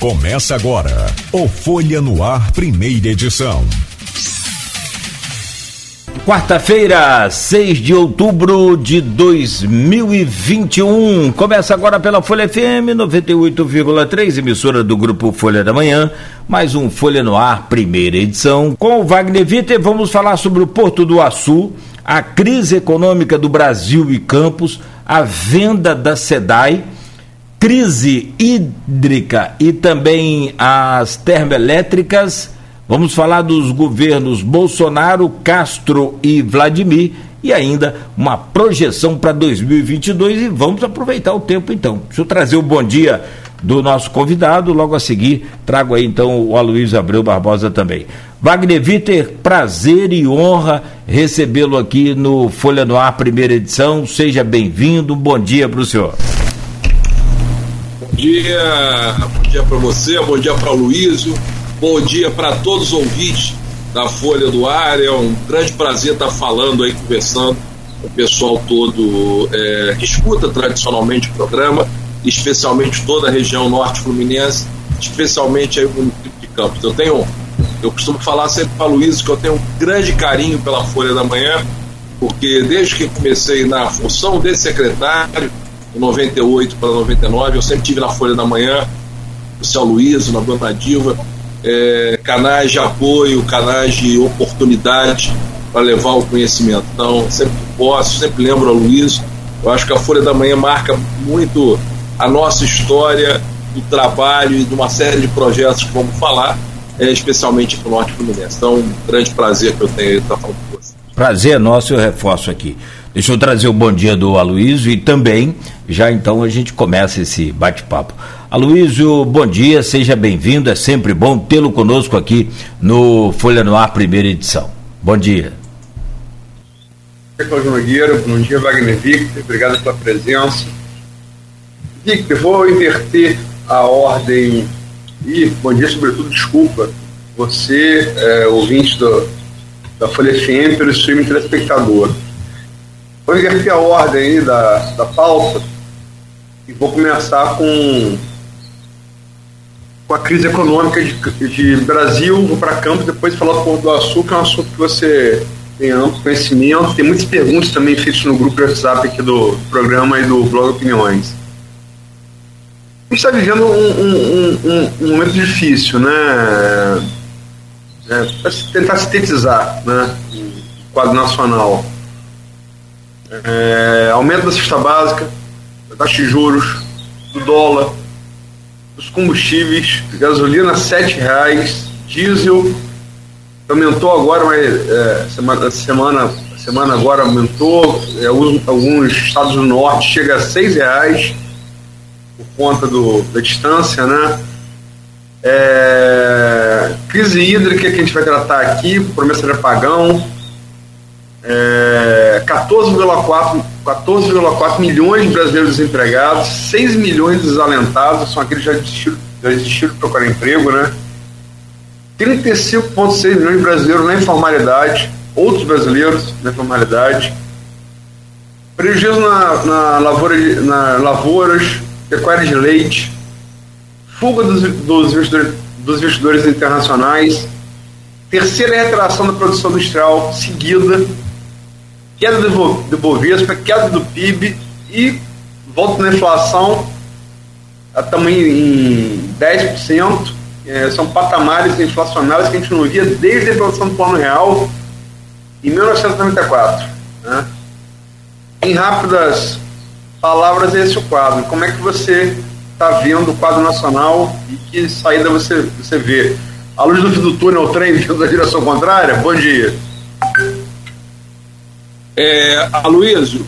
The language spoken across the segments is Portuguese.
Começa agora o Folha no Ar, primeira edição. Quarta-feira, 6 de outubro de 2021. Começa agora pela Folha FM 98,3, emissora do grupo Folha da Manhã. Mais um Folha no Ar, primeira edição. Com o Wagner Vitter, vamos falar sobre o Porto do Açu, a crise econômica do Brasil e Campos, a venda da SEDAI crise hídrica e também as termoelétricas. Vamos falar dos governos Bolsonaro, Castro e Vladimir e ainda uma projeção para 2022 e vamos aproveitar o tempo então. Deixa eu trazer o bom dia do nosso convidado, logo a seguir trago aí então o Aloysio Abreu Barbosa também. Wagner Vitter, prazer e honra recebê-lo aqui no Folha no Ar, primeira edição. Seja bem-vindo, bom dia para o senhor dia, bom dia para você, bom dia para o Luísio, bom dia para todos os ouvintes da Folha do Ar. É um grande prazer estar falando aí, conversando com o pessoal todo é, que escuta tradicionalmente o programa, especialmente toda a região norte fluminense, especialmente aí o município de Campos. Eu tenho, eu costumo falar sempre para o Luísio que eu tenho um grande carinho pela Folha da Manhã, porque desde que comecei na função de secretário, 98 para 99, eu sempre tive na Folha da Manhã, o Céu Luiz, na Dona Diva, é, canais de apoio, canais de oportunidade para levar o conhecimento. Então, sempre posso, sempre lembro a Luiz. Eu acho que a Folha da Manhã marca muito a nossa história, do trabalho e de uma série de projetos que vamos falar, é, especialmente para o Norte Fluminense. Então, um grande prazer que eu tenho estar falando com você. Prazer nosso, eu reforço aqui. Deixa eu trazer o bom dia do Aloysio e também, já então, a gente começa esse bate-papo. Aloysio, bom dia, seja bem-vindo, é sempre bom tê-lo conosco aqui no Folha no Ar, primeira edição. Bom dia. Cláudio Nogueira, bom dia, Wagner Victor, obrigado pela presença. Victor, vou inverter a ordem e, bom dia, sobretudo, desculpa, você, é, ouvinte do, da Folha FM, pelo streaming telespectador. Vou inverter a ordem aí da, da pauta e vou começar com, com a crise econômica de, de Brasil, vou para campo, depois falar do Porto do Açúcar, é um assunto que você tem amplo conhecimento, tem muitas perguntas também feitas no grupo de WhatsApp aqui do programa e do blog Opiniões. A gente está vivendo um, um, um, um, momento difícil, né? É, para tentar sintetizar né? o quadro nacional é, aumento da cesta básica, da taxa de juros, do dólar, dos combustíveis, gasolina R$ reais, diesel. Aumentou agora, mas é, semana, semana, semana agora aumentou, é, alguns, alguns estados do norte chega a seis reais por conta do, da distância, né? É, crise hídrica que a gente vai tratar aqui, promessa de apagão, é, 14,4 14, milhões de brasileiros desempregados, 6 milhões de desalentados, são aqueles que já desistiram, já desistiram de procurar emprego, né? 35,6 milhões de brasileiros na informalidade, outros brasileiros na informalidade, prejuízo na, na, lavoura na lavouras, pecuária de leite, fuga dos, dos, investidores, dos investidores internacionais, terceira retração da produção industrial seguida, queda do, Bovespa, queda do PIB e volta na inflação, estamos em 10%, é, são patamares inflacionários que a gente não via desde a inflação do plano real em 1994. Né? Em rápidas palavras, esse é o quadro. Como é que você está vendo o quadro nacional e que saída você, você vê? A luz do fim do túnel, o trem vindo da direção contrária? Bom dia. É, Aloysio,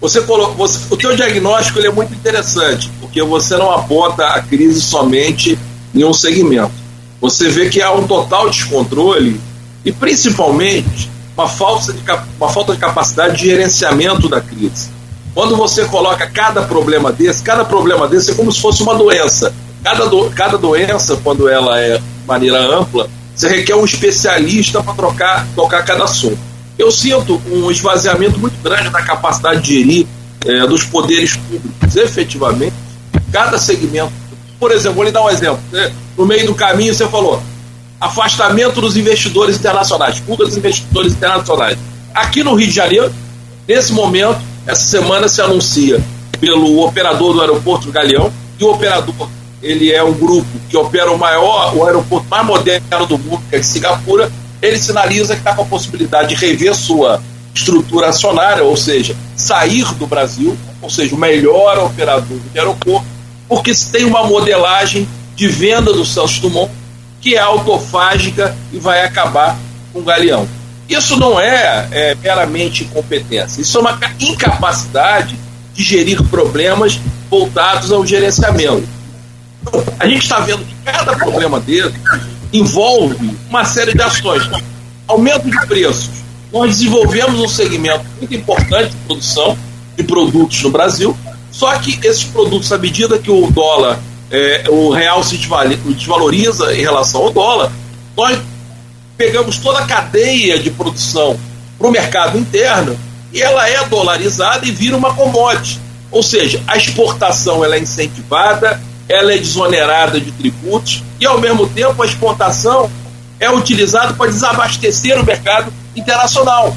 você colocou, você, o teu diagnóstico ele é muito interessante, porque você não aponta a crise somente em um segmento. Você vê que há um total descontrole e, principalmente, uma falta de, uma falta de capacidade de gerenciamento da crise. Quando você coloca cada problema desse, cada problema desse é como se fosse uma doença. Cada, do, cada doença, quando ela é de maneira ampla, você requer um especialista para trocar, tocar cada assunto eu sinto um esvaziamento muito grande da capacidade de gerir é, dos poderes públicos. Efetivamente, cada segmento por exemplo, vou lhe dar um exemplo. Né? No meio do caminho você falou afastamento dos investidores internacionais, fuga dos investidores internacionais. Aqui no Rio de Janeiro, nesse momento, essa semana se anuncia pelo operador do aeroporto Galeão, e o operador ele é um grupo que opera o maior, o aeroporto mais moderno do mundo, que é de Singapura, ele sinaliza que está com a possibilidade de rever sua estrutura acionária, ou seja, sair do Brasil, ou seja, o melhor operador de aeroporto, porque se tem uma modelagem de venda do Celso Dumont que é autofágica e vai acabar com o Galeão. Isso não é, é meramente incompetência, isso é uma incapacidade de gerir problemas voltados ao gerenciamento. A gente está vendo que cada problema dele envolve uma série de ações. Aumento de preços. Nós desenvolvemos um segmento muito importante de produção de produtos no Brasil, só que esses produtos, à medida que o dólar, é, o real se desvaloriza em relação ao dólar, nós pegamos toda a cadeia de produção para o mercado interno e ela é dolarizada e vira uma commodity. Ou seja, a exportação ela é incentivada, ela é desonerada de tributos e, ao mesmo tempo, a exportação é utilizada para desabastecer o mercado internacional.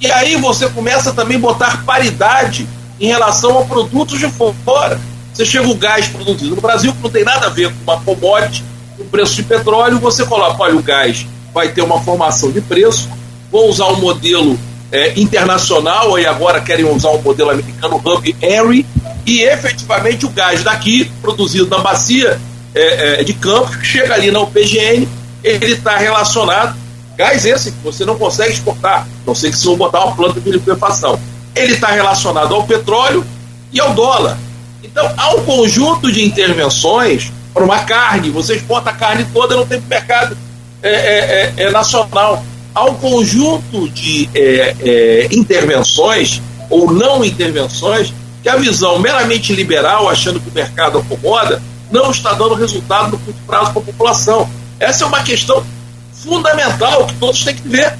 E aí você começa também a botar paridade em relação a produtos de fora. Você chega o gás produzido no Brasil, que não tem nada a ver com uma commodity, com o preço de petróleo, você coloca, olha, o gás vai ter uma formação de preço, vou usar um modelo é, internacional, e agora querem usar um modelo americano, Hub Airy, e efetivamente o gás daqui, produzido na bacia é, é, de Campos, chega ali na UPGN, ele está relacionado, gás esse que você não consegue exportar, não sei que se vão botar uma planta de liquefação. Ele está relacionado ao petróleo e ao dólar. Então há um conjunto de intervenções para uma carne, você exporta a carne toda, não tem mercado é, é, é, é nacional há um conjunto de é, é, intervenções ou não intervenções que a visão meramente liberal, achando que o mercado acomoda, não está dando resultado no curto prazo para a população. Essa é uma questão fundamental que todos têm que ver.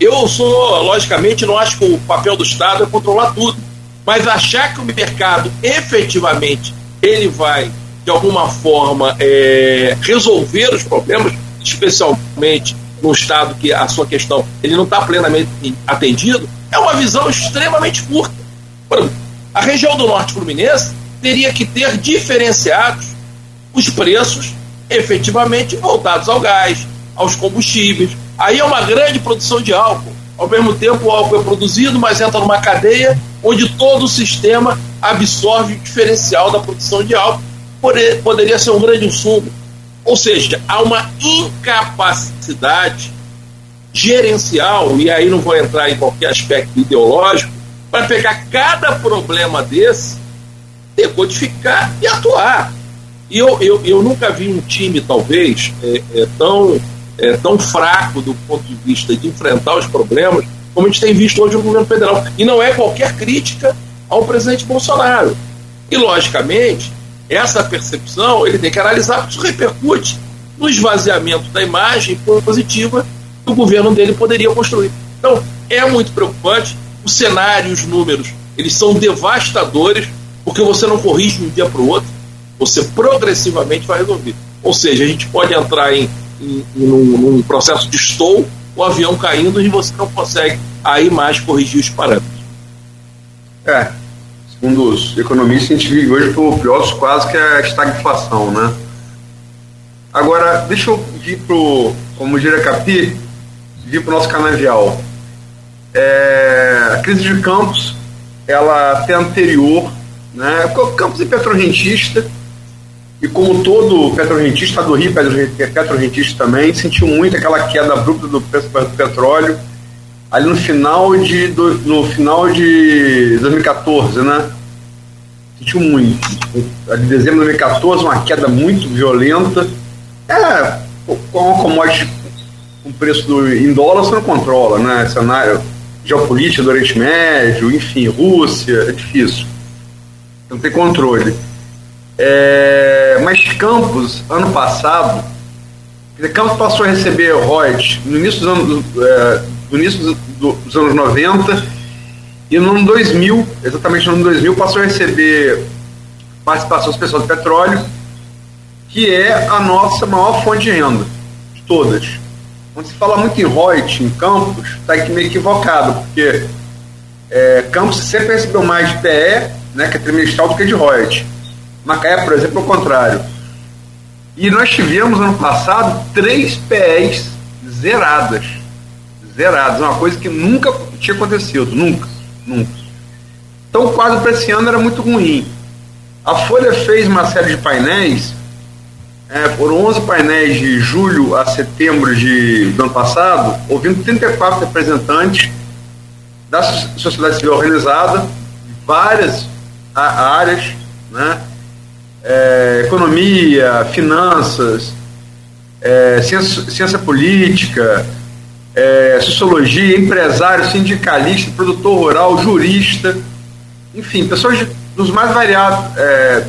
Eu sou, logicamente, não acho que o papel do Estado é controlar tudo, mas achar que o mercado efetivamente ele vai, de alguma forma, é, resolver os problemas, especialmente no estado que a sua questão ele não está plenamente atendido, é uma visão extremamente curta. A região do norte fluminense teria que ter diferenciados os preços efetivamente voltados ao gás, aos combustíveis. Aí é uma grande produção de álcool. Ao mesmo tempo, o álcool é produzido, mas entra numa cadeia onde todo o sistema absorve o diferencial da produção de álcool. Poderia ser um grande insumo ou seja, há uma incapacidade gerencial, e aí não vou entrar em qualquer aspecto ideológico, para pegar cada problema desse, decodificar e atuar. E eu, eu, eu nunca vi um time, talvez, é, é, tão, é, tão fraco do ponto de vista de enfrentar os problemas como a gente tem visto hoje no governo federal. E não é qualquer crítica ao presidente Bolsonaro. E, logicamente, essa percepção ele tem que analisar, porque isso repercute no esvaziamento da imagem positiva que o governo dele poderia construir. Então, é muito preocupante. O cenário, os números, eles são devastadores, porque você não corrige de um dia para o outro, você progressivamente vai resolver. Ou seja, a gente pode entrar em, em, em processo de stall, o avião caindo e você não consegue aí mais corrigir os parâmetros. É, segundo os economistas, a gente vive hoje pelo pior dos quase que é a estagflação, né? Agora, deixa eu vir pro, como diria Capi, vir para o nosso canavial. É, a crise de Campos, ela até anterior, né? Campos é petrorrentista, e como todo petrorrentista do Rio, petrorrentista também, sentiu muito aquela queda abrupta do preço do petróleo, ali no final de, do, no final de 2014, né? Sentiu muito. De dezembro de 2014, uma queda muito violenta. É, com uma commodity com preço do, em dólar você não controla, né? Cenário geopolítica do Oriente Médio, enfim, Rússia, é difícil. Não tem controle. É, mas Campos, ano passado, Campos passou a receber royalties no início dos anos, é, no início dos anos 90 e no ano 2000, exatamente no ano 2000, passou a receber participação especial do petróleo que é a nossa maior fonte de renda, de todas. Quando se fala muito em Reut, em Campos, está meio equivocado, porque é, Campos sempre recebeu mais de PE, né, que é trimestral, do que de Reut. Macaé, por exemplo, é o contrário. E nós tivemos ano passado três PEs zeradas. Zeradas, uma coisa que nunca tinha acontecido, nunca, nunca. Então o quadro para esse ano era muito ruim. A Folha fez uma série de painéis, é, foram 11 painéis de julho a setembro de, do ano passado, ouvindo 34 representantes da sociedade civil organizada, várias áreas, né? É, economia, finanças, é, ciência, ciência, política, é, sociologia, empresário, sindicalista, produtor rural, jurista, enfim, pessoas de, dos mais variados, é,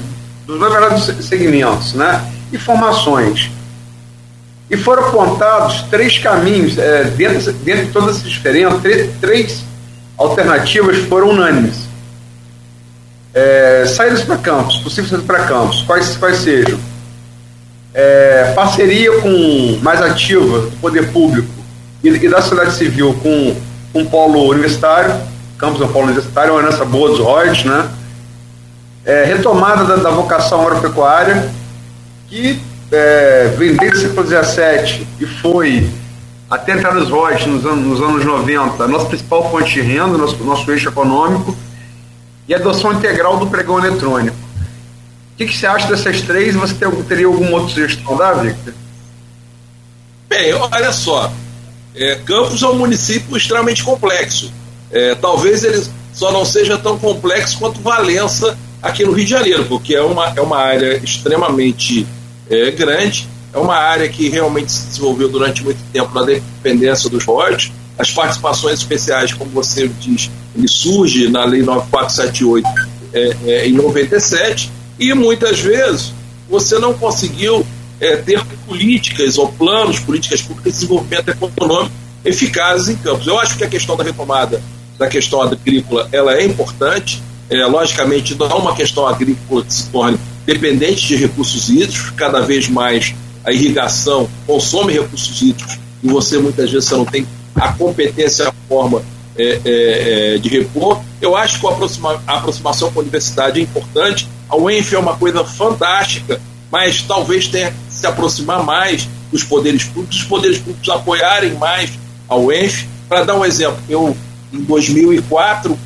dos mais variados segmentos, né? E formações. E foram apontados três caminhos, é, dentro, dentro de todas essas diferenças, três, três alternativas foram unânimes. É, saídas para campos, possíveis saídas para campos, quais, quais sejam? É, parceria com mais ativa do poder público e, e da sociedade civil com, com o polo universitário, campus é um polo universitário, é uma herança boa dos royalties, né? É, retomada da, da, vocação agropecuária, que é, vem desde o século XVII e foi até entrar nos royalties nos anos, nos anos 90, a nossa principal fonte de renda, nosso, nosso eixo econômico, e a adoção integral do pregão eletrônico. O que, que você acha dessas três? Você teria alguma outra sugestão da Victor? Bem, olha só. É, Campos é um município extremamente complexo. É, talvez ele só não seja tão complexo quanto Valença aqui no Rio de Janeiro, porque é uma, é uma área extremamente é, grande, é uma área que realmente se desenvolveu durante muito tempo na dependência dos royalties, as participações especiais, como você diz, ele surge na Lei 9478 é, é, em 97, e muitas vezes você não conseguiu é, ter políticas ou planos, políticas públicas de desenvolvimento econômico eficazes em campos. Eu acho que a questão da retomada da questão agrícola ela é importante, é, logicamente não é uma questão agrícola que se torne dependente de recursos hídricos, cada vez mais a irrigação consome recursos hídricos e você muitas vezes você não tem a competência, a forma é, é, é, de repor. Eu acho que a, aproxima, a aproximação com a universidade é importante. A UENF é uma coisa fantástica, mas talvez tenha que se aproximar mais dos poderes públicos, os poderes públicos apoiarem mais a UENF. Para dar um exemplo, eu em 2004,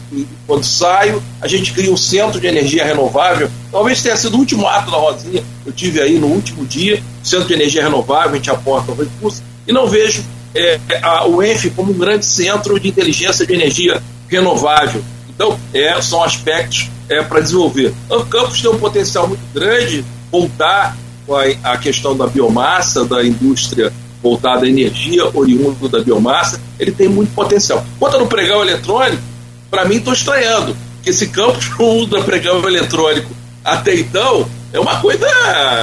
quando saio, a gente cria um centro de energia renovável. Talvez tenha sido o último ato da Rosinha, eu tive aí no último dia, centro de energia renovável, a gente aporta recursos, e não vejo é, a, o ENF como um grande centro de inteligência de energia renovável. Então, é, são aspectos é, para desenvolver. O campus tem um potencial muito grande, voltar com a, a questão da biomassa, da indústria voltada à energia oriunda da biomassa, ele tem muito potencial. Quanto no pregão eletrônico, para mim estou estranhando que esse campus não usa pregão eletrônico até então é uma coisa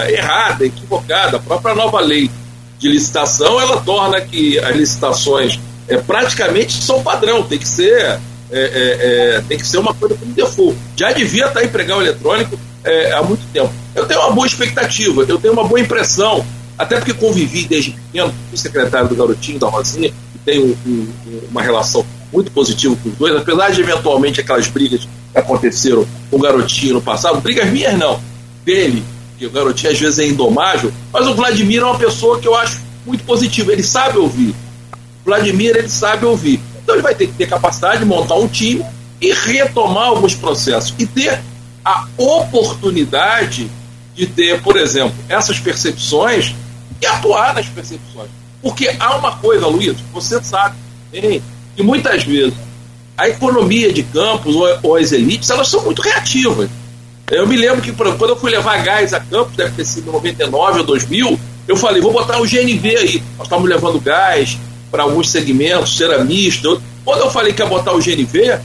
errada, equivocada. A própria nova lei de licitação, ela torna que as licitações é, praticamente são padrão, tem que ser, é, é, é tem que ser uma coisa como default. Já devia estar em pregão eletrônico é, há muito tempo. Eu tenho uma boa expectativa, eu tenho uma boa impressão, até porque convivi desde pequeno com o secretário do Garotinho, da Rosinha, que tem um, um, uma relação muito positiva com os dois, apesar de eventualmente aquelas brigas que aconteceram com o Garotinho no passado, brigas minhas não, dele que o garotinho às vezes é indomável, mas o Vladimir é uma pessoa que eu acho muito positiva, ele sabe ouvir. O Vladimir, ele sabe ouvir. Então ele vai ter que ter capacidade de montar um time e retomar alguns processos e ter a oportunidade de ter, por exemplo, essas percepções e atuar nas percepções. Porque há uma coisa, Luiz, você sabe bem, que muitas vezes a economia de campos ou, ou as elites, elas são muito reativas. Eu me lembro que quando eu fui levar gás a Campos, deve ter sido em 99 ou 2000, eu falei, vou botar o GNV aí. Nós estávamos levando gás para alguns segmentos, ceramista. Quando eu falei que ia botar o GNV,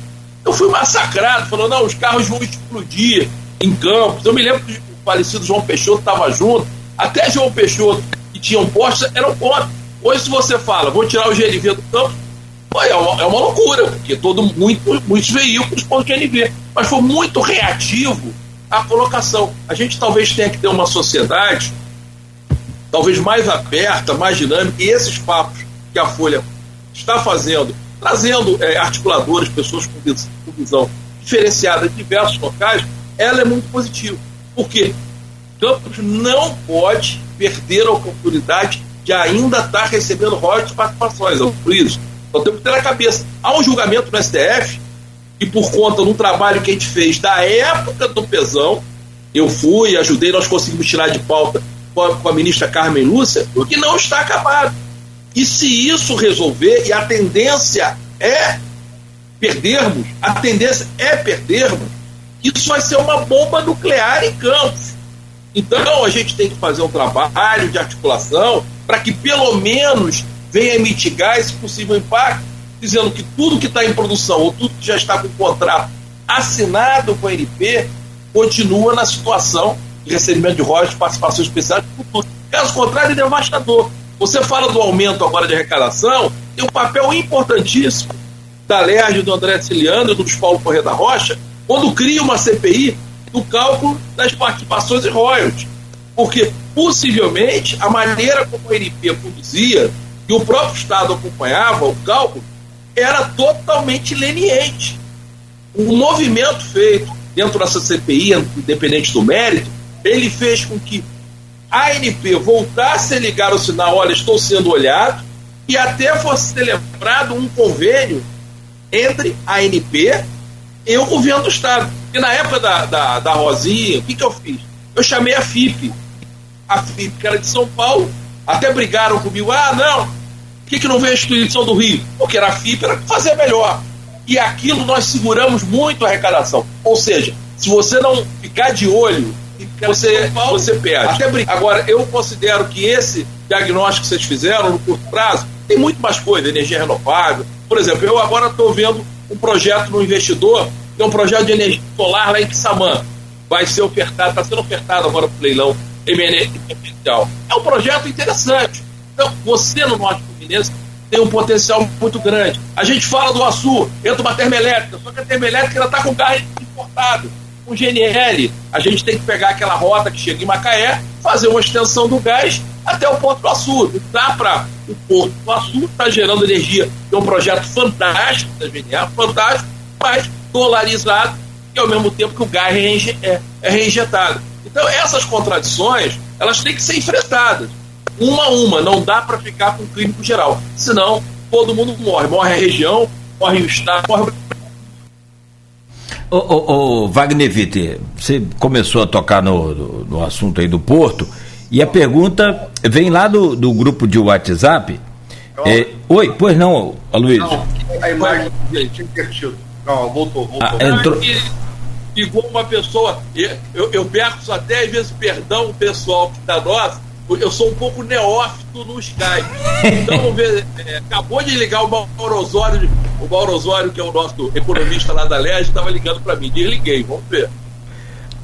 eu fui massacrado, falando, não, os carros vão explodir em Campos. Eu me lembro que o falecido João Peixoto estava junto, até João Peixoto, tinham postos, eram contra. Hoje, se você fala, vou tirar o GNV do campo, é uma, é uma loucura, porque todo, muito, muitos veículos põem GNV. Mas foi muito reativo a colocação. A gente talvez tenha que ter uma sociedade talvez mais aberta, mais dinâmica, e esses papos que a Folha está fazendo, trazendo é, articuladores, pessoas com visão, com diferenciada de diversos locais, ela é muito positiva. Por quê? Campos não pode perder a oportunidade de ainda estar recebendo royalties de participações, é por isso. Então temos que ter na cabeça. Há um julgamento no STF e por conta de um trabalho que a gente fez da época do pesão, eu fui, ajudei, nós conseguimos tirar de pauta com a, com a ministra Carmen Lúcia, o que não está acabado. E se isso resolver, e a tendência é perdermos, a tendência é perdermos, isso vai ser uma bomba nuclear em Campos. Então a gente tem que fazer um trabalho de articulação para que pelo menos venha mitigar esse possível impacto, dizendo que tudo que está em produção ou tudo que já está com contrato assinado com a NP continua na situação de recebimento de royalties, participação especial de futuro. Caso contrário, é devastador. Você fala do aumento agora de arrecadação, tem um papel importantíssimo da LERJ, do André Ciliano e do Paulo Corrêa da Rocha, quando cria uma CPI do cálculo das participações e royalties. Porque, possivelmente, a maneira como a NP produzia e o próprio Estado acompanhava o cálculo era totalmente leniente. O movimento feito dentro dessa CPI, independente do mérito, ele fez com que a ANP voltasse a ligar o sinal, olha, estou sendo olhado, e até fosse celebrado um convênio entre a ANP e o governo do Estado. E na época da, da, da Rosinha, o que, que eu fiz? Eu chamei a FIP. A FIP, que era de São Paulo, até brigaram comigo, ah, não, por que, que não veio a instituição do Rio? Porque era a FIP, era fazer melhor. E aquilo nós seguramos muito a arrecadação. Ou seja, se você não ficar de olho você, você perde. Até Agora, eu considero que esse diagnóstico que vocês fizeram no curto prazo tem muito mais coisa, energia renovável. Por exemplo, eu agora estou vendo um projeto no investidor, é um projeto de energia solar lá em Quissamã. Vai ser ofertado, está sendo ofertado agora para o leilão emergencial. É um projeto interessante. Então, você no Norte Fluminense tem um potencial muito grande. A gente fala do Açu, entra uma termoelétrica, só que a termoelétrica está com gás importado com GNL. A gente tem que pegar aquela rota que chega em Macaé, fazer uma extensão do gás até o Porto do Açu. Dá para o Porto do Açu está gerando energia. É um projeto fantástico da GNL, fantástico, mas dolarizado e ao mesmo tempo que o gás é, é reinjetado. Então essas contradições elas têm que ser enfrentadas uma a uma. Não dá para ficar com o clínico geral, senão todo mundo morre. Morre a região, morre o estado, morre o Ô, ô, ô, Wagner Witte, você começou a tocar no, no, no, assunto aí do Porto, e a pergunta vem lá do, do grupo de WhatsApp. É, oi, pois não, Aloysio? Não, a imagem tinha invertido. Não, voltou, voltou. Ah, entrou... Igual uma pessoa, eu, eu peço até às vezes perdão o pessoal que está nosso, eu sou um pouco neófito no Skype. Então, vamos ver, é, acabou de ligar o Mauro Osório, o Mauro Osório, que é o nosso economista lá da LERJ, estava ligando para mim. Desliguei, vamos ver.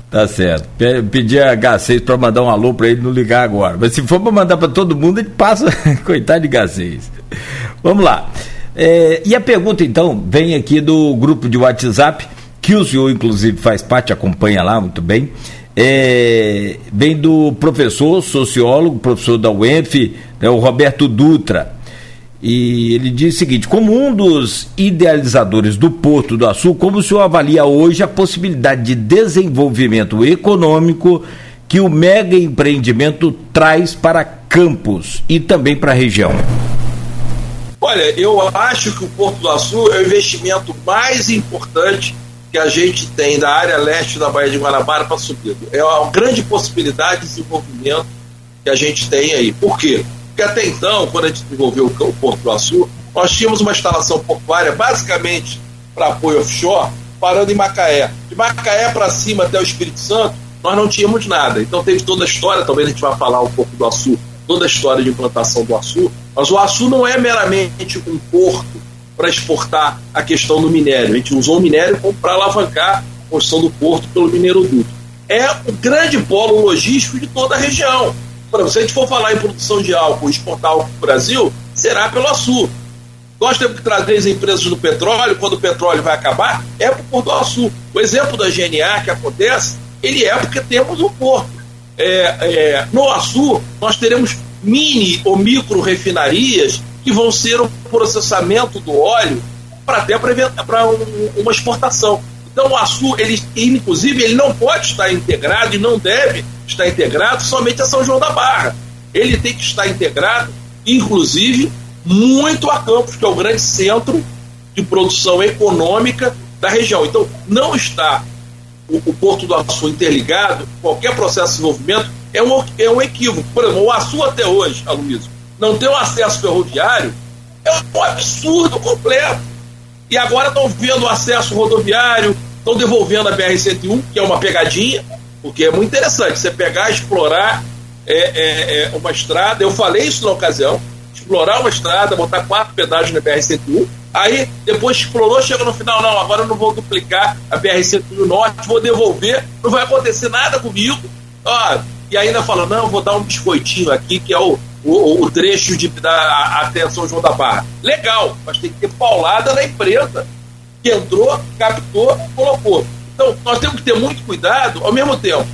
Tá certo. Pedi a H6 para mandar um alô para ele não ligar agora. Mas se for para mandar para todo mundo, ele passa. Coitado de H6. Vamos lá. É, e a pergunta, então, vem aqui do grupo de WhatsApp, que o senhor, inclusive, faz parte, acompanha lá muito bem é, vem do professor, sociólogo, professor da UENF, né, o Roberto Dutra. E ele diz o seguinte: como um dos idealizadores do Porto do Açul, como o senhor avalia hoje a possibilidade de desenvolvimento econômico que o mega empreendimento traz para Campos e também para a região? Olha, eu acho que o Porto do Açul é o investimento mais importante que a gente tem da área leste da Baía de Guanabara para subir. É uma grande possibilidade de desenvolvimento que a gente tem aí. Por quê? Porque até então, quando a gente desenvolveu o Porto do Açu, nós tínhamos uma instalação portuária basicamente para apoio offshore, parando em Macaé. De Macaé para cima até o Espírito Santo, nós não tínhamos nada. Então teve toda a história, talvez a gente vá falar um pouco do Açu, toda a história de implantação do Açu, mas o Açu não é meramente um porto para exportar a questão do minério. A gente usou o minério para alavancar a construção do porto pelo mineroduto. É o grande polo logístico de toda a região. Para se a gente for falar em produção de álcool exportar álcool para o Brasil, será pelo Açu. Nós temos que trazer as empresas do petróleo, quando o petróleo vai acabar, é para o Porto do Açu. O exemplo da GNA que acontece, ele é porque temos um porto. é, é, no Açu, nós teremos mini ou micro refinarias que vão ser o processamento do óleo para até para um, uma exportação. Então o Açu, ele, inclusive, ele não pode estar integrado e não deve estar integrado somente a São João da Barra. Ele tem que estar integrado, inclusive, muito a Campos, que é o grande centro de produção econômica da região. Então, não está o, o Porto do Açu interligado, qualquer processo de desenvolvimento, é um, é um equívoco. Por exemplo, o Açu até hoje, Aloysio, não ter um acesso ferroviário é um absurdo completo. E agora estão vendo o acesso rodoviário, estão devolvendo a BR-101, que é uma pegadinha, porque é muito interessante você pegar, explorar é, é, é uma estrada. Eu falei isso na ocasião, explorar uma estrada, botar quatro pedágios na BR-101, aí depois explorou, chega no final, não, agora eu não vou duplicar a BR-101 Norte, vou devolver, não vai acontecer nada comigo. Ó, e ainda fala, não, vou dar um biscoitinho aqui, que é o, o, o trecho de, da atenção João da Barra. Legal, mas tem que ter paulada na empresa que entrou, captou, colocou. Então, nós temos que ter muito cuidado, ao mesmo tempo.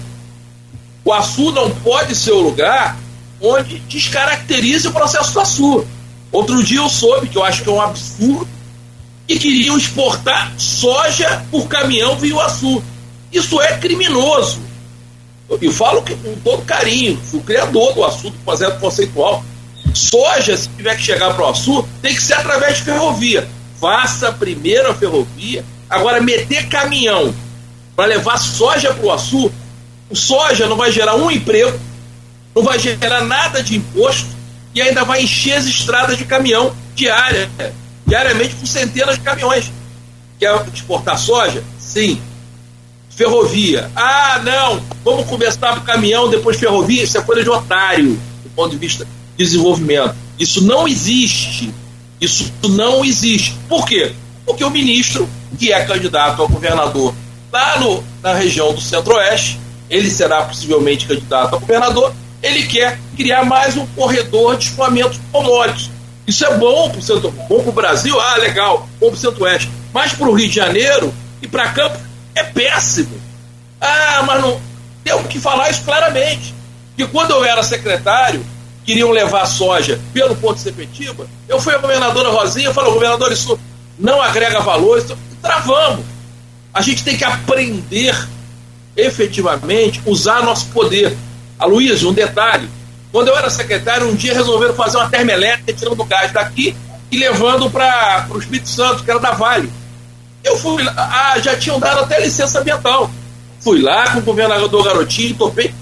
O Açu não pode ser o lugar onde descaracteriza o processo do Açu. Outro dia eu soube, que eu acho que é um absurdo, que queriam exportar soja por caminhão via o Açu. Isso é criminoso. Eu falo que com todo carinho, o criador do Açu, do projeto conceitual. Soja, se tiver que chegar para o Açu, tem que ser através de ferrovia. Faça primeiro a ferrovia. Agora, meter caminhão para levar soja para o Açu, o soja não vai gerar um emprego, não vai gerar nada de imposto e ainda vai encher as estradas de caminhão diária, diariamente com centenas de caminhões. Quer exportar soja? Sim. Ferrovia. Ah, não, vamos começar por caminhão, depois ferrovia. Isso é coisa de otário, do ponto de vista de desenvolvimento. Isso não existe. Isso não existe. Por quê? Porque o ministro, que é candidato a governador lá no, na região do Centro-Oeste, ele será possivelmente candidato a governador, ele quer criar mais um corredor de escoamento de commodities. Isso é bom para o centro, bom para o Brasil, ah, legal, bom para o Centro-Oeste. Mas para o Rio de Janeiro e para Campos é péssimo. Ah, mas não. Temos que falar isso claramente. Que quando eu era secretário, queriam levar soja pelo Porto de Sepetiba, eu fui a governadora Rosinha e falei, governador, isso não agrega valor, isso... travamos. A gente tem que aprender efetivamente usar nosso poder. A Luísa, um detalhe. Quando eu era secretário, um dia resolveram fazer uma termoelétrica tirando o gás daqui e levando para o Espírito Santo, que era da Vale. Eu fui lá, ah, já tinham dado até licença ambiental. Fui lá com o governador Garotinho, topei,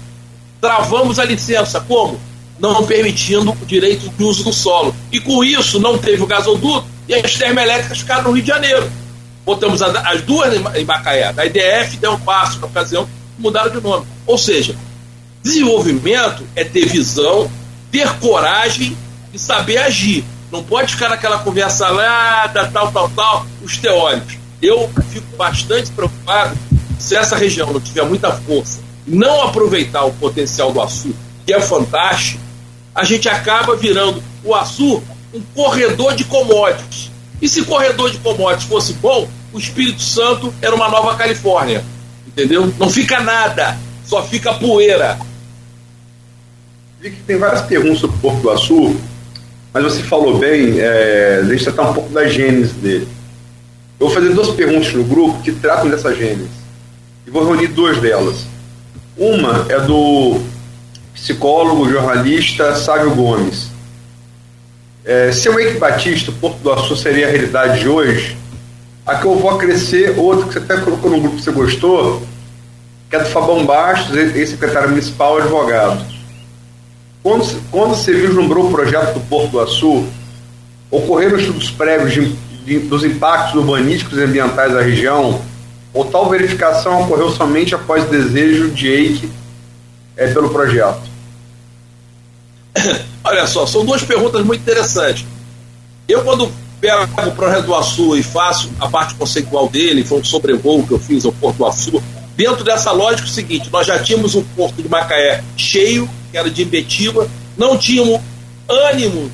travamos a licença. Como? Não permitindo o direito de uso do solo. E com isso não teve o gasoduto e as termoelétricas ficaram no Rio de Janeiro. Botamos as duas em Macaé. A IDF deu um passo na ocasião, mudaram de nome. Ou seja, desenvolvimento é ter visão, ter coragem e saber agir. Não pode ficar naquela conversa lá, tal, tal, tal, os teóricos eu fico bastante preocupado se essa região não tiver muita força, não aproveitar o potencial do Açu, que é fantástico, a gente acaba virando o Açu um corredor de commodities. E se corredor de commodities fosse bom, o Espírito Santo era uma nova Califórnia. Entendeu? Não fica nada, só fica poeira. Vi que tem várias perguntas sobre o Porto do Açu, mas você falou bem, é, deixa eu tratar um pouco da gênese dele. Eu vou fazer duas perguntas no grupo que tratam dessa gênese. E vou reunir duas delas. Uma é do psicólogo, jornalista Sávio Gomes. É, se o Eike Batista, Porto do Açu, seria a realidade de hoje, a que eu vou acrescer, outra que você até colocou no grupo que você gostou, que é do Fabão Bastos, ex-secretário municipal advogado. Quando, quando você vislumbrou o projeto do Porto do Açu, ocorreram estudos prévios de de, dos impactos urbanísticos e ambientais da região, ou tal verificação ocorreu somente após desejo de EIC é, pelo projeto? Olha só, são duas perguntas muito interessantes. Eu, quando pego o projeto do Açu e faço a parte conceitual dele, foi um sobrevoo que eu fiz ao Porto do Açu, dentro dessa lógica é o seguinte, nós já tínhamos o Porto de Macaé cheio, que era de Imbetiba, não tínhamos ânimo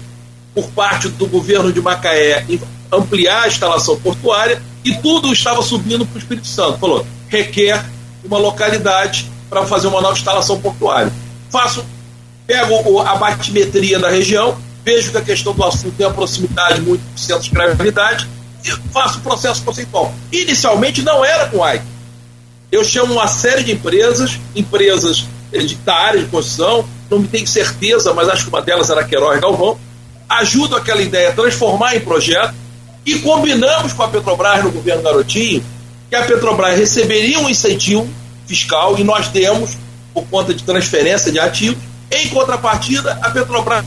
por parte do governo de Macaé ampliar a instalação portuária e tudo estava subindo para o Espírito Santo. Falou, requer uma localidade para fazer uma nova instalação portuária. Faço, pego a batimetria da região, vejo que a questão do assunto tem uma proximidade muito com o centro de gravidade e faço o processo conceitual. Inicialmente não era com o ICE. Eu chamo uma série de empresas, empresas de, da área de construção, não me tenho certeza, mas acho que uma delas era Queiroz Galvão, ajudo aquela ideia a transformar em projeto e combinamos com a Petrobras no governo Garotinho que a Petrobras receberia um incentivo fiscal e nós demos por conta de transferência de ativos. Em contrapartida, a Petrobras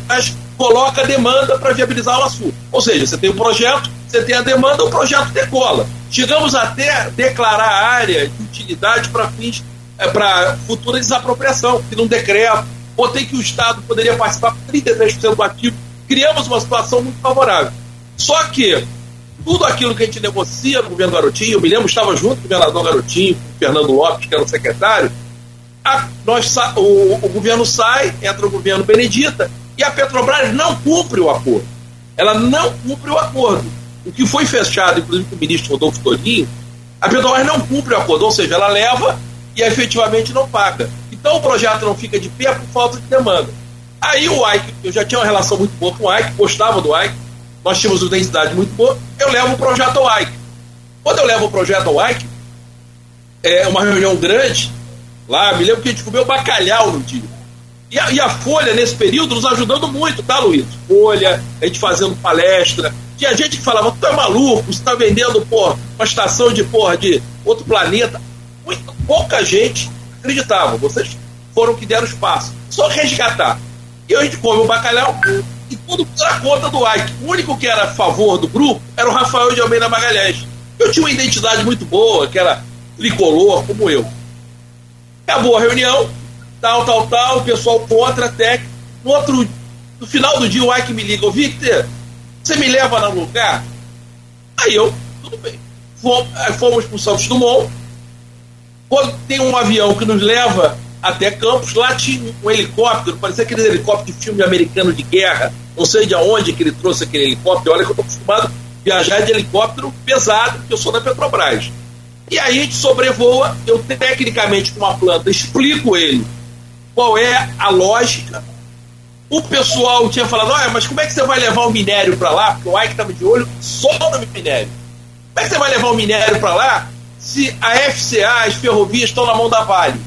coloca demanda para viabilizar o assunto. Ou seja, você tem o um projeto, você tem a demanda, o projeto decola. Chegamos até declarar a área de utilidade para fins é, para futura desapropriação, que não decreto. Botei que o Estado poderia participar com 33% do ativo. Criamos uma situação muito favorável. Só que tudo aquilo que a gente negocia no governo Garotinho, eu me lembro, estava junto com o governador Garotinho, com o Fernando Lopes, que era o secretário, a, nós, o, o governo sai, entra o governo Benedita, e a Petrobras não cumpre o acordo. Ela não cumpre o acordo. O que foi fechado, inclusive com o ministro Rodolfo Torinho, a Petrobras não cumpre o acordo, ou seja, ela leva e efetivamente não paga. Então o projeto não fica de pé por falta de demanda. Aí o Ike, eu já tinha uma relação muito boa com o Ike, gostava do Ike, nós tínhamos uma identidade muito boa, eu levo o projeto ao Ike. Quando eu levo o projeto ao Ike, é uma reunião grande, lá, me lembro que a gente comeu bacalhau no dia. E a, e a, Folha, nesse período, nos ajudando muito, tá, Luiz? Folha, a gente fazendo palestra. Tinha gente que falava, tu é maluco, você tá vendendo, porra, uma estação de, porra, de outro planeta. Muito, pouca gente acreditava. Vocês foram que deram espaço. Só resgatar. E a gente come o bacalhau e tudo por conta do Ike. O único que era a favor do grupo era o Rafael de Almeida Magalhães. Eu tinha uma identidade muito boa, que era tricolor, como eu. Acabou a reunião, tal, tal, tal, o pessoal contra, até no outro, no final do dia o Ike me liga, Victor, você me leva no lugar? Aí eu, tudo bem. Fomos, fomos para o Santos Dumont, quando tem um avião que nos leva até Campos, lá tinha um helicóptero, parecia aquele helicóptero de filme americano de guerra, não sei de onde que ele trouxe aquele helicóptero, olha que eu estou acostumado a viajar de helicóptero pesado, porque eu sou da Petrobras. E aí a gente sobrevoa, eu tecnicamente com uma planta explico ele qual é a lógica. O pessoal tinha falado, olha, mas como é que você vai levar o minério para lá? Porque o Ike estava de olho só no minério. Como é que você vai levar o minério para lá se a FCA, as ferrovias estão na mão da Vale?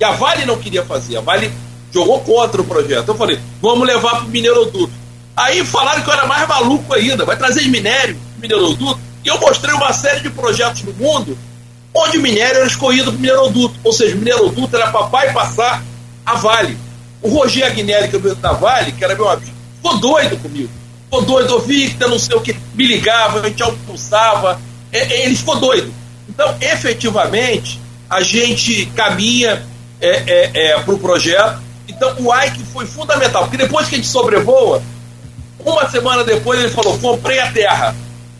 E a Vale não queria fazer, a Vale jogou contra o projeto. Eu falei, vamos levar para o mineroduto. Aí falaram que eu era mais maluco ainda, vai trazer minério mineroduto. E eu mostrei uma série de projetos no mundo onde o minério era escorrido para o mineroduto. Ou seja, o mineroduto era para bypassar a Vale. O Roger Agnelli, que é o da Vale, que era meu amigo, ficou doido comigo. Ficou doido, eu vi não sei o que, me ligava, a gente almoçava. É, ele ficou doido. Então, efetivamente, a gente caminha é, é, é, para o projeto. Então o Ike foi fundamental, porque depois que a gente sobrevoa, uma semana depois ele falou: comprei a terra.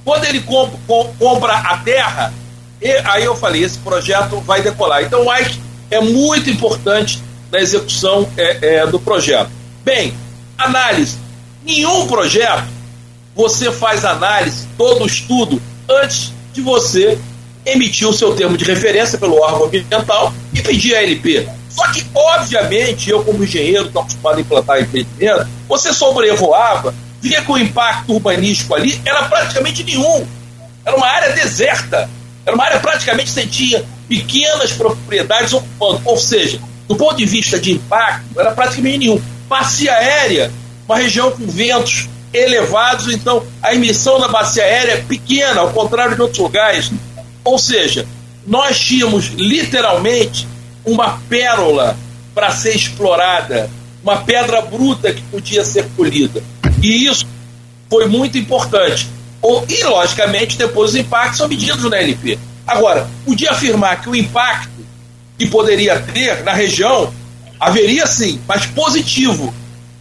Quando ele comp com, compra a terra, e, aí eu falei: esse projeto vai decolar. Então o Ike é muito importante na execução é, é, do projeto. Bem, análise: nenhum projeto você faz análise, todo estudo, antes de você emitir o seu termo de referência pelo órgão ambiental e pedir a LP. Só que, obviamente, eu, como engenheiro, estou acostumado a implantar empreendimento, você sobrevoava, via que o impacto urbanístico ali era praticamente nenhum. Era uma área deserta. Era uma área praticamente você tinha pequenas propriedades ocupando. Ou seja, do ponto de vista de impacto, era praticamente nenhum. Bacia aérea, uma região com ventos elevados, então a emissão da bacia aérea é pequena, ao contrário de outros lugares. Ou seja, nós tínhamos literalmente uma pérola para ser explorada, uma pedra bruta que podia ser colhida. E isso foi muito importante. E, logicamente, depois os impactos são medidos na LP. Agora, podia afirmar que o impacto que poderia ter na região haveria sim, mas positivo,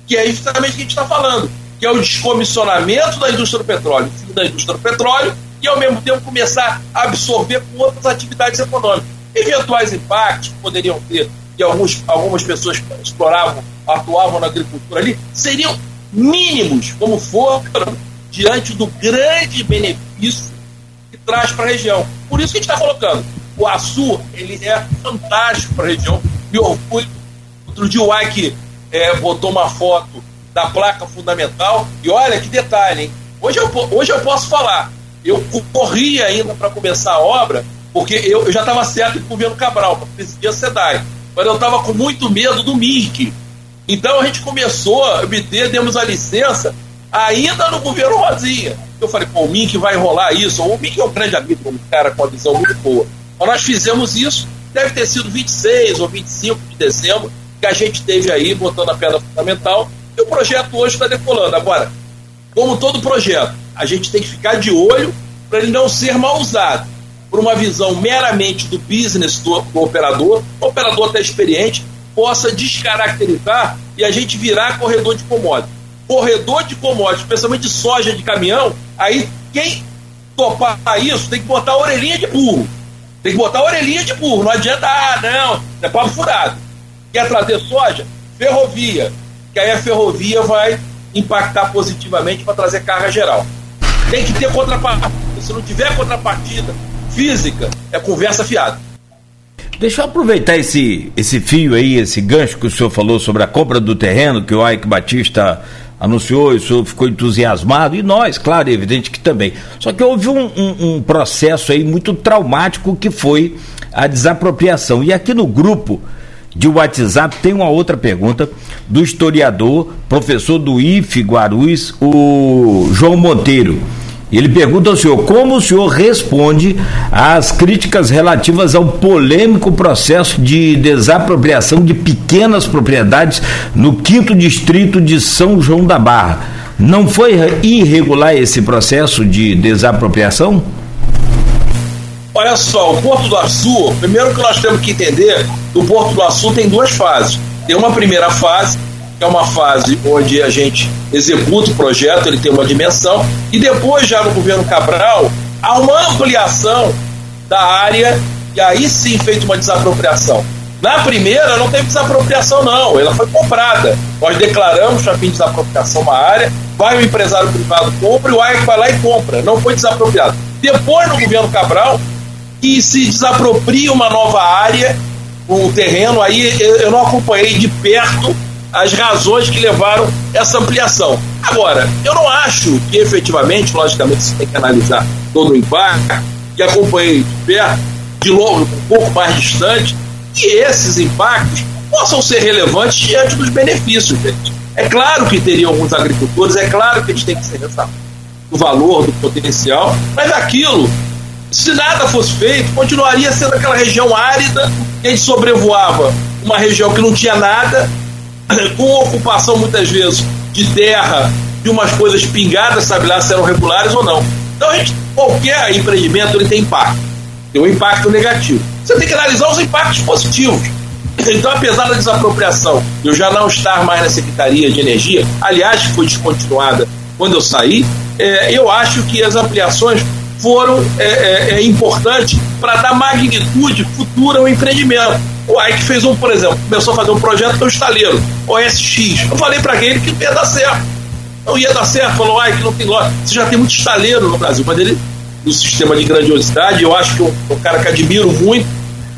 que é justamente o que a gente está falando, que é o descomissionamento da indústria do petróleo, da indústria do petróleo e, ao mesmo tempo, começar a absorver com outras atividades econômicas. Eventuais impactos que poderiam ter, que alguns, algumas pessoas exploravam, atuavam na agricultura ali, seriam mínimos, como foram, diante do grande benefício que traz para a região. Por isso que a gente está colocando. O Açu ele é fantástico para a região, me orgulho. Outro dia o Ike é, botou uma foto da placa fundamental e olha que detalhe, hein? Hoje eu, hoje eu posso falar. Eu corri ainda para começar a obra, porque eu, eu já estava certo em governo Cabral, para presidir a SEDAI. Mas eu estava com muito medo do MIRC. Então a gente começou a obter, demos a licença ainda no governo Rosinha. Eu falei, pô, o Mink vai rolar isso. O Mink é um grande amigo, um cara com uma visão muito boa. Mas nós fizemos isso, deve ter sido 26 ou 25 de dezembro, que a gente teve aí, botando a pedra fundamental, e o projeto hoje está decolando. Agora, como todo projeto, a gente tem que ficar de olho para ele não ser mal usado por uma visão meramente do business do, do operador, o operador até experiente, possa descaracterizar e a gente virar corredor de commodities corredor de commodities, especialmente de soja de caminhão, aí quem topar isso tem que botar a orelhinha de burro. Tem que botar a orelhinha de burro. Não adianta, ah, não, é papo furado. Quer trazer soja? Ferrovia. Que aí a ferrovia vai impactar positivamente para trazer carga geral. Tem que ter contrapartida. Se não tiver contrapartida física, é conversa fiada. Deixa eu aproveitar esse, esse fio aí, esse gancho que o senhor falou sobre a compra do terreno, que o Ike Batista anunciou, isso ficou entusiasmado, e nós, claro, é evidente que também. Só que houve um, um, um, processo aí muito traumático que foi a desapropriação. E aqui no grupo de WhatsApp tem uma outra pergunta do historiador, professor do IFE Guarulhos, o João Monteiro. Ele pergunta ao senhor como o senhor responde às críticas relativas ao polêmico processo de desapropriação de pequenas propriedades no quinto distrito de São João da Barra. Não foi irregular esse processo de desapropriação? Olha só, o Porto do Açu, primeiro que nós temos que entender, o Porto do Açu tem duas fases. Tem uma primeira fase é uma fase onde a gente executa o projeto, ele tem uma dimensão, e depois, já no governo Cabral, há uma ampliação da área, e aí sim feita uma desapropriação. Na primeira não teve desapropriação, não, ela foi comprada. Nós declaramos a fim de desapropriação uma área, vai o empresário privado, compra, e o AEC vai lá e compra, não foi desapropriado. Depois, no governo Cabral, que se desapropria uma nova área, um terreno, aí eu não acompanhei de perto as razões que levaram essa ampliação. Agora, eu não acho que efetivamente, logicamente, você tem que analisar todo o impacto, que acompanhei de perto, de longe, um pouco mais distante, que esses impactos possam ser relevantes diante dos benefícios, gente. É claro que teriam alguns agricultores, é claro que eles têm que ser ressaltados do valor, do potencial, mas aquilo, se nada fosse feito, continuaria sendo aquela região árida, que a gente sobrevoava uma região que não tinha nada, com ocupação muitas vezes de terra, de umas coisas pingadas, sabe lá se eram regulares ou não. Então, a gente, qualquer empreendimento ele tem impacto, tem um impacto negativo. Você tem que analisar os impactos positivos. Então, apesar da desapropriação, eu já não estar mais na Secretaria de Energia, aliás, foi descontinuada quando eu saí, é, eu acho que as ampliações foram é, é, é para dar magnitude futura ao empreendimento. O Ike fez um, por exemplo, começou a fazer um projeto do estaleiro, OSX. Eu falei para ele que não ia dar certo. Não ia dar certo. Falou, Ike, não tem loja. Você já tem muito estaleiro no Brasil. Mas ele, no sistema de grandiosidade, eu acho que é um cara que admiro muito.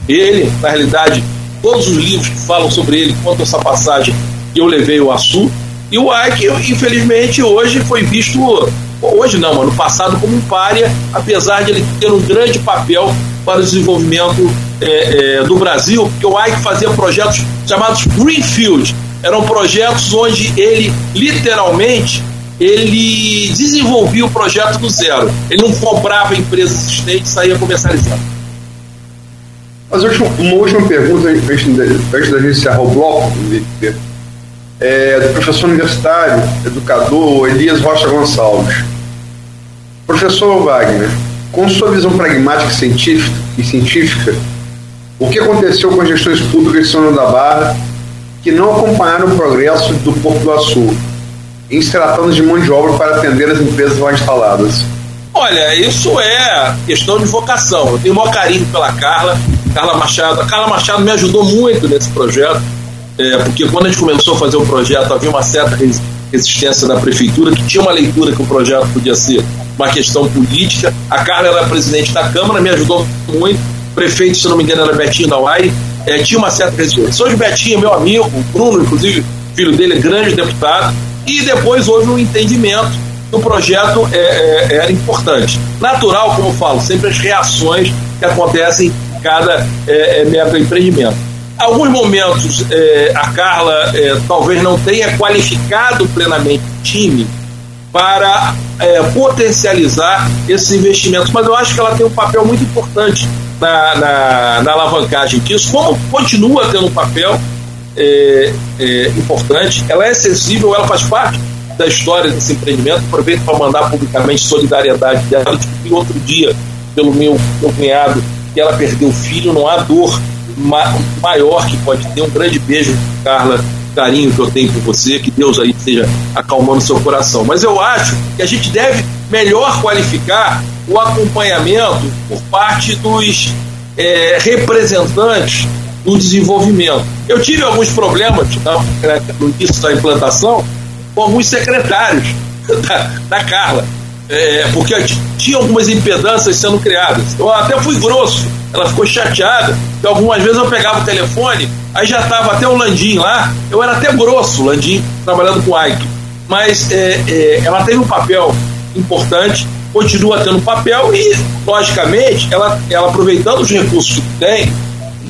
Ele, na realidade, todos os livros que falam sobre ele contam essa passagem que eu levei o Açu. E o Ike, infelizmente, hoje foi visto hoje não, ano passado como um párea, apesar de ele ter um grande papel para o desenvolvimento é, é, do Brasil, porque o Ike fazia projetos chamados Greenfield. Eram projetos onde ele literalmente ele desenvolvia o projeto do zero. Ele não comprava empresas existentes e saía comercializando. Mas uma última pergunta antes da gente encerrar o bloco, é, do professor universitário, educador Elias Rocha Gonçalves. Professor Wagner, com sua visão pragmática e científica, o que aconteceu com as gestões públicas de São João da Barra que não acompanharam o progresso do Porto do Açul, em se tratando de mão de obra para atender as empresas lá instaladas? Olha, isso é questão de vocação. Eu tenho o maior carinho pela Carla, Carla Machado. A Carla Machado me ajudou muito nesse projeto, é, porque quando a gente começou a fazer o projeto havia uma certa resistência da prefeitura, que tinha uma leitura que o projeto podia ser uma questão política. A Carla era presidente da Câmara, me ajudou muito prefeito, se não me engano, era Betinho Dauai, é, tinha uma certa resistência. Hoje Betinho, meu amigo, o Bruno, inclusive, filho dele é grande deputado, e depois houve um entendimento que o projeto é, é, era importante. Natural, como eu falo, sempre as reações que acontecem em cada é, é mega empreendimento. Alguns momentos é, a Carla é, talvez não tenha qualificado plenamente o time para é, potencializar esses investimentos, mas eu acho que ela tem um papel muito importante na, na, na alavancagem disso, como continua tendo um papel é, é, importante, ela é sensível, ela faz parte da história desse empreendimento. Aproveito para mandar publicamente solidariedade dela. Eu outro dia pelo meu, meu cunhado que ela perdeu o filho, não há dor ma maior que pode ter. Um grande beijo, Carla, carinho que eu tenho por você, que Deus aí esteja acalmando seu coração. Mas eu acho que a gente deve melhor qualificar o acompanhamento por parte dos é, representantes do desenvolvimento. Eu tive alguns problemas no início da implantação com alguns secretários da, da Carla, é, porque tinha algumas impedâncias sendo criadas. Eu até fui grosso, ela ficou chateada, que algumas vezes eu pegava o telefone, aí já estava até o Landim lá, eu era até grosso, Landim, trabalhando com o Ike. Mas é, é, ela teve um papel importante, continua tendo papel e, logicamente, ela, ela aproveitando os recursos que tem,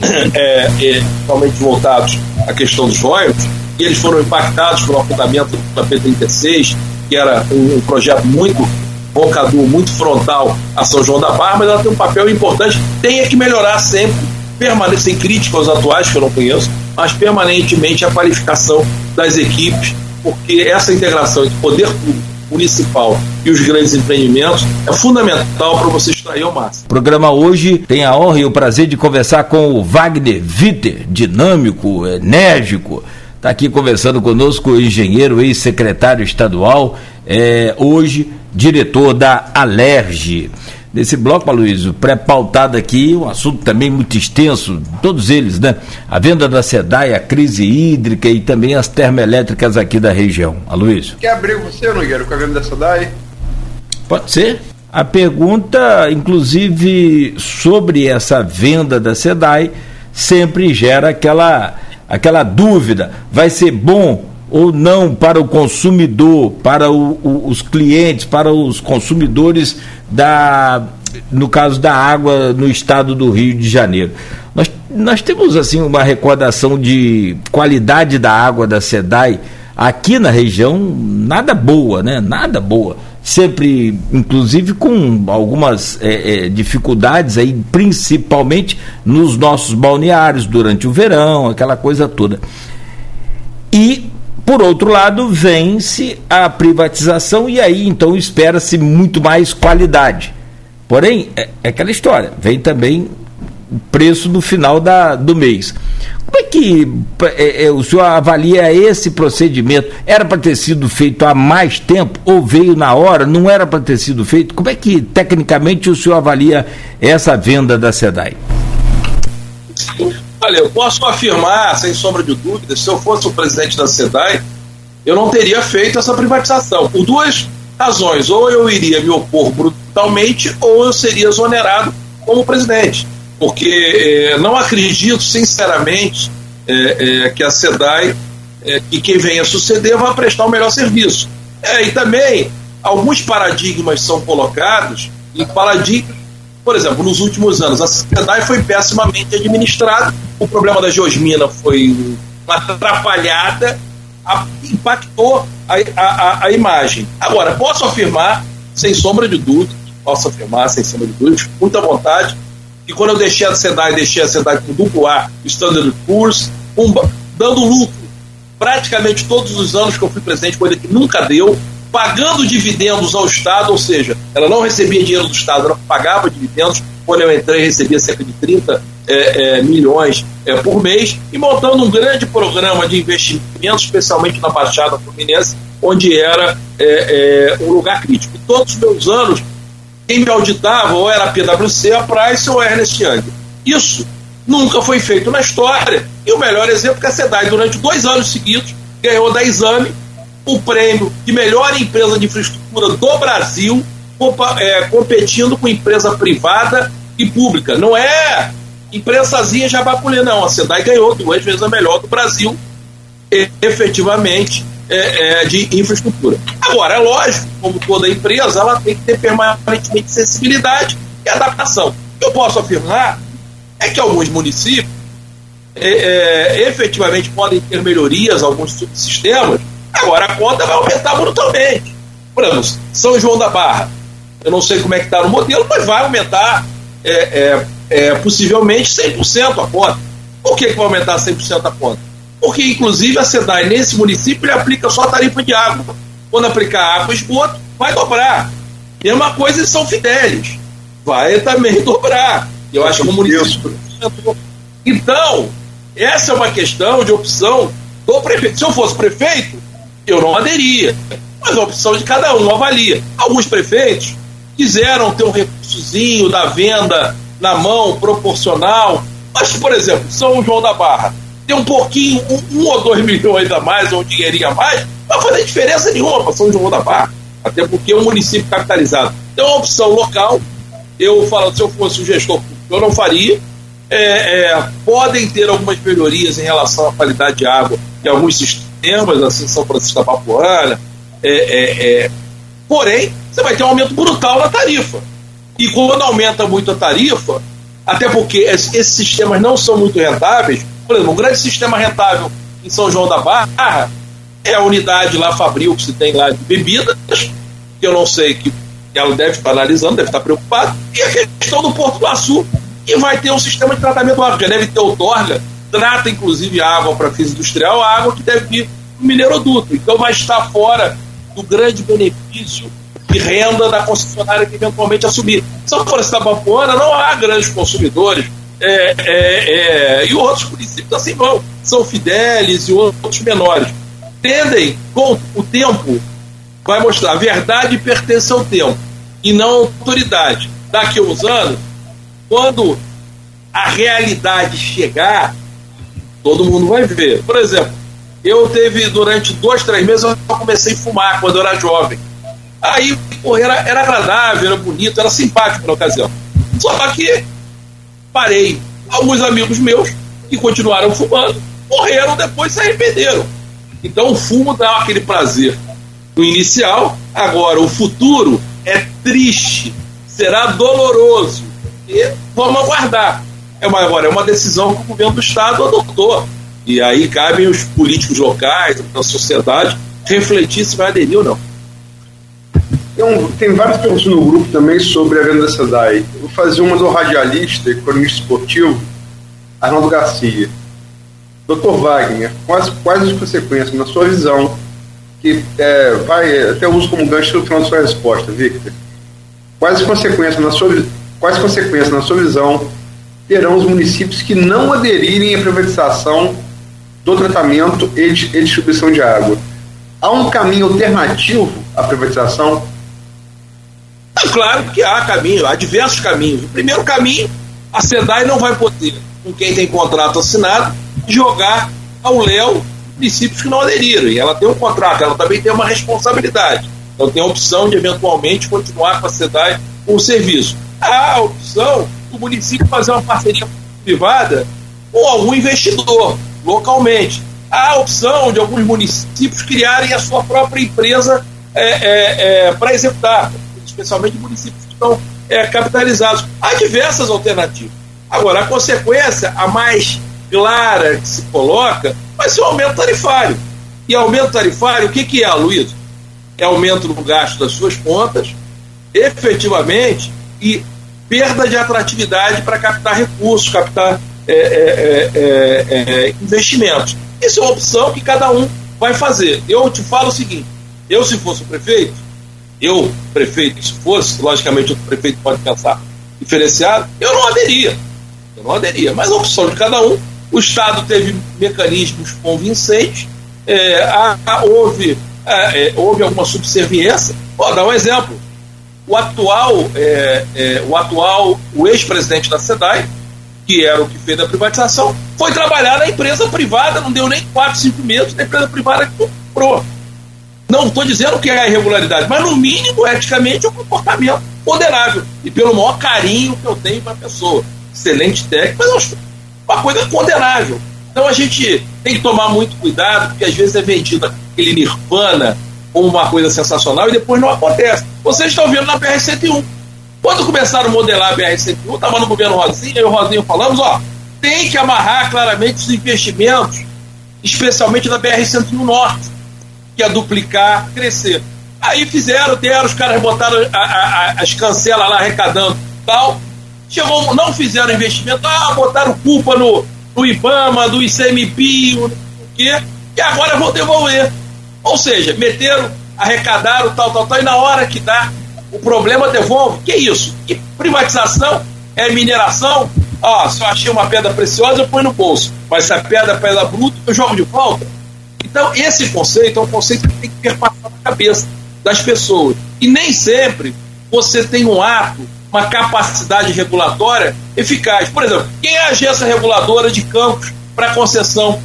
é, é, principalmente voltados à questão dos royalties, e eles foram impactados pelo afundamento da P36, que era um, um projeto muito focador, muito frontal a São João da Barra, mas ela tem um papel importante, tem que melhorar sempre, permanecer crítica aos atuais, que eu não conheço, mas permanentemente a qualificação das equipes, porque essa integração entre poder público municipal e os grandes empreendimentos é fundamental para você extrair o máximo. O programa hoje tem a honra e o prazer de conversar com o Wagner Witter, dinâmico, enérgico. Está aqui conversando conosco o engenheiro, ex-secretário estadual, é, hoje diretor da Alerge. Nesse bloco, Aloysio, pré-pautado aqui, um assunto também muito extenso, todos eles, né? A venda da SEDAI, a crise hídrica e também as termoelétricas aqui da região. Aloysio. Quer abrir você, Nogueira, com a venda da SEDAI? Pode ser. A pergunta, inclusive, sobre essa venda da SEDAI, sempre gera aquela, aquela dúvida: vai ser bom ou não para o consumidor, para o, o, os clientes, para os consumidores da, no caso da água no estado do Rio de Janeiro. Nós, nós temos assim uma recordação de qualidade da água da SEDAI aqui na região nada boa, né? Nada boa. Sempre, inclusive, com algumas é, é, dificuldades aí, principalmente nos nossos balneários durante o verão, aquela coisa toda. E por outro lado, vence a privatização e aí então espera-se muito mais qualidade. Porém, é, é, aquela história, vem também o preço no final da, do mês. Como é que é, é, o senhor avalia esse procedimento? Era para ter sido feito há mais tempo ou veio na hora? Não era para ter sido feito? Como é que, tecnicamente, o senhor avalia essa venda da SEDAI? Olha, eu posso afirmar, sem sombra de dúvida, se eu fosse o presidente da SEDAI, eu não teria feito essa privatização. Por duas razões. Ou eu iria me opor brutalmente, ou eu seria exonerado como presidente. Porque eh, não acredito, sinceramente, eh, eh, que a SEDAI e quem venha suceder vai prestar o melhor serviço. e também, alguns paradigmas são colocados, e paradigmas por exemplo, nos últimos anos, a SEDAI foi pessimamente administrada, o problema da geosmina foi uma atrapalhada, a, impactou a, a, a, imagem. Agora, posso afirmar, sem sombra de dúvida, posso afirmar, sem sombra de dúvida, com muita vontade, que quando eu deixei a SEDAI, deixei a SEDAI com duplo A, Standard Poor's, um, dando lucro praticamente todos os anos que eu fui presidente, coisa que nunca deu, pagando dividendos ao Estado, ou seja, ela não recebia dinheiro do Estado, ela pagava dividendos. Quando eu entrei, recebia cerca de 30 é, é, milhões é, por mês e montando um grande programa de investimentos, especialmente na Baixada Fluminense, onde era é, é, um lugar crítico. E todos os meus anos, quem me auditava ou era a PwC, a Price ou a Ernest Young. Isso nunca foi feito na história. E o melhor exemplo é que a SEDAI, durante dois anos seguidos, ganhou da Exame o prêmio de melhor empresa de infraestrutura do Brasil, é, competindo com empresa privada e pública. Não é imprensazinha já baculê, não. A SEDAI ganhou duas vezes a melhor do Brasil, efetivamente, é, é, de infraestrutura. Agora, é lógico, como toda empresa, ela tem que ter permanentemente sensibilidade e adaptação. Eu posso afirmar é que alguns municípios é, é, efetivamente podem ter melhorias, alguns sistemas, agora a conta vai aumentar brutalmente. Por exemplo, São João da Barra, eu não sei como é que está no modelo, mas vai aumentar é, é, é possivelmente 100% a conta. Por que, que vai aumentar 100% a conta? Porque, inclusive, a SEDAI, nesse município, ele aplica só a tarifa de água. Quando aplicar água e esgoto, vai dobrar. Mesma coisa em São Fidélis. Vai também dobrar. Eu acho que o município. Então, essa é uma questão de opção do prefeito. Se eu fosse prefeito, eu não aderia. Mas a opção de cada um avalia. Alguns prefeitos quiseram ter um recursozinho da venda na mão, proporcional. Mas, por exemplo, São João da Barra tem um pouquinho, um, um ou dois milhões a mais, ou um dinheirinho a mais, não vai fazer diferença nenhuma para São João da Barra. Até porque é um município capitalizado. Então, é uma opção local. Eu falo, se eu fosse o gestor eu não faria. É, é, podem ter algumas melhorias em relação à qualidade de água em alguns sistemas, assim, São Francisco da Papuana. É, é, é, porém, você vai ter um aumento brutal na tarifa. E quando aumenta muito a tarifa, até porque esses sistemas não são muito rentáveis, por exemplo, um grande sistema rentável em São João da Barra é a unidade lá Fabril que se tem lá de bebidas, que eu não sei que ela deve estar analisando, deve estar preocupada, e a questão do Porto do Açu, que vai ter um sistema de tratamento água, já deve ter outorga, trata inclusive água para fins industrial, água que deve vir do mineroduto, então vai estar fora do grande benefício de renda da concessionária que eventualmente assumir. São Francisco da Papuana não há grandes consumidores, é, é, é, e outros municípios assim vão, São Fidélis e outros menores. Tendem, com o tempo, vai mostrar, a verdade pertence ao tempo e não à autoridade. Daqui a uns anos, quando a realidade chegar, todo mundo vai ver. Por exemplo, eu teve durante dois, três meses, eu comecei a fumar quando eu era jovem. Aí, pô, era, era agradável, era bonito, era simpático na ocasião. Só que parei. Alguns amigos meus que continuaram fumando morreram depois se arrependeram. Então o fumo dá aquele prazer no inicial, agora o futuro é triste, será doloroso. E vamos aguardar. É uma, agora, é uma decisão que o governo do Estado adotou. E aí cabem os políticos locais, a sociedade, refletir se vai aderir ou não. Tem, tem várias perguntas no grupo também sobre a venda da SEDAI. vou fazer uma do radialista e esportivo, Arnaldo Garcia. Doutor Wagner, quais, quais as consequências, na sua visão, que é, vai até uso como gancho no final da sua resposta, Victor? Quais as consequências, na sua, quais consequências, na sua visão, terão os municípios que não aderirem à privatização do tratamento e, de, e distribuição de água? Há um caminho alternativo à privatização? Claro que há caminho, há diversos caminhos. O primeiro caminho, a SEDAI não vai poder, com quem tem contrato assinado, jogar ao léu municípios que não aderiram. E ela tem um contrato, ela também tem uma responsabilidade. Então tem a opção de eventualmente continuar com a SEDAI com o serviço. Há a opção do município fazer uma parceria privada com algum investidor localmente. Há a opção de alguns municípios criarem a sua própria empresa é, é, é, para executar especialmente municípios que estão é, capitalizados. Há diversas alternativas. Agora, a consequência, a mais clara que se coloca, vai ser o aumento tarifário. E aumento tarifário, o que, que é, Luiz? É aumento no gasto das suas contas, efetivamente, e perda de atratividade para captar recursos, captar é, é, é, é, é investimentos. Isso é uma opção que cada um vai fazer. Eu te falo o seguinte: eu, se fosse o prefeito, eu, prefeito, se fosse, logicamente o prefeito pode pensar diferenciado, eu não aderia. Eu não aderia. Mas a opção de cada um, o Estado teve mecanismos convincentes, é, a, a, houve, é, é, houve alguma subserviência. Vou dar um exemplo. O atual, é, é, o atual, o ex-presidente da SEDAI, que era o que fez a privatização, foi trabalhar na empresa privada, não deu nem 4, 5 meses, na empresa privada que comprou. Não estou dizendo que é irregularidade, mas no mínimo, eticamente, é um comportamento moderável e pelo maior carinho que eu tenho para a pessoa. excelente técnico, mas uma coisa condenável. Então a gente tem que tomar muito cuidado, porque às vezes é vendido aquele nirvana como uma coisa sensacional e depois não acontece. Vocês estão vendo na BR-101. Quando começaram a modelar a BR-101, estava no governo Rosinha, eu e o Rosinho falamos, ó, tem que amarrar claramente os investimentos, especialmente da BR-101 Norte, que é duplicar, crescer. Aí fizeram, deram, os caras botaram a, a, a, as cancelas lá arrecadando tal. Chegou, não fizeram investimento, ah, botaram culpa no, no IBAMA, do ICMP, o quê, e agora vão devolver. Ou seja, meteram, arrecadaram, tal, tal, tal, e na hora que dá, o problema devolve. Que isso? Que privatização? É mineração? Ó, se eu achei uma pedra preciosa, eu ponho no bolso. Mas se a pedra é pedra bruta, eu jogo de volta. Então, esse conceito é um conceito que tem que perpassar na cabeça das pessoas. E nem sempre você tem um ato, uma capacidade regulatória eficaz. Por exemplo, quem é a agência reguladora de campos para concessão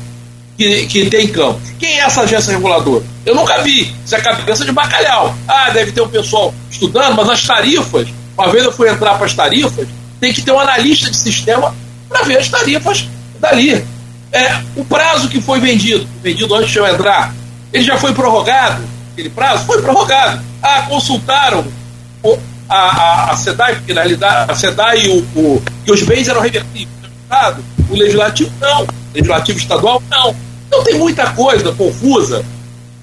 que, que tem campos? Quem é essa agência reguladora? Eu nunca vi. Isso é cabeça de bacalhau. Ah, deve ter um pessoal estudando, mas as tarifas, uma vez eu fui entrar para as tarifas, tem que ter um analista de sistema para ver as tarifas dali. É, o prazo que foi vendido, vendido antes de eu entrar, ele já foi prorrogado? Aquele prazo? Foi prorrogado. Ah, consultaram o, a, a, a SEDAI, porque na realidade a SEDAI e, o, o, e os bens eram revertíveis. O legislativo não. O legislativo estadual não. Então tem muita coisa confusa,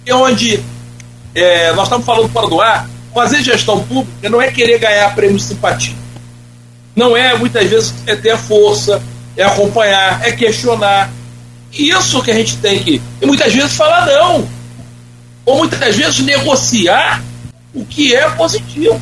é onde é, nós estamos falando fora do ar, fazer gestão pública não é querer ganhar prêmio simpatia. Não é, muitas vezes, é ter força, é acompanhar, é questionar. Isso que a gente tem que. E muitas vezes falar não. Ou muitas vezes negociar o que é positivo.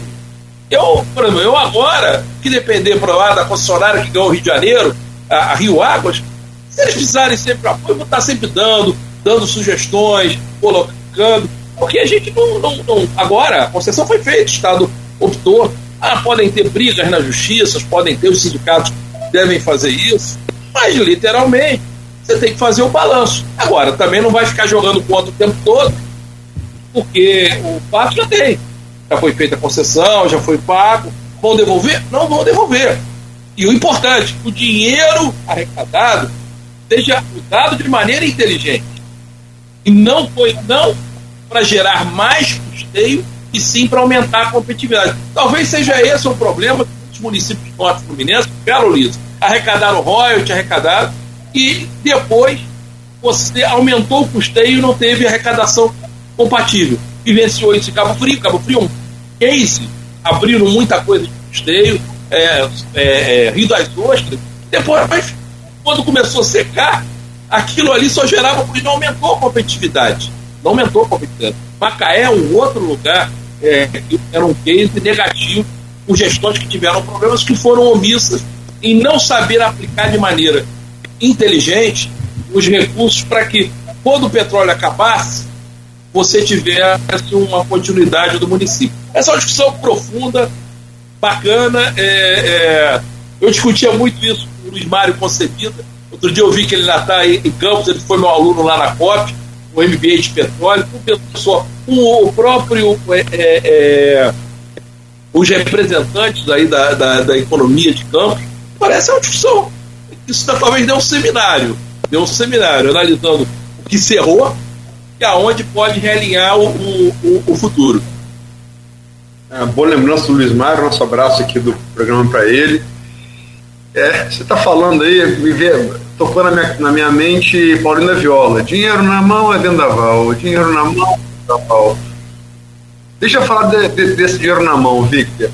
Eu, por exemplo, eu agora, que depender para lá da concessionária que ganhou o Rio de Janeiro, a, a Rio Águas, se eles precisarem sempre apoio, eu vou estar sempre dando, dando sugestões, colocando, porque a gente não. não, não agora, a concessão foi feita, o Estado optou. Ah, podem ter brigas na justiça, podem ter os sindicatos devem fazer isso, mas literalmente você tem que fazer o balanço. Agora, também não vai ficar jogando contra o tempo todo, porque o fato já tem. Já foi feita a concessão, já foi pago. Vão devolver? Não vão devolver. E o importante, o dinheiro arrecadado seja usado de maneira inteligente. E não foi não para gerar mais custeio, e sim para aumentar a competitividade. Talvez seja esse o problema que municípios do Norte Fluminense, Belo Liso, arrecadaram royalties, arrecadaram, e depois você aumentou o custeio e não teve arrecadação compatível. Vivenciou isso em Cabo Frio, Cabo Frio é um case, abrindo muita coisa de custeio, é, é, é, Rio das Ostras, depois quando começou a secar, aquilo ali só gerava porque não aumentou a competitividade. Não aumentou a competitividade. Macaé é um outro lugar é, era um case negativo por gestões que tiveram problemas que foram omissas em não saber aplicar de maneira inteligente os recursos para que, quando o petróleo acabasse, você tivesse uma continuidade do município. Essa é uma discussão profunda, bacana. É, é, eu discutia muito isso Luiz Mário Concebida. Outro dia eu vi que ele ainda está em Campos, ele foi meu aluno lá na COP, no MBA de petróleo, com pessoa, com o próprio é, é, é, os representantes aí da, da, da, economia de Campos. Parece uma discussão. Isso talvez dê um seminário, deu um seminário analisando o que cerrou e aonde pode realinhar o, o, o futuro. É, boa lembrança do Luiz Mário, nosso abraço aqui do programa para ele. É, você está falando aí, me vê, tocou na minha, na minha mente Paulina Viola. Dinheiro na mão é vendaval, dinheiro na mão é vendaval. Deixa eu falar de, de, desse dinheiro na mão, Victor.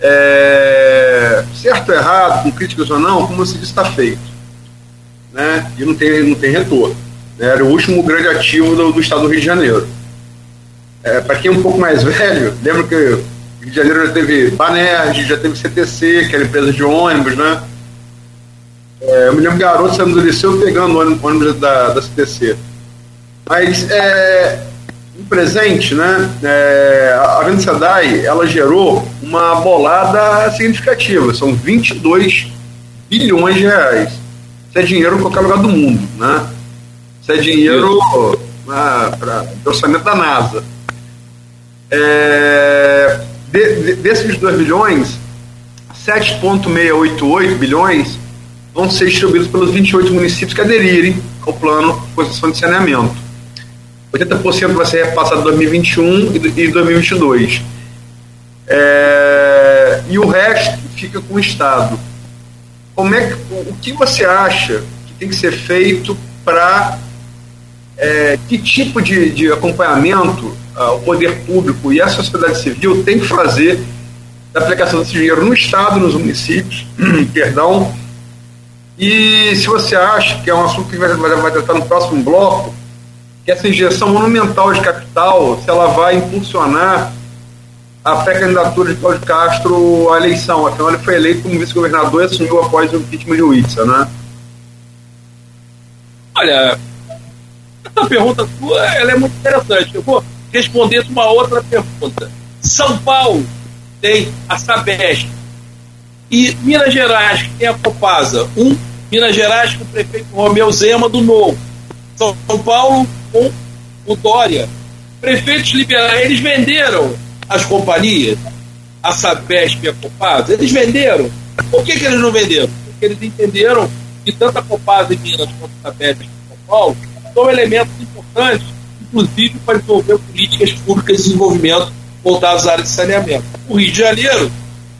É, certo ou errado, com críticas ou não, como se está feito. Né? E não tem, não tem retorno. Né? Era o último grande ativo do, do estado do Rio de Janeiro. É, Para quem é um pouco mais velho, lembra que Rio de Janeiro já teve Banerj, já teve CTC, que era empresa de ônibus, né? É, eu me lembro garoto saindo do liceu pegando o ônibus da, da CTC. Mas, é, no presente, né, é, a Venda Sedai, ela gerou uma bolada significativa, são 22 bilhões de reais. Isso é dinheiro em qualquer lugar do mundo, né? Isso é dinheiro para orçamento da NASA. É, de, de, desses 2 bilhões, 7,688 bilhões vão ser distribuídos pelos 28 municípios que aderirem ao plano de concessão de saneamento. 80% vai ser repassado em 2021 e 2022. É, e o resto fica com o Estado. Como é que, o que você acha que tem que ser feito para é, que tipo de, de acompanhamento uh, o poder público e a sociedade civil tem que fazer da aplicação desse dinheiro no Estado, nos municípios, perdão, e se você acha que é um assunto que vai, vai, vai tratar no próximo bloco, que essa injeção monumental de capital, se ela vai impulsionar a pré-candidatura de Cláudio Castro à eleição. Afinal, ele foi eleito como vice-governador e assumiu após o impeachment de Whitson, né? Olha, essa pergunta sua ela é muito interessante. Eu vou responder uma outra pergunta. São Paulo tem a Sabesp e Minas Gerais, tem a Copasa. Um, Minas Gerais com o prefeito Romeu Zema do Novo. São Paulo com o Dória. Prefeitos liberais, eles venderam as companhias, a Sabesp e a Copasa, eles venderam. Por que, que eles não venderam? Porque eles entenderam que tanto a Copasa em Minas quanto a Sabesp em São Paulo são elementos importantes, inclusive para desenvolver políticas públicas de desenvolvimento voltadas à área de saneamento. O Rio de Janeiro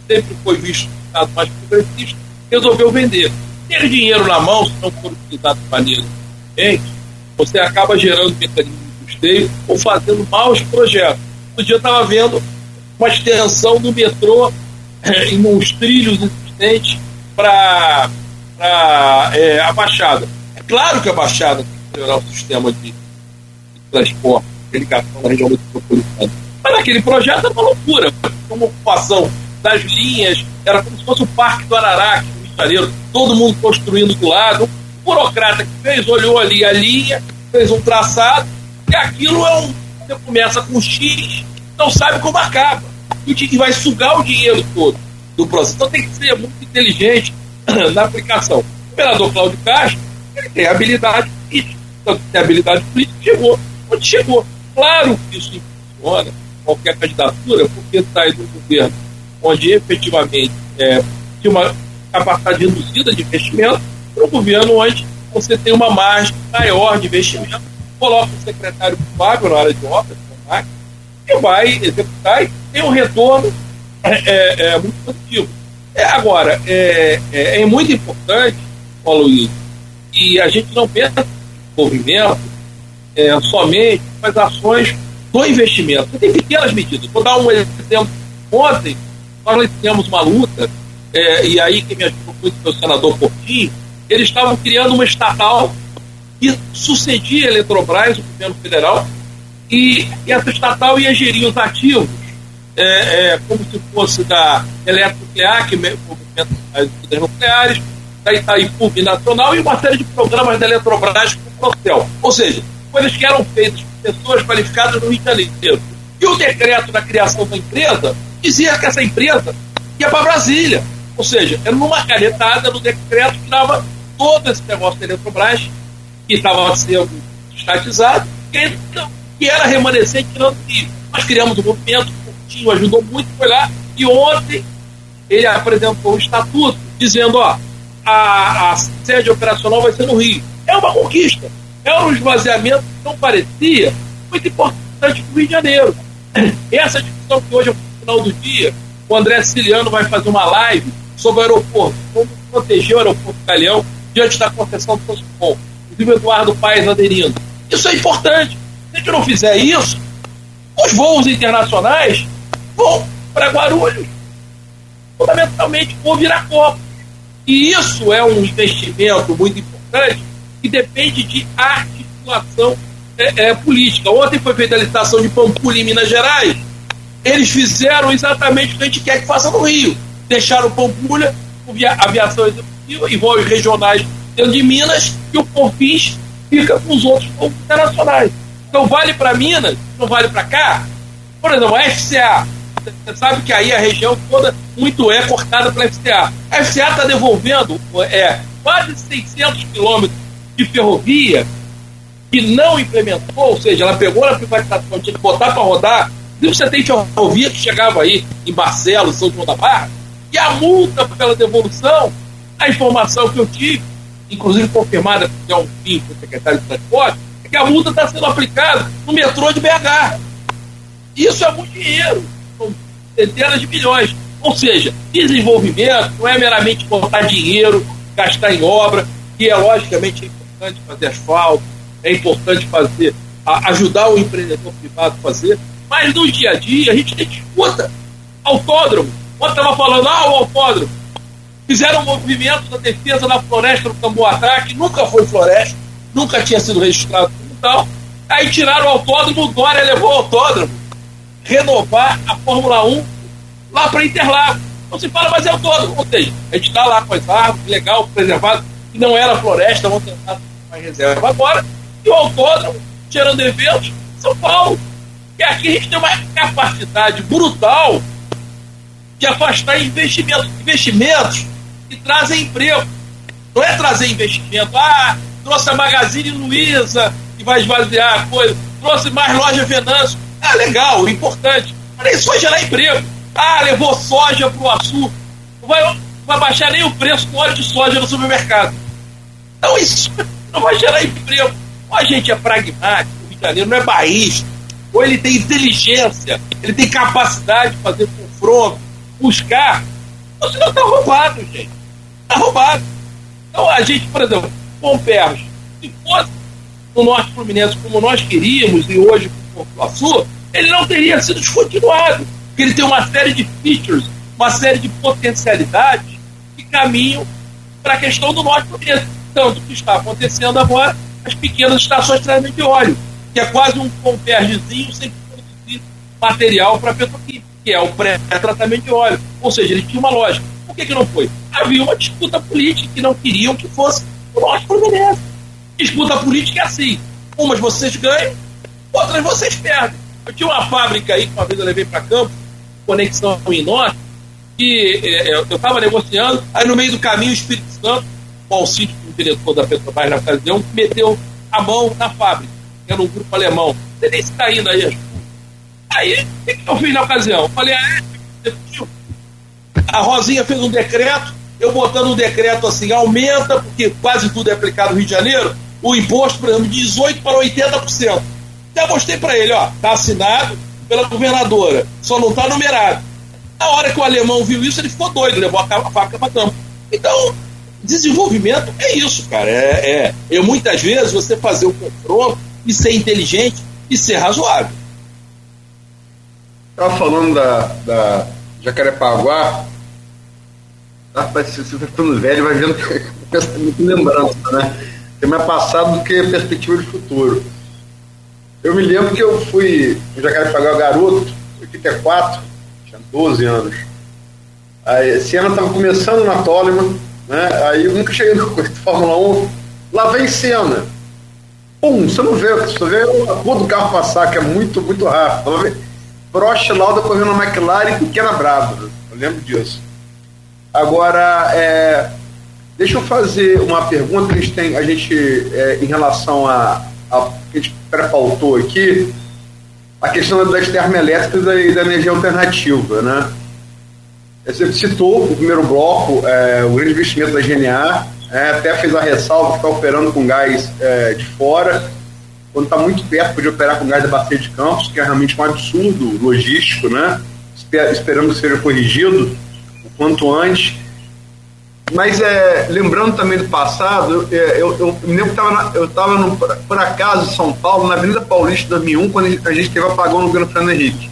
sempre foi visto como estado mais progressista, resolveu vender. Ter dinheiro na mão, se não for utilizado de maneira eficiente, você acaba gerando mecanismos de custeio ou fazendo maus projetos. Outro dia eu estava vendo uma extensão do metrô eh, em uns trilhos existentes para é, a Baixada. É claro que a Baixada tem que melhorar o sistema de, de transporte, de ligação na região metropolitana. Mas aquele projeto era uma loucura, uma ocupação das linhas, era como se fosse o Parque do Araraque, no Rio de Janeiro, todo mundo construindo do lado. Um burocrata que fez, olhou ali a linha, fez um traçado, e aquilo é um. Você começa com X, não sabe como acaba. E vai sugar o dinheiro todo do processo. Então tem que ser muito inteligente na aplicação. O governador Cláudio Castro, ele tem habilidade política. Tanto tem habilidade política, chegou onde chegou. Claro que isso funciona, qualquer candidatura, porque sai do governo onde efetivamente é, tinha uma capacidade reduzida de investimento, para um governo onde você tem uma margem maior de investimento, coloca o secretário Fábio na área de obras, e vai executar e tem um retorno é, é, é muito positivo. É, agora, é, é, é, muito importante, Paulo Luiz, e a gente não pensa em desenvolvimento é, somente as ações do investimento. Tem pequenas medidas. Vou dar um exemplo. Ontem, nós fizemos uma luta, e aí quem me ajudou muito o senador Portinho, eles estavam criando uma estatal que sucedia a Eletrobras, o governo federal, e, e essa estatal ia gerir os ativos é, é, como se fosse da Eletronuclear, que é das nucleares, da Itaipu Nacional e uma série de programas da Eletrobras com o Procel. Ou seja, coisas que eram feitas por pessoas qualificadas no Rio de Janeiro. E o decreto da criação da empresa dizia que essa empresa ia para Brasília. Ou seja, era numa canetada no decreto que dava todo esse negócio da Eletrobras, que estava sendo estatizado, que, que era remanescente no Rio. Nós criamos um movimento, o Coutinho ajudou muito, foi lá, e ontem ele apresentou um estatuto dizendo, ó, a, a sede operacional vai ser no Rio. É uma conquista. É um esvaziamento que não parecia muito importante para o Rio de Janeiro. Essa discussão que hoje, no final do dia, o André Ciliano vai fazer uma live sobre o aeroporto, como proteger o aeroporto Calhão diante da concessão do Soscom. Inclusive o Eduardo Paes aderindo. Isso é importante. Se a gente não fizer isso, os voos internacionais vão para Guarulhos. Fundamentalmente vão virar copo. E isso é um investimento muito importante que depende de articulação é, é, política. Ontem foi feita a licitação de Pampulha em Minas Gerais. Eles fizeram exatamente o que a gente quer que faça no Rio. Deixaram Pampulha, aviação executiva e voos regionais dentro de Minas, e o Confins fica com os outros voos internacionais. Então vale para Minas, não vale para cá. Por exemplo, a FCA. Você sabe que aí a região toda muito é cortada pela FCA. A FCA está devolvendo é, quase 600 quilômetros de ferrovia que não implementou, ou seja, ela pegou na privatização, tinha que botar para rodar. E você tem ferrovia que chegava aí em Barcelos, São João da Barra, E a multa pela devolução, a informação que eu tive, inclusive confirmada por um fim secretário de transporte, é que a multa está sendo aplicada no metrô de BH. Isso é muito dinheiro, são centenas de milhões. Ou seja, desenvolvimento não é meramente botar dinheiro, gastar em obra, que é logicamente importante fazer asfalto, é importante fazer, ajudar o empreendedor privado a fazer, mas no dia a dia a gente escuta autódromo. Ontem estava falando, ah, o autódromo. Fizeram um movimento da defesa da floresta no Camboatá, que nunca foi floresta, nunca tinha sido registrado como tal. Aí tiraram o autódromo, o Dória levou o autódromo. Renovar a Fórmula 1 lá para Interlagos. Não se fala, mas é autódromo. Seja, a gente está lá com as árvores, legal, preservado, que não era floresta, vamos tentar mais reserva agora. E o autódromo, tirando eventos, São Paulo. E aqui a gente tem uma capacidade brutal de afastar investimentos, investimentos que trazem emprego. Não é trazer investimento, ah, trouxe a Magazine Luiza, que vai esvaziar a coisa, trouxe mais loja Venâncio. Ah, legal, importante. Mas isso vai gerar emprego. Ah, levou soja para o açúcar. Não vai, vai baixar nem o preço do óleo de soja no supermercado. Então isso não vai gerar emprego. Ou a gente é pragmático, o Rio de Janeiro não é baísta, ou ele tem inteligência, ele tem capacidade de fazer confronto, buscar. Ou senão está roubado, gente. Está roubado. Então a gente, por exemplo, com Perros, se fosse no Norte Fluminense como nós queríamos e hoje com o Porto ele não teria sido descontinuado. Porque ele tem uma série de features, uma série de potencialidades que caminham para a questão do Norte Fluminense. Tanto que está acontecendo agora as pequenas estações de tratamento de óleo, que é quase um convergezinho sem produzir material para petroquímica, que é o pré-tratamento de óleo. Ou seja, ele tinha uma lógica. Por que, que não foi? Havia uma disputa política que não queriam que fosse o Norte Fluminense. Disputa política é assim: umas vocês ganham, outras vocês perdem. Eu tinha uma fábrica aí que uma vez eu levei para campo, conexão em norte, que é, eu estava negociando, aí no meio do caminho o Espírito Santo, o Alcide, o diretor da Petrobras na ocasião, meteu a mão na fábrica, que era um grupo alemão. Você nem está indo aí. Aí, o que eu fiz na ocasião? Eu falei, ah, é, a Rosinha fez um decreto, eu botando um decreto assim, aumenta, porque quase tudo é aplicado no Rio de Janeiro, o imposto, por exemplo, de 18% para 80%. Já mostrei para ele, ó, tá assinado pela governadora, só não tá numerado. Na hora que o alemão viu isso, ele ficou doido, levou a faca para campo. Então, desenvolvimento é isso, cara. É, é, é muitas vezes você fazer o confronto e ser inteligente e ser razoável. Estava falando da, da Jacarepaguá, rapaz, se você ficando velho, vai vendo muito lembrança, né? Tem mais passado do que perspectiva de futuro. Eu me lembro que eu fui em Jacarepaguá garoto, 84, tinha 12 anos. Aí, esse ano estava começando na Toleman, né? Aí eu nunca cheguei no Fórmula 1. Lá vem cena. Pum, você não vê, você vê a rua do carro passar, que é muito, muito rápido. Prost Lauda correndo na McLaren pequena brava. Eu lembro disso. Agora, é, deixa eu fazer uma pergunta que a gente tem, a gente, é, em relação a, a que a gente pré-pautou aqui, a questão das termoelétricas e da energia alternativa, né? Você citou o primeiro bloco, é, o grande investimento da GNA, é, até fez a ressalva que está operando com gás é, de fora, quando está muito perto de operar com gás da bacia de Campos, que é realmente um absurdo logístico, né? Esperando que seja corrigido o quanto antes. Mas é, lembrando também do passado, eu, é, eu, eu me lembro que eu estava por acaso em São Paulo, na Avenida Paulista 2001, quando a gente teve apagão no governo Fernando Henrique.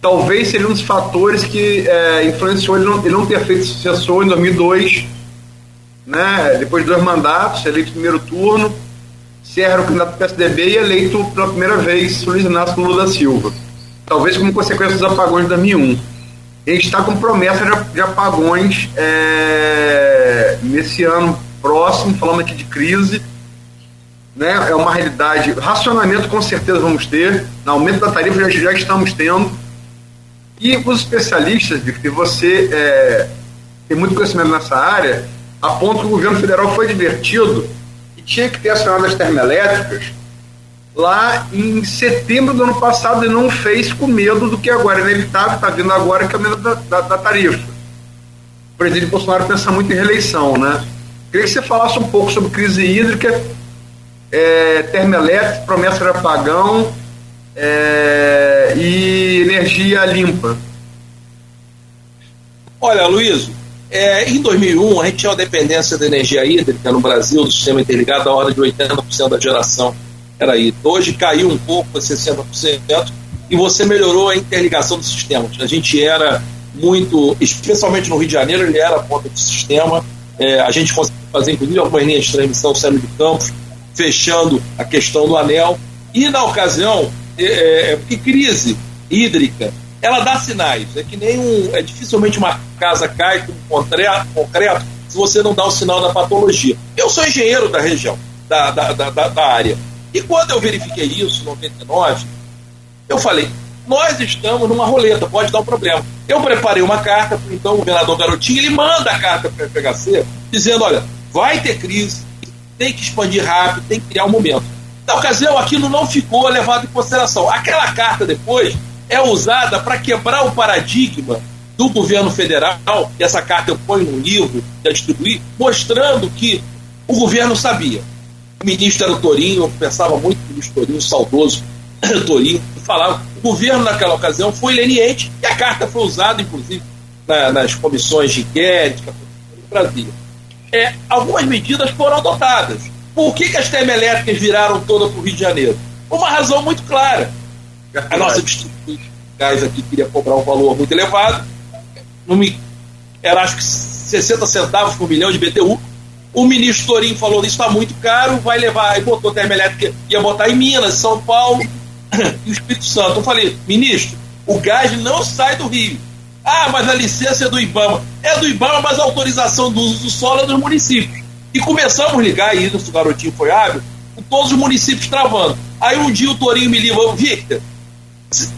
Talvez seja um dos fatores que é, influenciou ele não, ele não ter feito sucessor em 2002, né, depois de dois mandatos, eleito no primeiro turno, Serra o candidato do PSDB e eleito pela primeira vez Luiz Inácio Lula da Silva. Talvez como consequência dos apagões de 2001 a gente está com promessa de, apagões é, nesse ano próximo, falando aqui de crise. Né, é uma realidade. Racionamento com certeza vamos ter, aumento da tarifa já, já estamos tendo. E os especialistas, Victor, você é, tem muito conhecimento nessa área, apontam que o governo federal foi divertido tinha que ter acionado as termoelétricas lá em setembro do ano passado e não fez com medo do que agora é inevitável, está vindo agora, que é o medo da, da, da, tarifa. o presidente Bolsonaro pensa muito em reeleição, né? Queria que você falasse um pouco sobre crise hídrica, é, termoelétrica, promessa de apagão é, e energia limpa. Olha, Luiz, é, em 2001 a gente tinha uma dependência da energia hídrica no Brasil, do sistema interligado, da ordem de 80% da geração era hídrica. Hoje caiu um pouco para 60% e você melhorou a interligação dos sistemas. A gente era muito, especialmente no Rio de Janeiro, ele era a ponta do sistema. É, a gente conseguiu fazer, inclusive, algumas linhas de transmissão saindo de campos, fechando a questão do anel. E na ocasião, é, é, porque crise hídrica, ela dá sinais. É que nem um. É dificilmente uma casa cai com concreto, concreto se você não dá o sinal da patologia. Eu sou engenheiro da região, da, da, da, da área. E quando eu verifiquei isso, em 99, eu falei, nós estamos numa roleta, pode dar um problema. Eu preparei uma carta para então o governador Garotinho, ele manda a carta para o FHC, dizendo: olha, vai ter crise, tem que expandir rápido, tem que criar um momento. Na ocasião, aquilo não ficou levado em consideração. Aquela carta depois é usada para quebrar o paradigma do governo federal, e essa carta eu ponho no livro para distribuir, mostrando que o governo sabia. O ministro era o Torinho, eu pensava muito no ministro Torinho, saudoso Torinho, falava. O governo, naquela ocasião, foi leniente e a carta foi usada, inclusive, na, nas comissões de inquérito no Brasil. É, algumas medidas foram adotadas. Por que, que as termoelétricas viraram toda para o Rio de Janeiro? Uma razão muito clara. A nossa distribuição gás aqui queria cobrar um valor muito elevado. Não me, era acho que 60 centavos por milhão de BTU. O ministro Torinho falou: isso está muito caro, vai levar. E botou termoelétrica, ia botar em Minas, São Paulo, e o Espírito Santo. Eu falei, ministro, o gás não sai do Rio. Ah, mas a licença é do IBAMA. É do IBAMA, mas a autorização do uso do solo é dos municípios. E começamos a ligar, e isso o garotinho foi hábil, com todos os municípios travando. Aí um dia o Torinho me liga, Victor,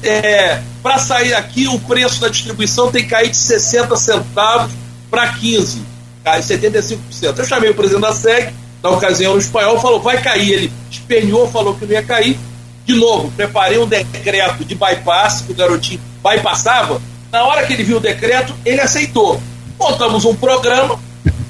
é, para sair aqui o preço da distribuição tem que cair de 60 centavos para 15, cai 75%. Eu chamei o presidente da SEG, na ocasião o espanhol, falou, vai cair. Ele esperneou, falou que não ia cair. De novo, preparei um decreto de bypass, que o garotinho bypassava. Na hora que ele viu o decreto, ele aceitou. Montamos um programa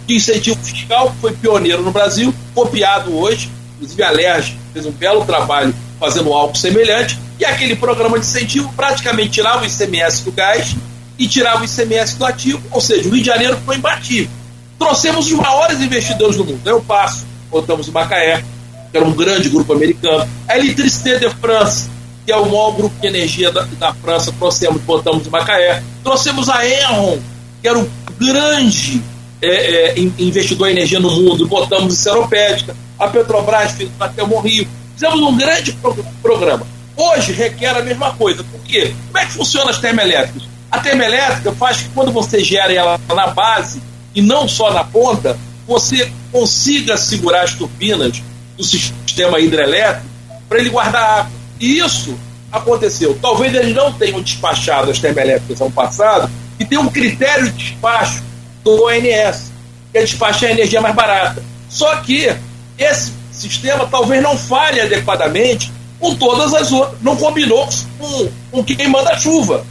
de incentivo fiscal, que foi pioneiro no Brasil, copiado hoje. Inclusive, a LERJ fez um belo trabalho fazendo algo semelhante. E aquele programa de incentivo praticamente tirava o ICMS do gás e tirava o ICMS do ativo, ou seja, o Rio de Janeiro foi imbatível. Trouxemos os maiores investidores do mundo. Eu passo, botamos o Macaé, que era um grande grupo americano. A Electricité de France, que é o maior grupo de energia da, da França, trouxemos, botamos em Macaé. Trouxemos a Enron, que era um grande é, é, investidor em energia no mundo, botamos em Seropédica. A Petrobras fez até o Rio. Fizemos um grande pro programa. Hoje requer a mesma coisa. Por quê? Como é que funciona as termoelétricas? A termoelétrica faz que quando você gera ela na base e não só na ponta, você consiga segurar as turbinas do sistema hidrelétrico para ele guardar água. E isso aconteceu. Talvez eles não tenham despachado as termoelétricas ano passado e tem um critério de despacho do ONS, que é despachar a energia mais barata. Só que esse sistema talvez não falhe adequadamente com todas as outras. Não combinou com, com quem manda chuva.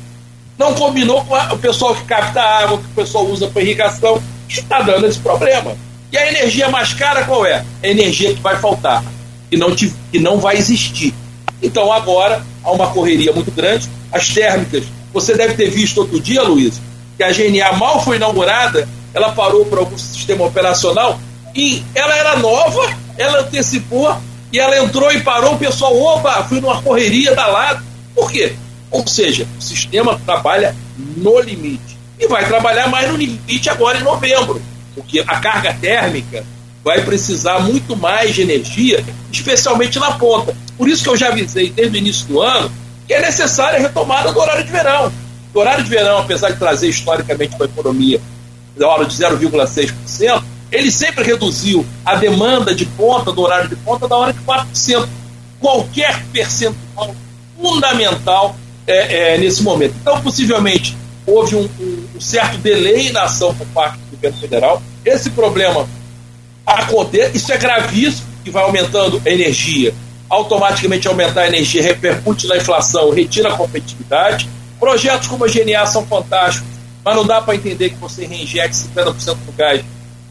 Não combinou com a, o pessoal que capta água, que o pessoal usa para irrigação. Está dando esse problema. E a energia mais cara qual é? A energia que vai faltar, que não, te, que não vai existir. Então agora há uma correria muito grande. As térmicas, você deve ter visto outro dia, Luiz, que a GNA mal foi inaugurada, ela parou para algum sistema operacional e ela era nova, ela antecipou e ela entrou e parou, o pessoal, opa, fui numa correria da lado. Por quê? Ou seja, o sistema trabalha no limite. E vai trabalhar mais no limite agora em novembro porque a carga térmica vai precisar muito mais de energia, especialmente na ponta. Por isso que eu já avisei desde o início do ano que é necessária a retomada do horário de verão. O horário de verão, apesar de trazer historicamente para a economia da hora de 0,6%, ele sempre reduziu a demanda de ponta, do horário de ponta, da hora de 4%. Qualquer percentual fundamental é, é, nesse momento. Então, possivelmente, houve um, um, certo delay na ação por parte do governo federal. Esse problema acontece, isso é gravíssimo, que vai aumentando a energia. Automaticamente aumentar a energia repercute na inflação, retira a competitividade. Projetos como a GNA são fantásticos, mas não dá para entender que você reinjete 50% do gás,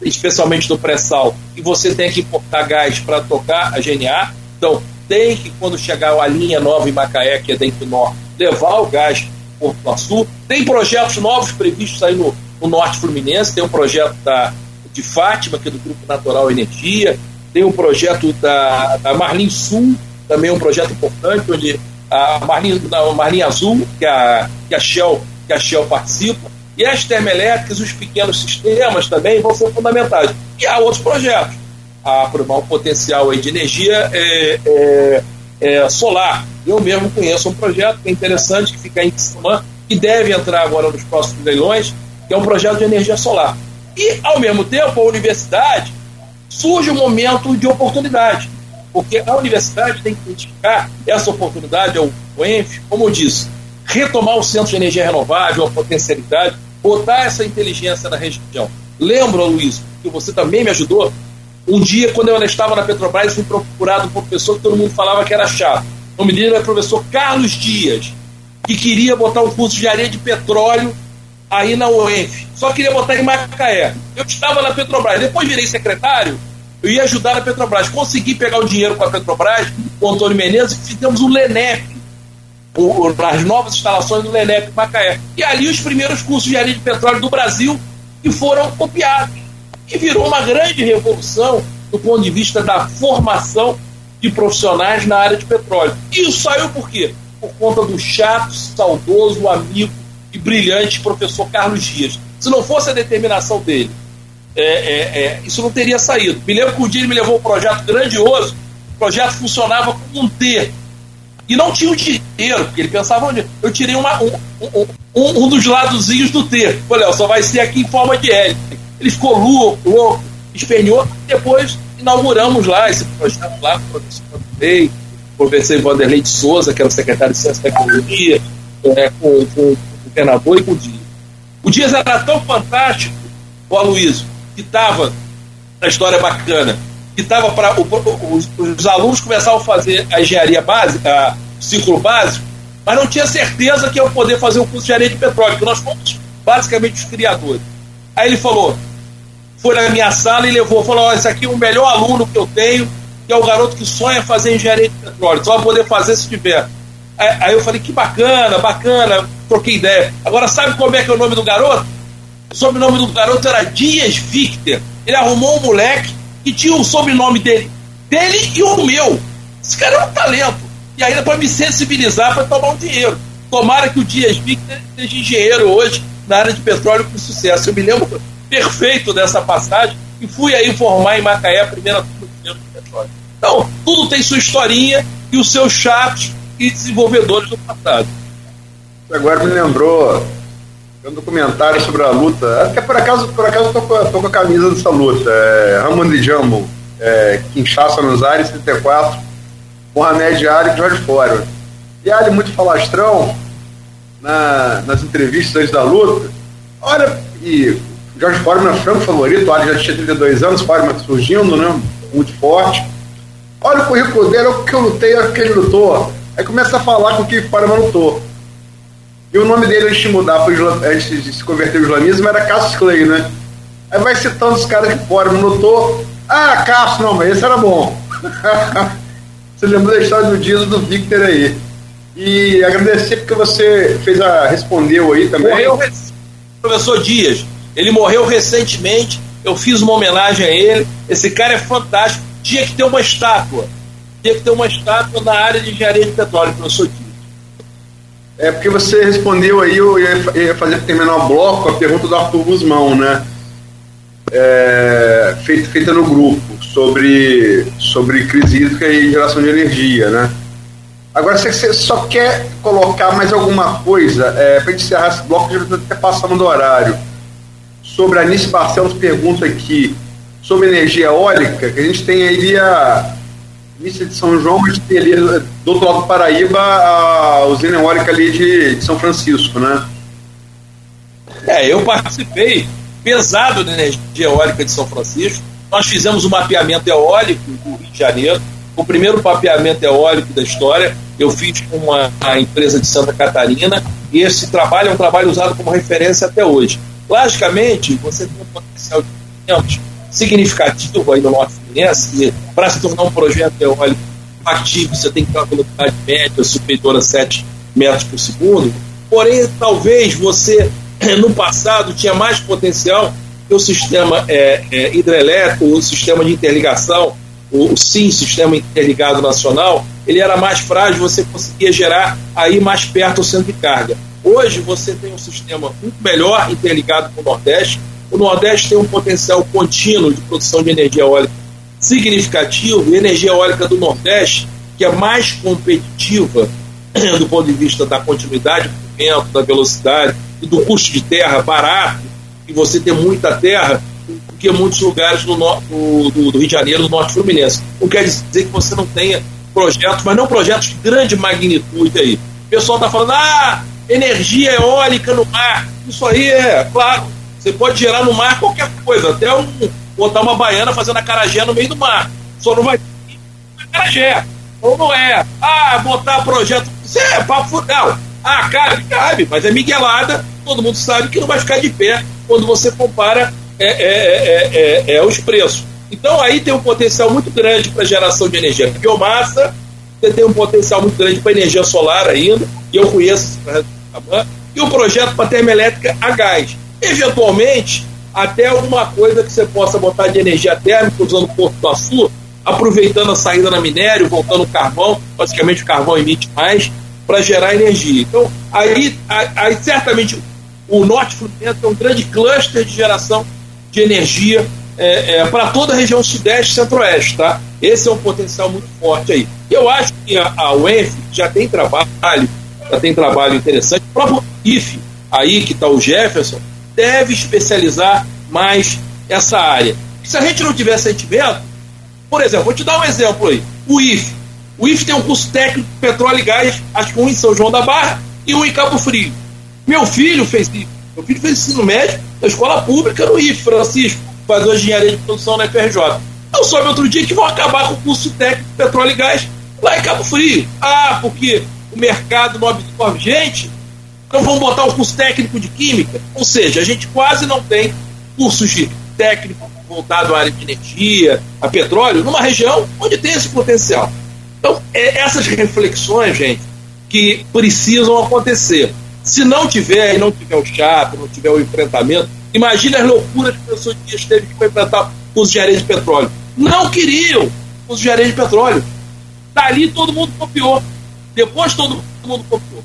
especialmente do pré-sal, e você tem que importar gás para tocar a GNA. Então, tem que, quando chegar a linha nova em Macaé, que é dentro do norte, levar o gás para Porto Açu. Tem projetos novos previstos aí no, no norte fluminense, tem um projeto da, de Fátima, que é do Grupo Natural Energia, tem um projeto da, da Marlin Sul, também um projeto importante, onde a Marlin, a Marlin Azul, que a, que a Shell que a Shell participa, e as termoelétricas, os pequenos sistemas também vão ser fundamentais. E há outros projetos. Há um potencial de energia é, é, é, solar. Eu mesmo conheço um projeto que é interessante, que fica em Quissamã, que deve entrar agora nos próximos leilões, que é um projeto de energia solar. E, ao mesmo tempo, a universidade surge um momento de oportunidade, porque a universidade tem que identificar essa oportunidade, ao ENF, como eu disse, retomar o centro de energia renovável, a potencialidade, botar essa inteligência na região. Lembra, Luiz, que você também me ajudou? Um dia, quando eu estava na Petrobras, fui procurado por um professor que todo mundo falava que era chato. O dele era o professor Carlos Dias, que queria botar um curso de areia de petróleo aí na UENF. Só queria botar em Macaé. Eu estava na Petrobras. Depois virei secretário, eu ia ajudar a Petrobras. Consegui pegar o dinheiro com a Petrobras, com o Antônio Menezes, e fizemos o LENEP, o, as novas instalações do Lenep Macaé. E ali os primeiros cursos de areia de petróleo do Brasil que foram copiados. E virou uma grande revolução do ponto de vista da formação de profissionais na área de petróleo. E isso saiu por quê? Por conta do chato, saudoso, amigo e brilhante professor Carlos Dias. Se não fosse a determinação dele, é, é, é, isso não teria saído. Me lembro que um dia ele me levou um projeto grandioso, o projeto funcionava como um T, e não tinha o dinheiro, porque ele pensava onde. Eu tirei uma, um, um, um, um dos ladozinhos do T. Falei, só vai ser aqui em forma de L. Ele ficou louco, louco, esperneou. Depois inauguramos lá esse projeto lá com o professor Vanderlei, professor Vanderlei de Souza, que era o secretário de Ciência e Tecnologia, é, com, com, o governador e com o Dias. O Dias era tão fantástico, o Aloysio, que estava na história bacana, que estava para os, os, alunos começavam a fazer a engenharia básica, o ciclo básico, mas não tinha certeza que ia poder fazer o curso de engenharia de petróleo, que nós fomos basicamente os criadores. Aí ele falou, foi na minha sala e levou, falou, esse aqui é o melhor aluno que eu tenho, que é o garoto que sonha fazer engenharia de petróleo, só vai poder fazer se tiver. Aí, aí eu falei, que bacana, bacana, troquei ideia. Agora sabe como é que é o nome do garoto? O sobrenome do garoto era Dias Victor. Ele arrumou um moleque que tinha o sobrenome dele, dele e o meu. Esse cara é um talento. E ainda para me sensibilizar para tomar um dinheiro. Tomara que o Dias Victor seja engenheiro hoje na área de petróleo com sucesso. Eu me lembro perfeito dessa passagem e fui aí formar em Macaé a primeira turma de petróleo. Então, tudo tem sua historinha e os seus chatos e desenvolvedores do passado. Agora me lembrou um documentário sobre a luta. Até por acaso, por acaso tô, com, tô com a camisa dessa luta. É, Ramon de Jambo, é, Kinshasa nos Aires, 34, Mohamed Ali e George Foreman. E Ali, muito falastrão, na, nas entrevistas antes da luta. Olha, e George Foreman é franco favorito, Ali já tinha 32 anos, Foreman surgindo, né? Muito forte. Olha o currículo dele, olha o que eu lutei, olha o que ele lutou. Aí começa a falar com o que Foreman lutou. E o nome dele antes de mudar, antes de se converter ao islamismo, era Cassius Clay, né? Aí vai citando os caras que fora, notou. Ah, Cassius, não, mas esse era bom. você lembrou da história do dia do Victor aí. E agradecer porque você fez a. respondeu aí também. Morreu, professor Dias. Ele morreu recentemente. Eu fiz uma homenagem a ele. Esse cara é fantástico. Tinha que ter uma estátua. Tinha que ter uma estátua na área de engenharia de petróleo, professor Dias. É porque você respondeu aí, eu ia fazer terminar o bloco, a pergunta do Arthur Guzmão, né? É, feita, feita no grupo, sobre, sobre crise hídrica e geração de energia, né? Agora, se você só quer colocar mais alguma coisa, é, para encerrar esse bloco, já até passando do horário, sobre a Anice Barcelos pergunta aqui sobre energia eólica, que a gente tem aí a Missa de São João, mas tem ali do outro lado do Paraíba a usina eólica ali de, de São Francisco, né? É, eu participei pesado da energia eólica de São Francisco. Nós fizemos um mapeamento eólico do Rio de Janeiro. o primeiro papeamento eólico da história. Eu fiz com uma empresa de Santa Catarina e esse trabalho é um trabalho usado como referência até hoje. Logicamente, você tem um potencial de significativo aí no Norte Fluminense e para se tornar um projeto eólico ativo, você tem que ter uma velocidade média superior a 7 metros por segundo. Porém, talvez você, no passado, tinha mais potencial que o sistema é, é, hidrelétrico, o sistema de interligação, o, o SIM, Sistema Interligado Nacional, ele era mais frágil, você conseguia gerar aí mais perto o centro de carga. Hoje você tem um sistema muito melhor interligado com o Nordeste. O Nordeste tem um potencial contínuo de produção de energia eólica significativo, e energia eólica do Nordeste, que é mais competitiva do ponto de vista da continuidade do movimento, da velocidade e do custo de terra barato, e você ter muita terra, do que muitos lugares do, do, do, do Rio de Janeiro, do Norte Fluminense. Não quer dizer que você não tenha projetos, mas não projetos de grande magnitude aí. O pessoal está falando, ah, energia eólica no mar. Isso aí é, claro, você pode gerar no mar qualquer coisa, até um, botar uma baiana fazendo acarajé no meio do mar. Só não vai ter. Ou não é. Ah, botar projeto. Isso é papo fural. Ah, cabe, cabe, mas é miguelada. Todo mundo sabe que não vai ficar de pé quando você compara é, é, é, é, os preços. Então aí tem um potencial muito grande para geração de energia biomassa, você tem um potencial muito grande para energia solar ainda, e eu conheço e o projeto para termoelétrica a gás. Eventualmente, até alguma coisa que você possa botar de energia térmica usando Porto do Açu, aproveitando a saída na minério, voltando o carvão, basicamente o carvão emite mais, para gerar energia. Então, aí, aí certamente o Norte Fluminense é um grande cluster de geração de energia é, é, para toda a região sudeste e centro-oeste, tá? Esse é um potencial muito forte aí. Eu acho que a, a UENF já tem trabalho, já tem trabalho interessante. O próprio IFE, aí que está o Jefferson, deve especializar mais essa área. Se a gente não tiver sentimento, por exemplo, vou te dar um exemplo aí. O IFE. O IFE tem um curso técnico de petróleo e gás, acho que um em São João da Barra e um em Cabo Frio. Meu filho fez isso. Meu filho fez ensino médio na escola pública no IFE, Francisco, fazendo engenharia de produção na FRJ. Eu soube outro dia que vão acabar com o curso técnico de petróleo e gás lá em Cabo Frio. Ah, porque o mercado não absorve gente, então vamos botar um curso técnico de química. Ou seja, a gente quase não tem cursos de técnico voltado à área de energia, a petróleo, numa região onde tem esse potencial. Então, é essas reflexões, gente, que precisam acontecer. Se não tiver, e não tiver o chato, não tiver o enfrentamento, imagine as loucuras que o professor Dias teve que enfrentar os gerentes de petróleo. Não queriam os gerentes de petróleo. Dali todo mundo copiou. Depois todo mundo copiou.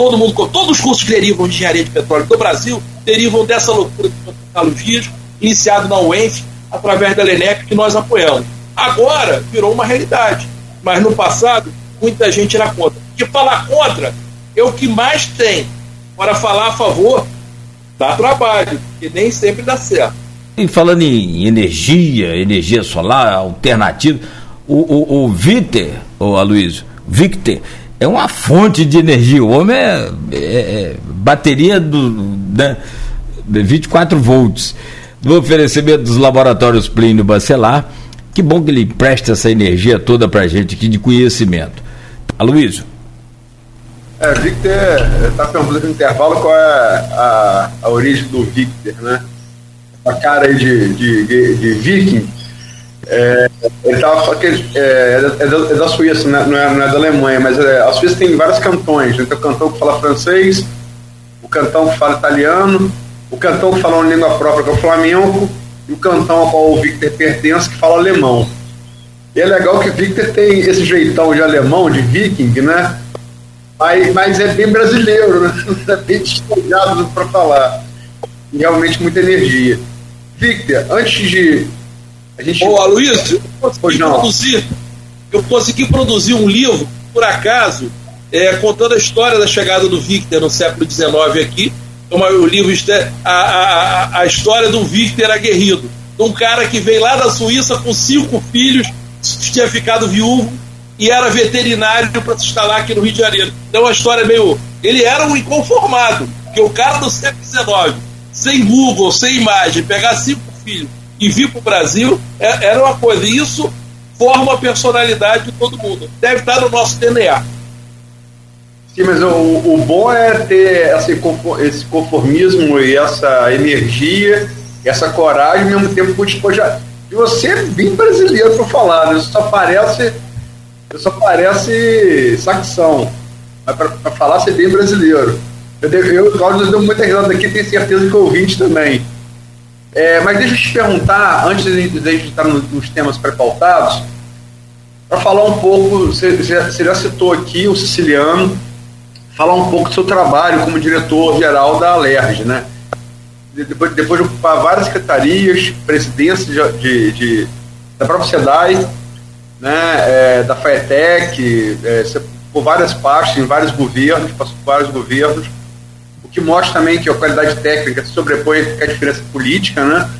Todo mundo, todos os cursos que derivam de engenharia de petróleo do Brasil derivam dessa loucura de Carlos Dias, iniciado na UENF, através da LENEP, que nós apoiamos. Agora virou uma realidade. Mas no passado, muita gente era contra. Porque falar contra é o que mais tem. Para falar a favor, dá trabalho, e nem sempre dá certo. E falando em energia, energia solar, alternativa, o, o, o Viter, o Aloysio, Victor, é uma fonte de energia. O homem é, é, é bateria do, né, 24 volts. No oferecimento dos laboratórios Plínio Bacelar, que bom que ele presta essa energia toda para a gente aqui de conhecimento. Aloysio. É, Victor está perguntando no intervalo qual é a, a origem do Victor, né? A cara aí de, de, de, de viking. É, ele tava aquele, é, é, da, é, da, Suíça, né? não, é, não é da Alemanha, mas é, a Suíça tem vários cantões. Né? Tem o cantão que fala francês, o cantão que fala italiano, o cantão que fala uma língua própria, que é o flamenco, e o cantão ao qual o Victor pertence, que fala alemão. E é legal que o Victor tem esse jeitão de alemão, de viking, né? Mas, mas é bem brasileiro, né? É bem despojado para falar. E realmente muita energia. Victor, antes de. A gente... Ô, Aloysio, eu consegui, produzir, eu consegui produzir um livro, por acaso, é, contando a história da chegada do Victor no século XIX aqui. Então, o livro a, a, a história do Victor aguerrido. Um cara que veio lá da Suíça com cinco filhos, tinha ficado viúvo e era veterinário para se instalar aqui no Rio de Janeiro. Então a história é meio. Ele era um inconformado, que o cara do século XIX, sem Google, sem imagem, pegar cinco filhos e vir para o Brasil, é, era uma coisa. E isso forma a personalidade de todo mundo. Deve estar no nosso DNA. Sim, mas o, o bom é ter esse, conformismo e essa energia, essa coragem, ao mesmo tempo que despojar. E você é bem brasileiro para falar, né? Só parece, só parece saxão. Mas para falar, você é bem brasileiro. Eu, eu Cláudio, deu muita risada aqui, tenho certeza que o ouvinte também. É, mas deixa eu te perguntar, antes de, a gente estar nos temas pré-pautados, para falar um pouco, você, já citou aqui o siciliano, falar um pouco do seu trabalho como diretor-geral da Alerj, né? Depois, depois de ocupar várias secretarias, presidência de, de, da própria SEDAI, né, é, da FAETEC, é, por várias partes, em vários governos, passou por vários governos, que mostra também que a qualidade técnica se sobrepõe a diferença política, né?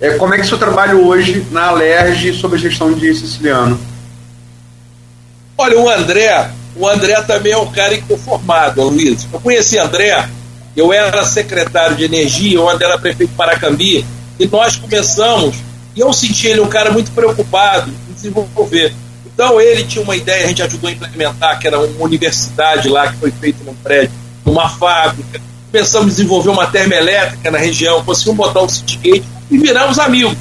É, como é que seu trabalho hoje na Alerj sobre a gestão de siciliano? Olha, o André o André também é um cara inconformado, Luiz. Eu conheci André, eu era secretário de energia, o André era prefeito de Paracambi, e nós começamos, e eu senti ele um cara muito preocupado em desenvolver. Então ele tinha uma ideia, a gente ajudou a implementar, que era uma universidade lá que foi feita num prédio, numa fábrica. Começamos a desenvolver uma termoelétrica na região, conseguimos botar um Citygate e viramos amigos.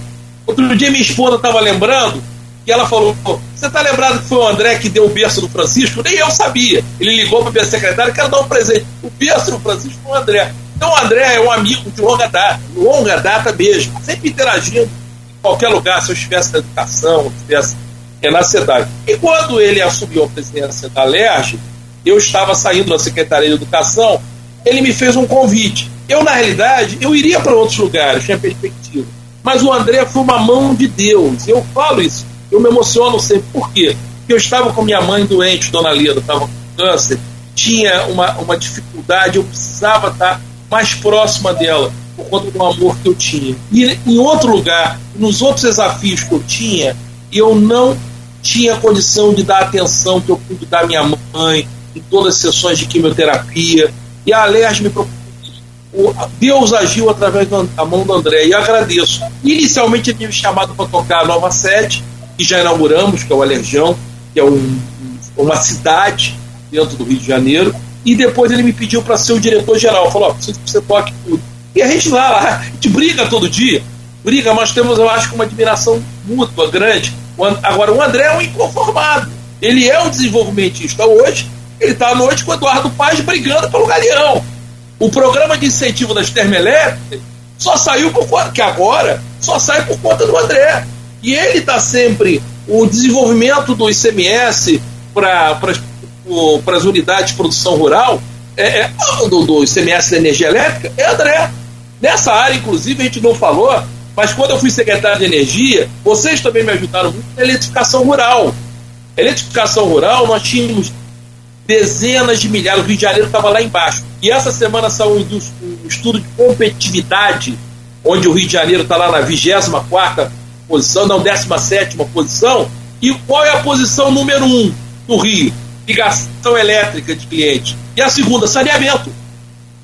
Outro dia minha esposa estava lembrando e ela falou: Você tá lembrado que foi o André que deu o berço do Francisco? Nem eu sabia. Ele ligou para minha secretária quero dar um presente. O berço do Francisco foi o André. Então o André é um amigo de longa data, longa data mesmo, sempre interagindo em qualquer lugar, se eu estivesse na educação, se estivesse é, na cidade. E quando ele assumiu a presidência da LERJ, eu estava saindo da Secretaria de Educação, ele me fez um convite. Eu, na realidade, eu iria para outros lugares, tinha perspectiva. Mas o André foi uma mão de Deus. Eu falo isso eu me emociono sempre. Por quê? Porque eu estava com minha mãe doente, Dona Lida, estava com câncer, tinha uma, uma dificuldade, eu precisava estar mais próxima dela, por conta do amor que eu tinha. E em outro lugar, nos outros desafios que eu tinha, eu não tinha condição de dar atenção que eu pude dar à minha mãe em todas as sessões de quimioterapia. E a Alerj me propôs Deus agiu através da mão do André e agradeço. Inicialmente ele tinha me chamado para tocar a nova sede, que já inauguramos, que é o Alerjão, que é um, uma cidade dentro do Rio de Janeiro, e depois ele me pediu para ser o diretor-geral. Falou: oh, preciso que você toque tudo. E a gente lá, lá, a gente briga todo dia, briga, mas temos, eu acho, uma admiração mútua grande. Agora, o André é um inconformado. Ele é um desenvolvimentista hoje, ele está à noite com o Eduardo Paz brigando pelo Galeão. O programa de incentivo das termoelétricas só saiu por conta, que agora só sai por conta do André. E ele está sempre. O desenvolvimento do ICMS para as unidades de produção rural, é, é, do, do ICMS da energia elétrica, é André. Nessa área, inclusive, a gente não falou, mas quando eu fui secretário de energia, vocês também me ajudaram muito na eletrificação rural. Eletrificação rural, nós tínhamos dezenas de milhares, o Rio de Janeiro estava lá embaixo. E essa semana saiu um estudo de competitividade, onde o Rio de Janeiro está lá na 24 posição, não 17 posição. E qual é a posição número um do Rio? Ligação elétrica de cliente. E a segunda, saneamento.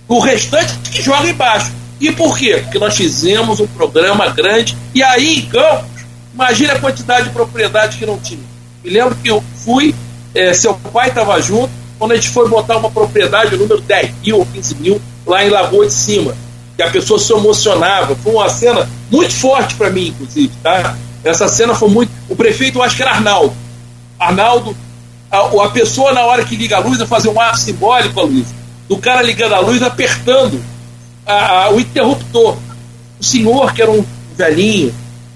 O restante que joga embaixo. E por quê? Porque nós fizemos um programa grande. E aí, em Campos, imagine a quantidade de propriedades que não tinha. Me lembro que eu fui, é, seu pai estava junto, quando a gente foi botar uma propriedade, o número 10 mil ou 15 mil, lá em Lagoa de Cima que a pessoa se emocionava. Foi uma cena muito forte para mim, inclusive, tá? Essa cena foi muito. O prefeito, eu acho que era Arnaldo. Arnaldo, a, a pessoa na hora que liga a luz, vai fazer um ato simbólico a luz. Do cara ligando a luz, apertando a, a, o interruptor. O senhor, que era um velhinho,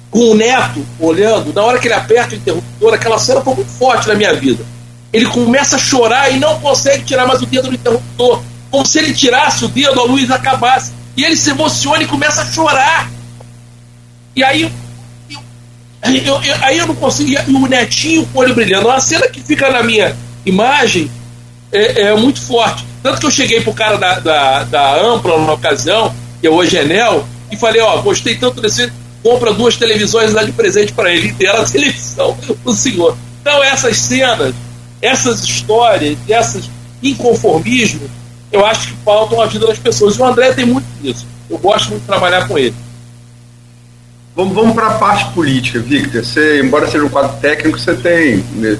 com o neto olhando, na hora que ele aperta o interruptor, aquela cena foi muito forte na minha vida. Ele começa a chorar e não consegue tirar mais o dedo do interruptor. Como se ele tirasse o dedo, a luz acabasse. E ele se emociona e começa a chorar. E aí eu, eu, eu, aí eu não conseguia. E o netinho com o olho brilhando. Uma cena que fica na minha imagem é, é muito forte. Tanto que eu cheguei pro cara da, da, da Ampla na ocasião, que é o Enel, e falei: Ó, gostei tanto desse. Compra duas televisões lá de presente para ele. E deram a televisão pro senhor. Então, essas cenas, essas histórias, esses inconformismos eu acho que faltam a vida das pessoas. E o André tem muito disso. Eu gosto muito de trabalhar com ele. Vamos, vamos para a parte política, Victor. Você, embora seja um quadro técnico, você tem, né,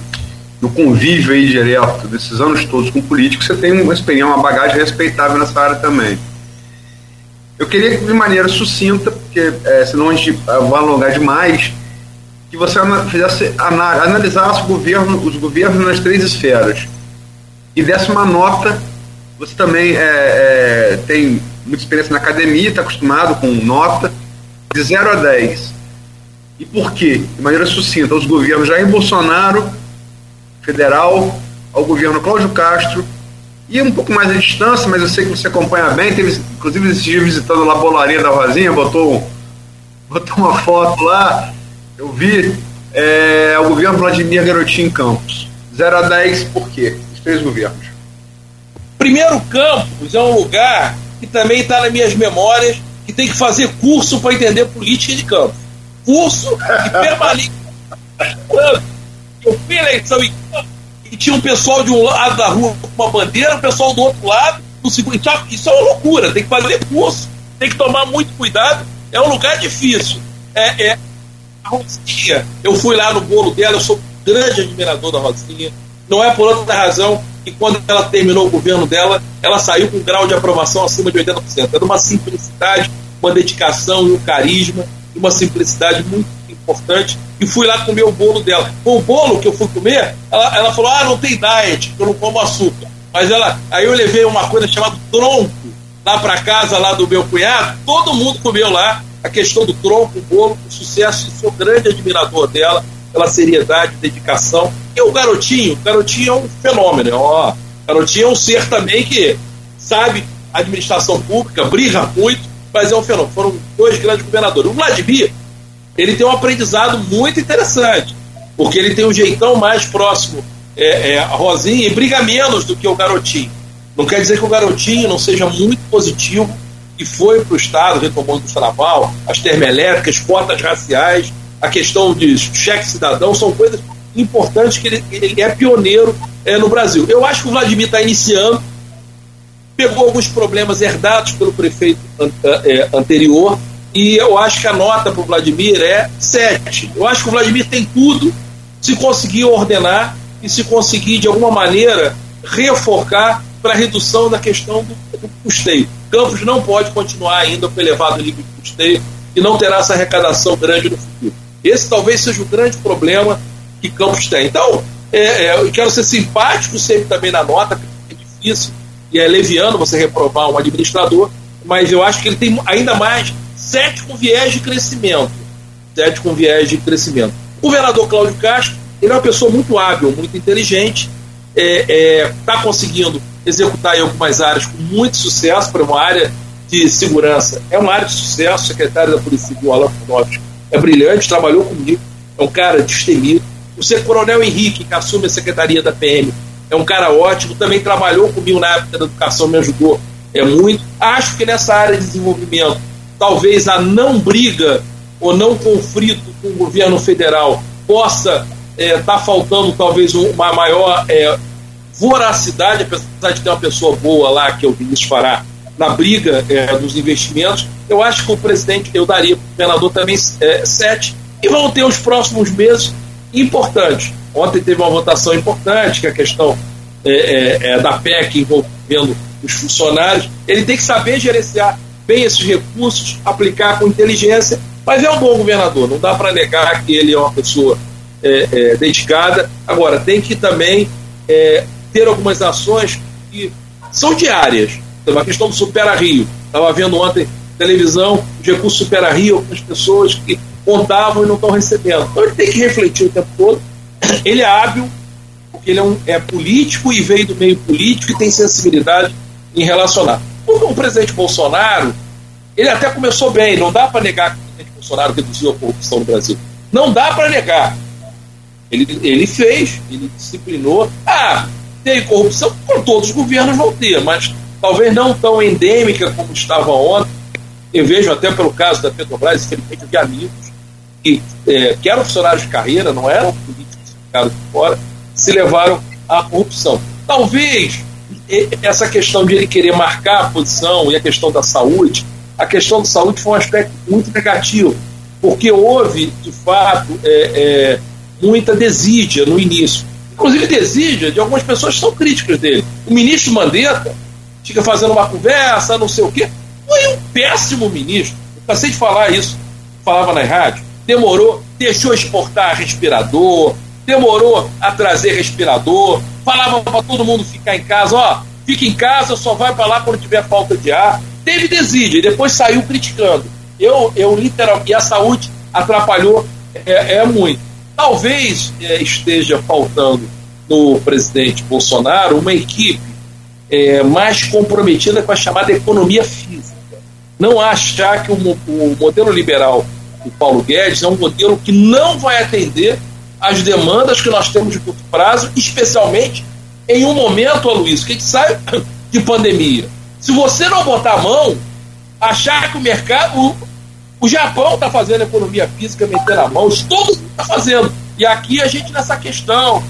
no convívio aí direto desses anos todos com políticos, você tem uma experiência, uma bagagem respeitável nessa área também. Eu queria que, de maneira sucinta, porque é, senão a gente vai alongar demais, que você fizesse, analisasse governo, os governos nas três esferas e desse uma nota. Você também é, é, tem muita experiência na academia, está acostumado com nota, de 0 a 10. E por quê? De maneira sucinta, os governos Jair Bolsonaro, federal, ao governo Cláudio Castro, e um pouco mais à distância, mas eu sei que você acompanha bem, teve, inclusive esse dia visitando lá a bolaria da Rosinha, botou, botou uma foto lá, eu vi, é, o governo Vladimir Garotinho Campos. 0 a 10, por quê? Os três governos. Primeiro, Campos é um lugar que também está nas minhas memórias, que tem que fazer curso para entender política de Campos. Curso que permanece. Eu fui eleição em Campos e tinha um pessoal de um lado da rua com uma bandeira, um pessoal do outro lado. No segundo, isso é uma loucura, tem que fazer curso, tem que tomar muito cuidado. É um lugar difícil. É, é, a Rosinha, eu fui lá no bolo dela, eu sou grande admirador da Rosinha. Não é por outra razão que quando ela terminou o governo dela, ela saiu com um grau de aprovação acima de 80%. É de uma simplicidade, uma dedicação e um carisma, uma simplicidade muito importante. E fui lá comer o bolo dela. Com o bolo que eu fui comer, ela, ela falou: Ah, não tem diet, eu não como açúcar. Mas ela, aí eu levei uma coisa chamada tronco lá para casa lá do meu cunhado, todo mundo comeu lá a questão do tronco, o bolo, o sucesso, sou grande admirador dela, pela seriedade, dedicação. E o garotinho, o garotinho é um fenômeno, ó. O garotinho é um ser também que sabe administração pública, briga muito, mas é um fenômeno. Foram dois grandes governadores. O Vladimir, ele tem um aprendizado muito interessante, porque ele tem um jeitão mais próximo é, é, a Rosinha e briga menos do que o garotinho. Não quer dizer que o garotinho não seja muito positivo, que foi para o Estado, retomou do naval, as termoelétricas, cotas raciais, a questão de cheque cidadão, são coisas importantes que ele, ele é pioneiro é, no Brasil. Eu acho que o Vladimir está iniciando, pegou alguns problemas herdados pelo prefeito é, anterior, e eu acho que a nota para o Vladimir é 7. Eu acho que o Vladimir tem tudo se conseguir ordenar e se conseguir, de alguma maneira, reforcar para a redução da questão do, do custeio. Campos não pode continuar ainda com elevado nível de custeio e não terá essa arrecadação grande no futuro. Esse talvez seja o grande problema que Campos tem. Então, é, é, eu quero ser simpático sempre também na nota, que é difícil e é leviano você reprovar um administrador, mas eu acho que ele tem ainda mais sete com viés de crescimento. Sete com viés de crescimento. O governador Cláudio Castro, ele é uma pessoa muito hábil, muito inteligente, está é, é, tá conseguindo executar em algumas áreas com muito sucesso para uma área de segurança. É uma área de sucesso, o secretário da Polícia Civil, Alan Funotti, é brilhante, trabalhou comigo, é um cara destemido. O ser coronel Henrique, que assume a secretaria da PM, é um cara ótimo, também trabalhou comigo na época da educação, me ajudou é muito. Acho que nessa área de desenvolvimento, talvez a não briga ou não conflito com o governo federal possa estar é, tá faltando talvez uma maior é, voracidade, apesar de ter uma pessoa boa lá, que é o Vinícius Fará, na briga é, dos investimentos, eu acho que o presidente, eu daria para o governador também é, sete, e vão ter os próximos meses importantes. Ontem teve uma votação importante, que é a questão é, é, é da PEC envolvendo os funcionários. Ele tem que saber gerenciar bem esses recursos, aplicar com inteligência, mas é um bom governador, não dá para negar que ele é uma pessoa é, dedicada. Agora, tem que também ter algumas ações que são diárias. Então, a questão do Supera Rio. Estava vendo ontem televisão, os recursos Supera Rio, algumas pessoas que contavam e não estão recebendo. Então ele tem que refletir o tempo todo. Ele é hábil, porque ele é, um, é político e veio do meio político e tem sensibilidade em relacionar. O, o presidente Bolsonaro, ele até começou bem, não dá para negar que o presidente Bolsonaro reduziu a corrupção no Brasil. Não dá para negar. Ele, ele fez, ele disciplinou. Ah, tem corrupção, com todos os governos vão ter, mas talvez não tão endêmica como estava ontem. Eu vejo até pelo caso da Petrobras, infelizmente, eu vi amigos que, é, que eram funcionários de carreira, não eram políticos ficaram de fora, se levaram à corrupção. Talvez essa questão de ele querer marcar a posição e a questão da saúde, a questão da saúde foi um aspecto muito negativo, porque houve, de fato, é, é, muita desídia no início. Inclusive, desídia de algumas pessoas que são críticas dele. O ministro Mandetta fica fazendo uma conversa, não sei o quê. Foi um péssimo ministro. Eu cansei de falar isso, falava na rádio. Demorou, deixou exportar respirador, demorou a trazer respirador, falava para todo mundo ficar em casa, ó, fica em casa, só vai para lá quando tiver falta de ar. Teve desídia e depois saiu criticando. Eu, eu literal, e a saúde atrapalhou é, é muito. Talvez é, esteja faltando no presidente Bolsonaro uma equipe é, mais comprometida com a chamada economia física. Não achar que o, o modelo liberal do Paulo Guedes é um modelo que não vai atender às demandas que nós temos de curto prazo, especialmente em um momento, Luiz, que a gente sai de pandemia. Se você não botar a mão, achar que o mercado. O, Japão está fazendo economia física, metendo a mão, todo mundo está fazendo. E aqui a gente nessa questão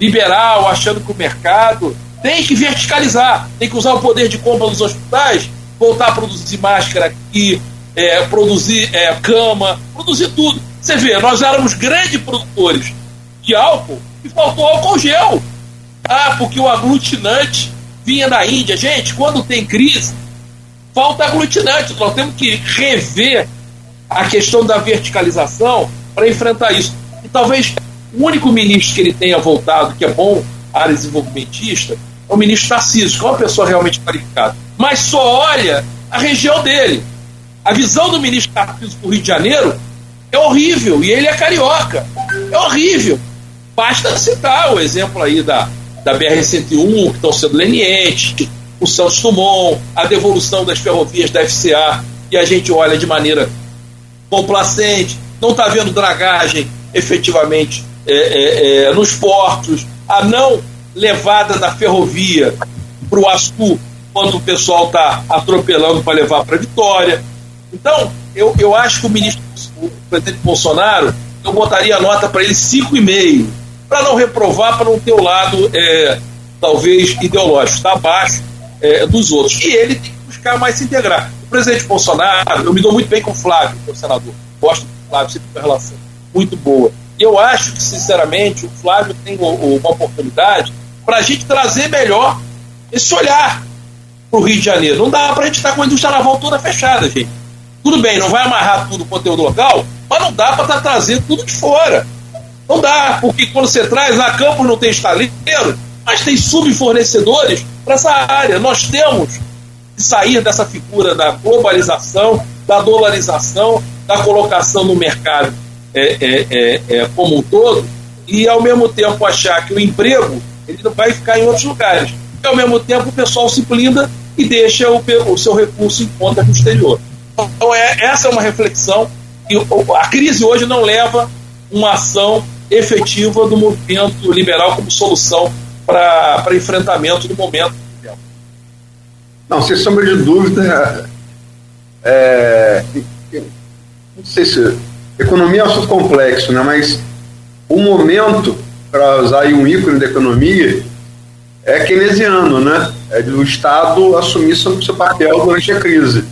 liberal, achando que o mercado tem que verticalizar, tem que usar o poder de compra dos hospitais, voltar a produzir máscara aqui, é, produzir é, cama, produzir tudo. Você vê, nós éramos grandes produtores de álcool e faltou álcool gel. Ah, porque o aglutinante vinha da Índia. Gente, quando tem crise, falta aglutinante. Nós temos que rever a questão da verticalização para enfrentar isso. E talvez o único ministro que ele tenha voltado, que é bom, área desenvolvimentista, é o ministro Tarcísio, que é uma pessoa realmente qualificada. Mas só olha a região dele. A visão do ministro Tarcísio para o Rio de Janeiro é horrível, e ele é carioca. É horrível. Basta citar o exemplo aí da, da BR-101, que estão sendo lenientes, o Santos Dumont, a devolução das ferrovias da FCA, e a gente olha de maneira complacente, não está vendo dragagem efetivamente é, é, é, nos portos, a não levada da ferrovia para o Açu, quando o pessoal está atropelando para levar para Vitória. Então, eu, eu acho que o ministro, o presidente Bolsonaro, eu botaria a nota para ele 5,5, para não reprovar, para não ter o lado, é, talvez, ideológico, está abaixo é, dos outros. E ele tem que buscar mais se integrar. O presidente Bolsonaro, eu me dou muito bem com o Flávio, que é o senador. Gosto do Flávio, sempre uma relação muito boa. E eu acho que, sinceramente, o Flávio tem uma oportunidade para a gente trazer melhor esse olhar para o Rio de Janeiro. Não dá para a gente estar com a indústria naval toda fechada, gente. Tudo bem, não vai amarrar tudo o conteúdo local, mas não dá para estar tá trazendo tudo de fora. Não dá, porque quando você traz, a Campos não tem estaleiro, mas tem subfornecedores para essa área. Nós temos sair dessa figura da globalização, da dolarização, da colocação no mercado é, é, é, é, como um todo, e ao mesmo tempo achar que o emprego ele vai ficar em outros lugares. E ao mesmo tempo o pessoal se blinda e deixa o, o seu recurso em conta no exterior. Então é, essa é uma reflexão que a crise hoje não leva uma ação efetiva do movimento liberal como solução para enfrentamento do momento. Não, sem sombra de dúvida, é, não sei se economia é um assunto complexo, né? mas o momento, para usar um ícone da economia, é keynesiano, né? É do Estado assumir seu, seu papel durante a crise.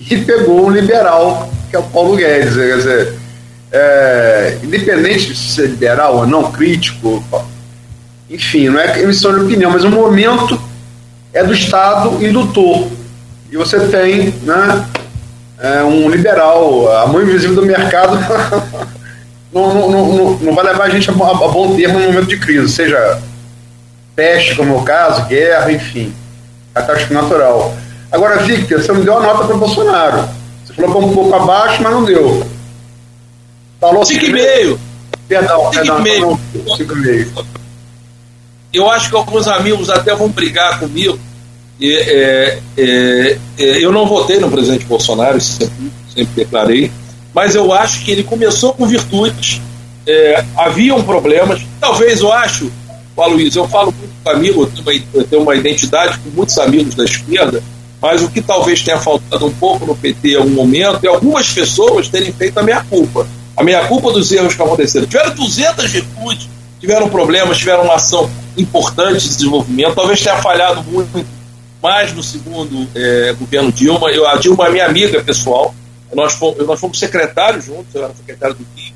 E pegou um liberal, que é o Paulo Guedes. Quer dizer, é, independente de ser liberal ou não, crítico, enfim, não é emissão de opinião, mas o momento é do Estado indutor. E você tem né, é, um liberal, a mão invisível do mercado, não, não, não, não, vai levar a gente a, bom termo no momento de crise, seja peste, como é o caso, guerra, enfim, catástrofe natural. Agora, Victor, você não deu a nota para Bolsonaro. Você falou um pouco abaixo, mas não deu. Falou 5,5. Perdão, perdão. 5,5. Eu acho que alguns amigos até vão brigar comigo é, é, é, eu não votei no presidente Bolsonaro, sempre, sempre, declarei, mas eu acho que ele começou com virtudes, é, haviam problemas. Talvez eu acho, Aloysio, eu falo muito com amigo, eu tenho, uma, eu tenho uma identidade com muitos amigos da esquerda, mas o que talvez tenha faltado um pouco no PT em algum momento é algumas pessoas terem feito a minha culpa. A minha culpa dos erros que aconteceram. Tiveram 200 virtudes, tiveram problemas, tiveram uma ação importante de desenvolvimento, talvez tenha falhado muito mais no segundo é, governo Dilma. Eu, a Dilma é minha amiga pessoal, Nós fomos, nós fomos secretários juntos, eu era secretário do Rio,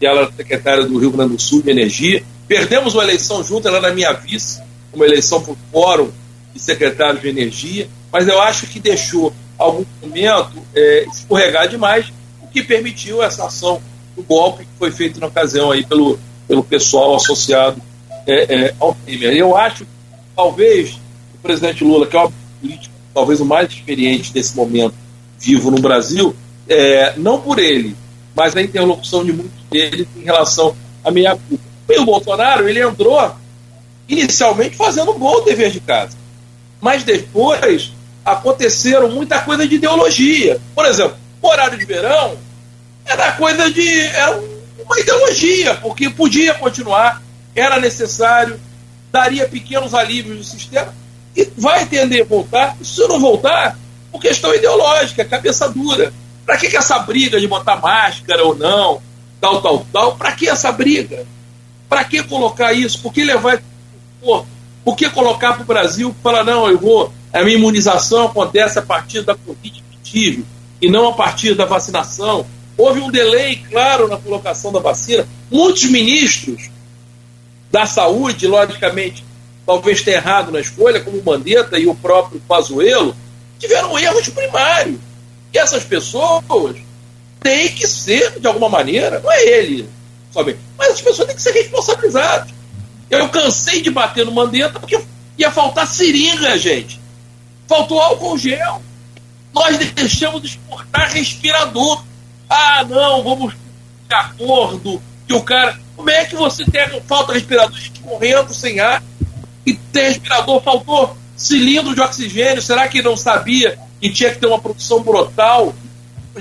e ela era secretária do Rio Grande do Sul de Energia. Perdemos uma eleição junto, ela era minha vice, uma eleição por fórum de secretário de Energia, mas eu acho que deixou algum momento é, escorregar demais, o que permitiu essa ação do golpe que foi feito na ocasião aí pelo, pelo pessoal associado é, é, ao Temer. Eu acho que talvez o presidente Lula, que é o político talvez o mais experiente desse momento vivo no Brasil, é, não por ele, mas a interlocução de muitos deles em relação à minha culpa. E o Bolsonaro, ele entrou inicialmente fazendo um bom dever de casa, mas depois aconteceram muita coisa de ideologia. Por exemplo, o horário de verão era coisa de. Era uma ideologia, porque podia continuar, era necessário, daria pequenos alívios no sistema e vai tender a voltar. E se não voltar, por questão ideológica, cabeça dura. Para que, que essa briga de botar máscara ou não, tal, tal, tal? Para que essa briga? Para que colocar isso? Por que levar. Por que colocar para o Brasil falar, não, eu vou. A minha imunização acontece a partir da Covid que tive e não a partir da vacinação. Houve um delay, claro, na colocação da vacina. Muitos ministros da saúde, logicamente, talvez tenha errado na escolha, como o Mandetta e o próprio Pazuello, tiveram erros primários. E essas pessoas têm que ser, de alguma maneira, não é ele somente, mas as pessoas têm que ser responsabilizadas. Eu cansei de bater no Mandetta porque ia faltar seringa, gente. Faltou álcool gel. Nós deixamos de exportar respirador. Ah, não, vamos de acordo que o cara. Como é que você tem falta de respirador correndo sem ar? E tem respirador, faltou cilindro de oxigênio. Será que não sabia que tinha que ter uma produção brutal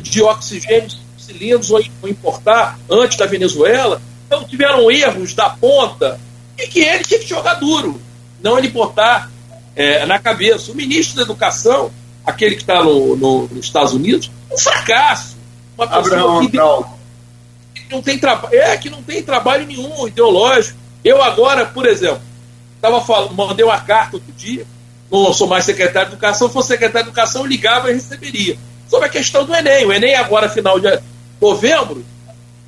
de oxigênio, cilindros ou importar antes da Venezuela? Então tiveram erros da ponta e que ele tinha que jogar duro, não ele botar é, na cabeça. O ministro da Educação, aquele que está no, no, nos Estados Unidos, um fracasso. Uma pessoa que, que não tem trabalho, é que não tem trabalho nenhum ideológico. Eu agora, por exemplo, tava falando, mandei uma carta outro dia não sou mais secretário de educação, se fosse secretário de educação, eu ligava e receberia. Sobre a questão do Enem. O Enem agora, final de novembro,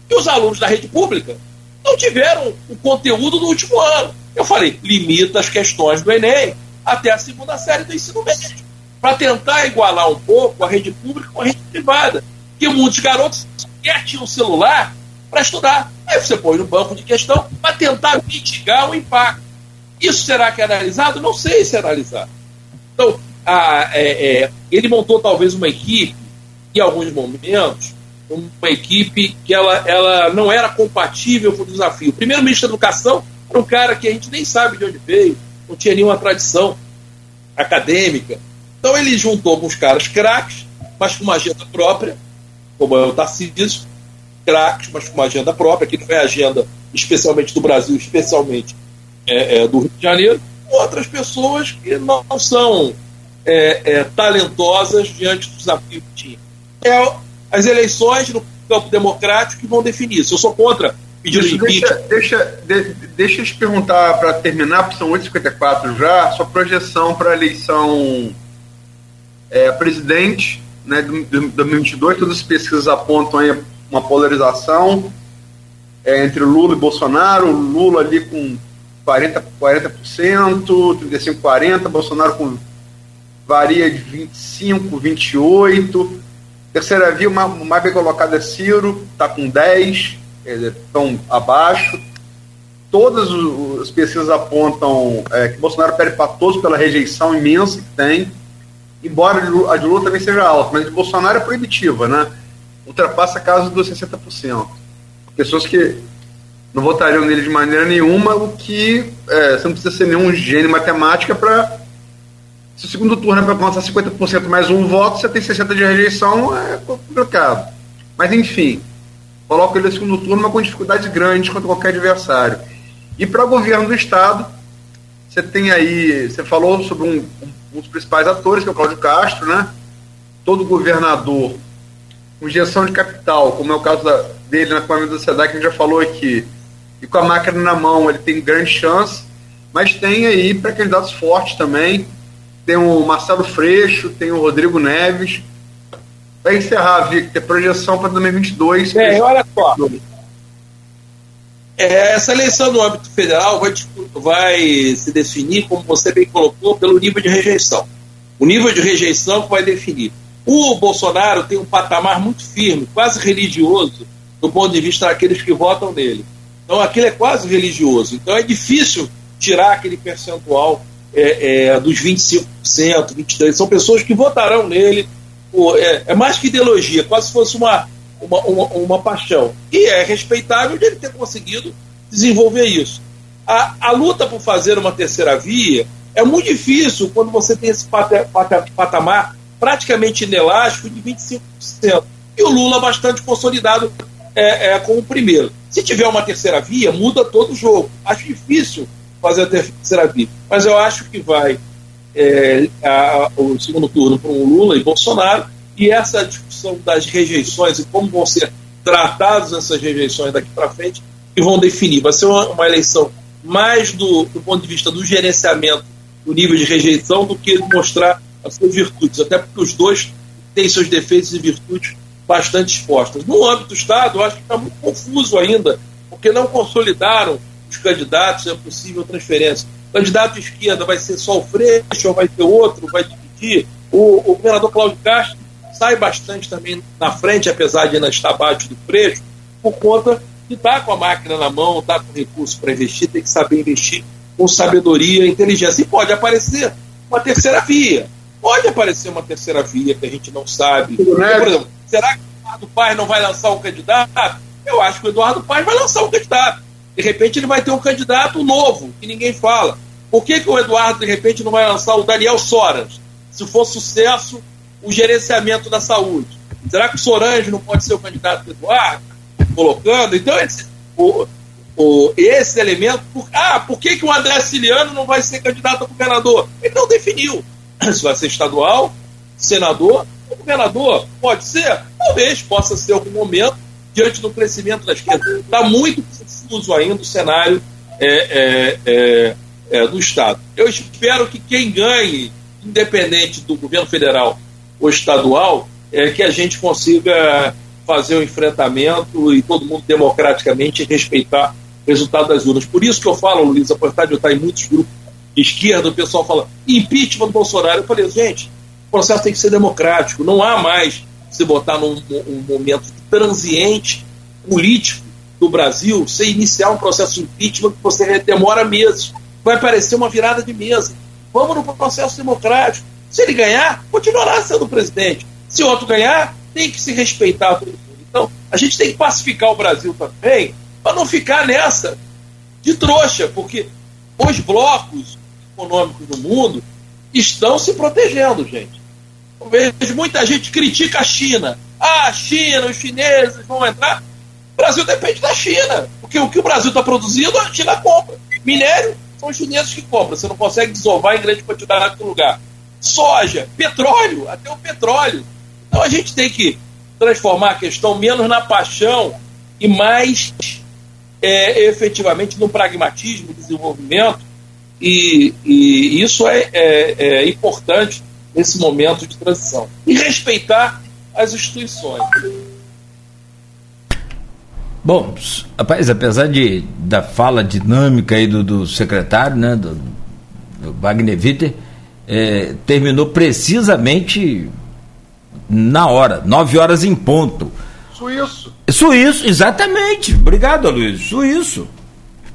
e os alunos da rede pública não tiveram o conteúdo do último ano. Eu falei, limita as questões do Enem até a segunda série do ensino médio, para tentar igualar um pouco a rede pública com a rede privada. Que muitos garotos querem tinham celular para estudar. Aí você põe no banco de questão para tentar mitigar o impacto. Isso será que é analisado? Não sei se é analisado. Então, a, é, é, ele montou talvez uma equipe, em alguns momentos, uma equipe que ela, ela não era compatível com o desafio. O primeiro ministro da Educação era um cara que a gente nem sabe de onde veio, não tinha nenhuma tradição acadêmica. Então ele juntou alguns caras craques, mas com uma agenda própria, como é o Tarcísio, craques, mas com uma agenda própria, que não é agenda especialmente do Brasil, especialmente é, é, do Rio de Janeiro, outras pessoas que não são é, é, talentosas diante do desafio que tinha. É as eleições no campo democrático que vão definir isso. Eu sou contra. Deixa, deixa, deixa eu te perguntar, para terminar, porque são 8h54 já, sua projeção para a eleição é, presidente né, de 2022, todas as pesquisas apontam aí uma polarização é, entre Lula e Bolsonaro, Lula ali com 40%, 40%, 35%, 40%, Bolsonaro com varia de 25%, 28%. Terceira via, o mais bem colocado é Ciro, está com 10%, estão abaixo. Todas as pesquisas apontam é, que Bolsonaro perde para todos pela rejeição imensa que tem, embora a de Lula também seja alta, mas a de Bolsonaro é proibitiva, né? Ultrapassa a casa dos 60%. Pessoas que não votariam nele de maneira nenhuma, o que é, você não precisa ser nenhum gênio matemática para. Se o segundo turno é para alcançar 50% mais um voto, você tem 60% de rejeição, é complicado. Mas enfim, coloca ele no segundo turno, mas com dificuldades grandes contra qualquer adversário. E para o governo do Estado, você tem aí, você falou sobre um, um dos principais atores, que é o Cláudio Castro, né? Todo governador com injeção de capital, como é o caso da, dele na Câmara da Sociedade, que a gente já falou aqui, e com a máquina na mão ele tem grande chance, mas tem aí pré-candidatos fortes também. Tem o Marcelo Freixo, tem o Rodrigo Neves. Para encerrar, Victor, projeção para 2022. É, olha só. É, essa eleição no âmbito federal vai, vai se definir, como você bem colocou, pelo nível de rejeição. O nível de rejeição que vai definir. O Bolsonaro tem um patamar muito firme, quase religioso, do ponto de vista daqueles que votam nele. Então aquilo é quase religioso. Então é difícil tirar aquele percentual é, é, dos 25%, 23%. São pessoas que votarão nele. É, é, mais que ideologia, quase se fosse uma, uma, uma, uma, paixão. E é respeitável ele ter conseguido desenvolver isso. A, a luta por fazer uma terceira via é muito difícil quando você tem esse patamar praticamente inelástico de 25%. E o Lula bastante consolidado é, é, com o primeiro. Se tiver uma terceira via, muda todo o jogo. Acho difícil fazer a terceira via. Mas eu acho que vai é, a, o segundo turno para o Lula e Bolsonaro, e essa discussão das rejeições e como vão ser tratadas essas rejeições daqui para frente, que vão definir. Vai ser uma, uma eleição mais do, do, ponto de vista do gerenciamento do nível de rejeição do que mostrar as suas virtudes, até porque os dois têm seus defeitos e virtudes bastante expostas. No âmbito do Estado, eu acho que está muito confuso ainda, porque não consolidaram os candidatos, é possível transferência. O candidato de esquerda vai ser só o Freixo, ou vai ter outro, vai dividir. O, o governador Cláudio Castro sai bastante também na frente, apesar de ainda estar abaixo do Freixo, por conta de estar tá com a máquina na mão, estar tá com recurso para investir, tem que saber investir com sabedoria e inteligência. E pode aparecer uma terceira via. Pode aparecer uma terceira via que a gente não sabe. Por exemplo, será que o Eduardo Paz não vai lançar um candidato? Eu acho que o Eduardo Paz vai lançar um candidato. De repente ele vai ter um candidato novo, que ninguém fala. Por que, que o Eduardo, de repente, não vai lançar o Daniel Soras? Se for sucesso, o gerenciamento da saúde. Será que o Sorange não pode ser o candidato do Eduardo? Colocando. Então, esse, o, o, esse elemento. Por, ah, por que, que o André Ciliano não vai ser candidato a governador? Ele não definiu se vai ser estadual, senador ou governador. Pode ser? Talvez possa ser algum momento diante do crescimento da esquerda. Está muito confuso ainda o cenário é, é, é, é, do Estado. Eu espero que quem ganhe, independente do governo federal ou estadual, é que a gente consiga fazer o enfrentamento e todo mundo democraticamente respeitar o resultado das urnas. Por isso que eu falo, Luiz, apesar de eu estar em muitos grupos esquerda, o pessoal fala impeachment do Bolsonaro. Eu falei, gente, o processo tem que ser democrático, não há mais se botar num um momento transiente político do Brasil, você iniciar um processo de impeachment que você demora meses, vai parecer uma virada de mesa. Vamos no processo democrático. Se ele ganhar, continuará sendo presidente. Se outro ganhar, tem que se respeitar. Então, a gente tem que pacificar o Brasil também, para não ficar nessa de trouxa, porque os blocos econômicos do mundo estão se protegendo, gente. Eu vejo muita gente critica a China. Ah, a China, os chineses vão entrar. O Brasil depende da China. Porque o que o Brasil está produzindo, a China compra. Minério, são os chineses que compram. Você não consegue desovar em grande quantidade no lugar. Soja, petróleo, até o petróleo. Então a gente tem que transformar a questão menos na paixão e mais é, efetivamente no pragmatismo, desenvolvimento. E, e isso é, é, é importante nesse momento de transição. E respeitar as instituições. Bom, rapaz, apesar de, da fala dinâmica aí do, do secretário, né, do, do Wagner Witter, é, terminou precisamente na hora, nove horas em ponto. Suíço. Suíço, exatamente. Obrigado, Luiz. Suíço.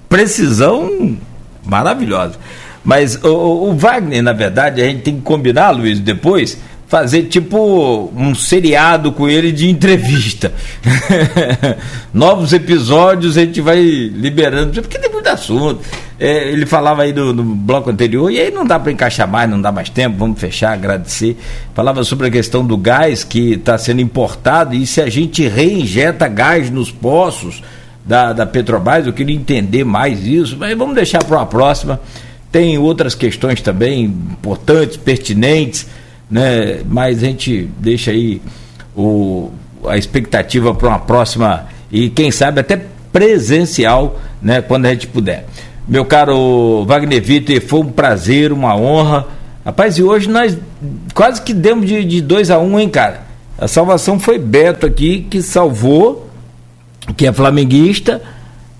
Precisão maravilhosa. Mas o, o, Wagner, na verdade, a gente tem que combinar, Luiz, depois, fazer tipo um seriado com ele de entrevista. Novos episódios a gente vai liberando, porque tem muito assunto. É, ele falava aí no, bloco anterior, e aí não dá para encaixar mais, não dá mais tempo, vamos fechar, agradecer. Falava sobre a questão do gás que está sendo importado e se a gente reinjeta gás nos poços da, da Petrobras, eu queria entender mais isso, mas vamos deixar para uma próxima. Tem outras questões também importantes, pertinentes né? Mas a gente deixa aí o, a expectativa para uma próxima e quem sabe até presencial, né? Quando a gente puder. Meu caro Wagner Vitor, foi um prazer, uma honra. Rapaz, e hoje nós quase que demos de 2 a 1 um, hein, cara? A salvação foi Beto aqui que salvou, que é flamenguista,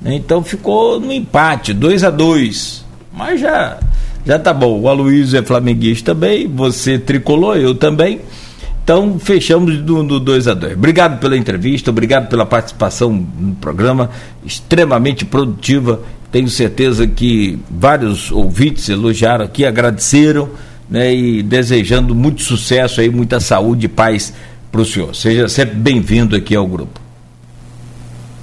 né? então ficou no empate, 2 a 2 Mas já, já tá bom. O Aloysio é flamenguista também, você tricolor, eu também. Então fechamos do 2 a 2 Obrigado pela entrevista, obrigado pela participação no programa, extremamente produtiva. Tenho certeza que vários ouvintes elogiaram aqui, agradeceram né, e desejando muito sucesso aí, muita saúde e paz para o senhor. Seja sempre bem-vindo aqui ao grupo.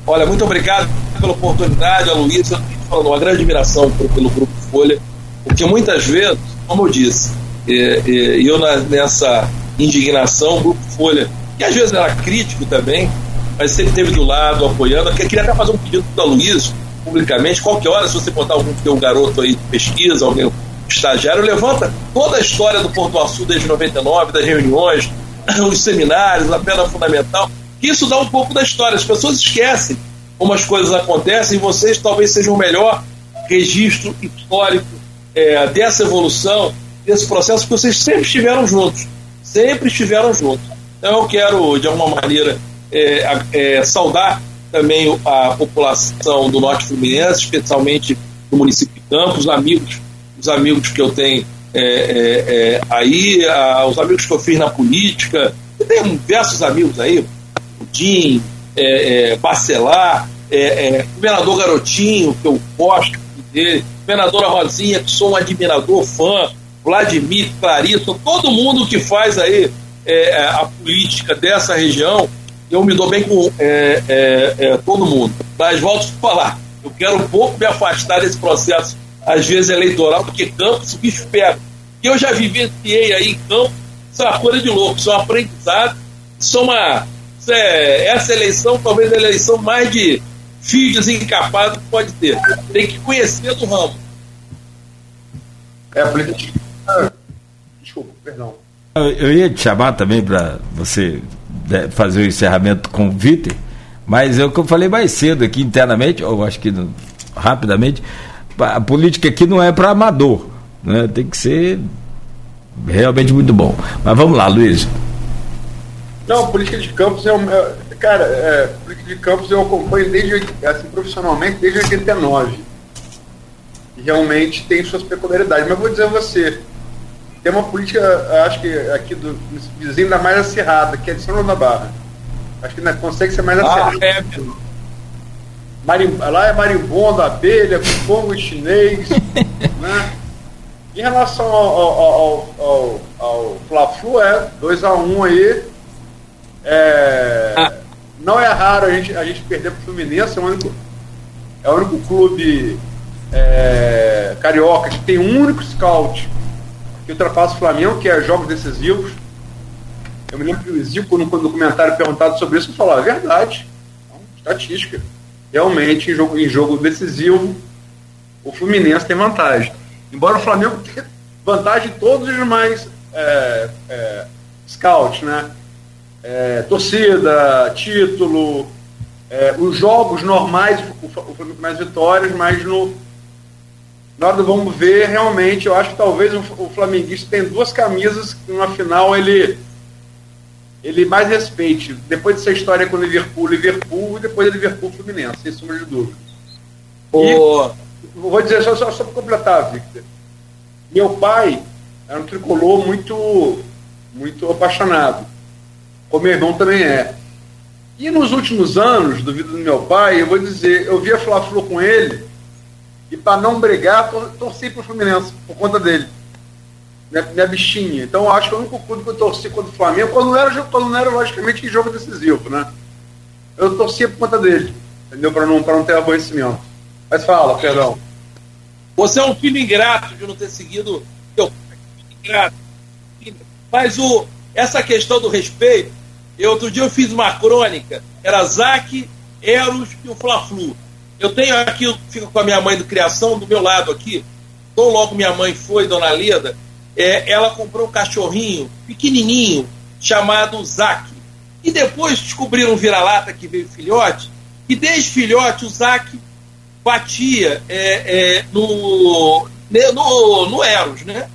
Olha, muito obrigado pela oportunidade, a Luísa, falando uma grande admiração pelo Grupo Folha, porque muitas vezes, como eu disse, e, e, eu nessa indignação, o Grupo Folha, que às vezes era crítico também, mas sempre esteve do lado, apoiando. Eu queria até fazer um pedido o Luiz, publicamente, qualquer hora, se você botar algum teu garoto aí de pesquisa, alguém estagiário, levanta toda a história do Porto Açul desde 99, das reuniões, os seminários, a pena fundamental. Isso dá um pouco da história. As pessoas esquecem como as coisas acontecem e vocês talvez sejam o melhor registro histórico é, dessa evolução, desse processo, porque vocês sempre estiveram juntos sempre estiveram juntos. Então eu quero, de alguma maneira, é, é, saudar também a população do Norte Fluminense, especialmente do município de Campos, amigos, os amigos que eu tenho é, é, é aí, a, os amigos que eu fiz na política, tem diversos amigos aí, o Jim, é, Bacelar, governador Garotinho, que eu gosto dele, governadora Rosinha, que sou um admirador, fã, Vladimir, Clarissa, todo mundo que faz aí é, é, a política dessa região, eu me dou bem com é, é, é, todo mundo. Mas volto a falar, eu quero um pouco me afastar desse processo, às vezes eleitoral, porque Campos o bicho pega. Eu já vivenciei aí em Campos, isso é uma coisa de louco, isso é um aprendizado, isso é uma. É, essa eleição, talvez a eleição mais de filhos encapados que pode ter. Tem que conhecer do ramo. É, a política Desculpa, perdão. Eu ia te chamar também para você né, fazer o encerramento com o Vitor, mas é o que eu falei mais cedo aqui internamente, ou acho que rapidamente, a política aqui não é para amador, né? tem que ser realmente muito bom. Mas vamos lá, Luiz. Não, política de campos é, é cara, é, política de campos eu acompanho desde assim profissionalmente desde 89 e realmente tem suas peculiaridades. Mas vou dizer a você, tem uma política, acho que aqui do vizinho da mais acirrada, que é de São João da Barra. Acho que não consegue ser mais ah, acirrada. É. Marim, lá é marimbondo, abelha, fogo chinês. né? Em relação ao, ao, ao, ao, ao Fla-Flu, é 2x1 um aí. É, ah. Não é raro a gente, a gente perder para o Fluminense, é o único, é o único clube é, carioca que tem um único scout que ultrapassa o Flamengo, que é jogos decisivos. Eu me lembro que o Zico, no documentário perguntado sobre isso, falou: é verdade, é estatística. Realmente, em jogo, em jogo decisivo, o Fluminense tem vantagem. Embora o Flamengo tenha vantagem em todos os demais é, é, scouts, né? É, torcida, título, é, os jogos normais, o, o Flamengo mais vitórias, mas no, nós vamos ver realmente, eu acho que talvez o, flamenguista tem duas camisas que numa final ele ele mais respeite. Depois dessa história com o Liverpool, Liverpool e depois o Liverpool Fluminense, sem sombra de dúvida. Oh. E, vou dizer só, só, só para completar, Victor. Meu pai era um tricolor muito, muito apaixonado. Como meu irmão também é. E nos últimos anos, do vida do meu pai, eu vou dizer, eu via Fla-Flu com ele e para não brigar, tor torci para o Fluminense por conta dele. Minha, minha bichinha. Então acho que o único clube que eu torci contra o Flamengo, quando não era, quando não era logicamente jogo decisivo, né? Eu torcia por conta dele, entendeu? Para não, não ter aborrecimento. Mas fala, perdão. Você é um filho ingrato de não ter seguido teu ingrato. Mas o, essa questão do respeito, eu, outro dia eu fiz uma crônica, era Zac, Eros e o Fla-Flu. Eu tenho aqui, eu fico com a minha mãe do criação do meu lado aqui. Tão logo minha mãe foi, dona Leda, é, ela comprou um cachorrinho pequenininho chamado Zac. E depois descobriram um vira-lata que veio filhote. E desde filhote o Zac batia é, é, no, no, no Eros, né?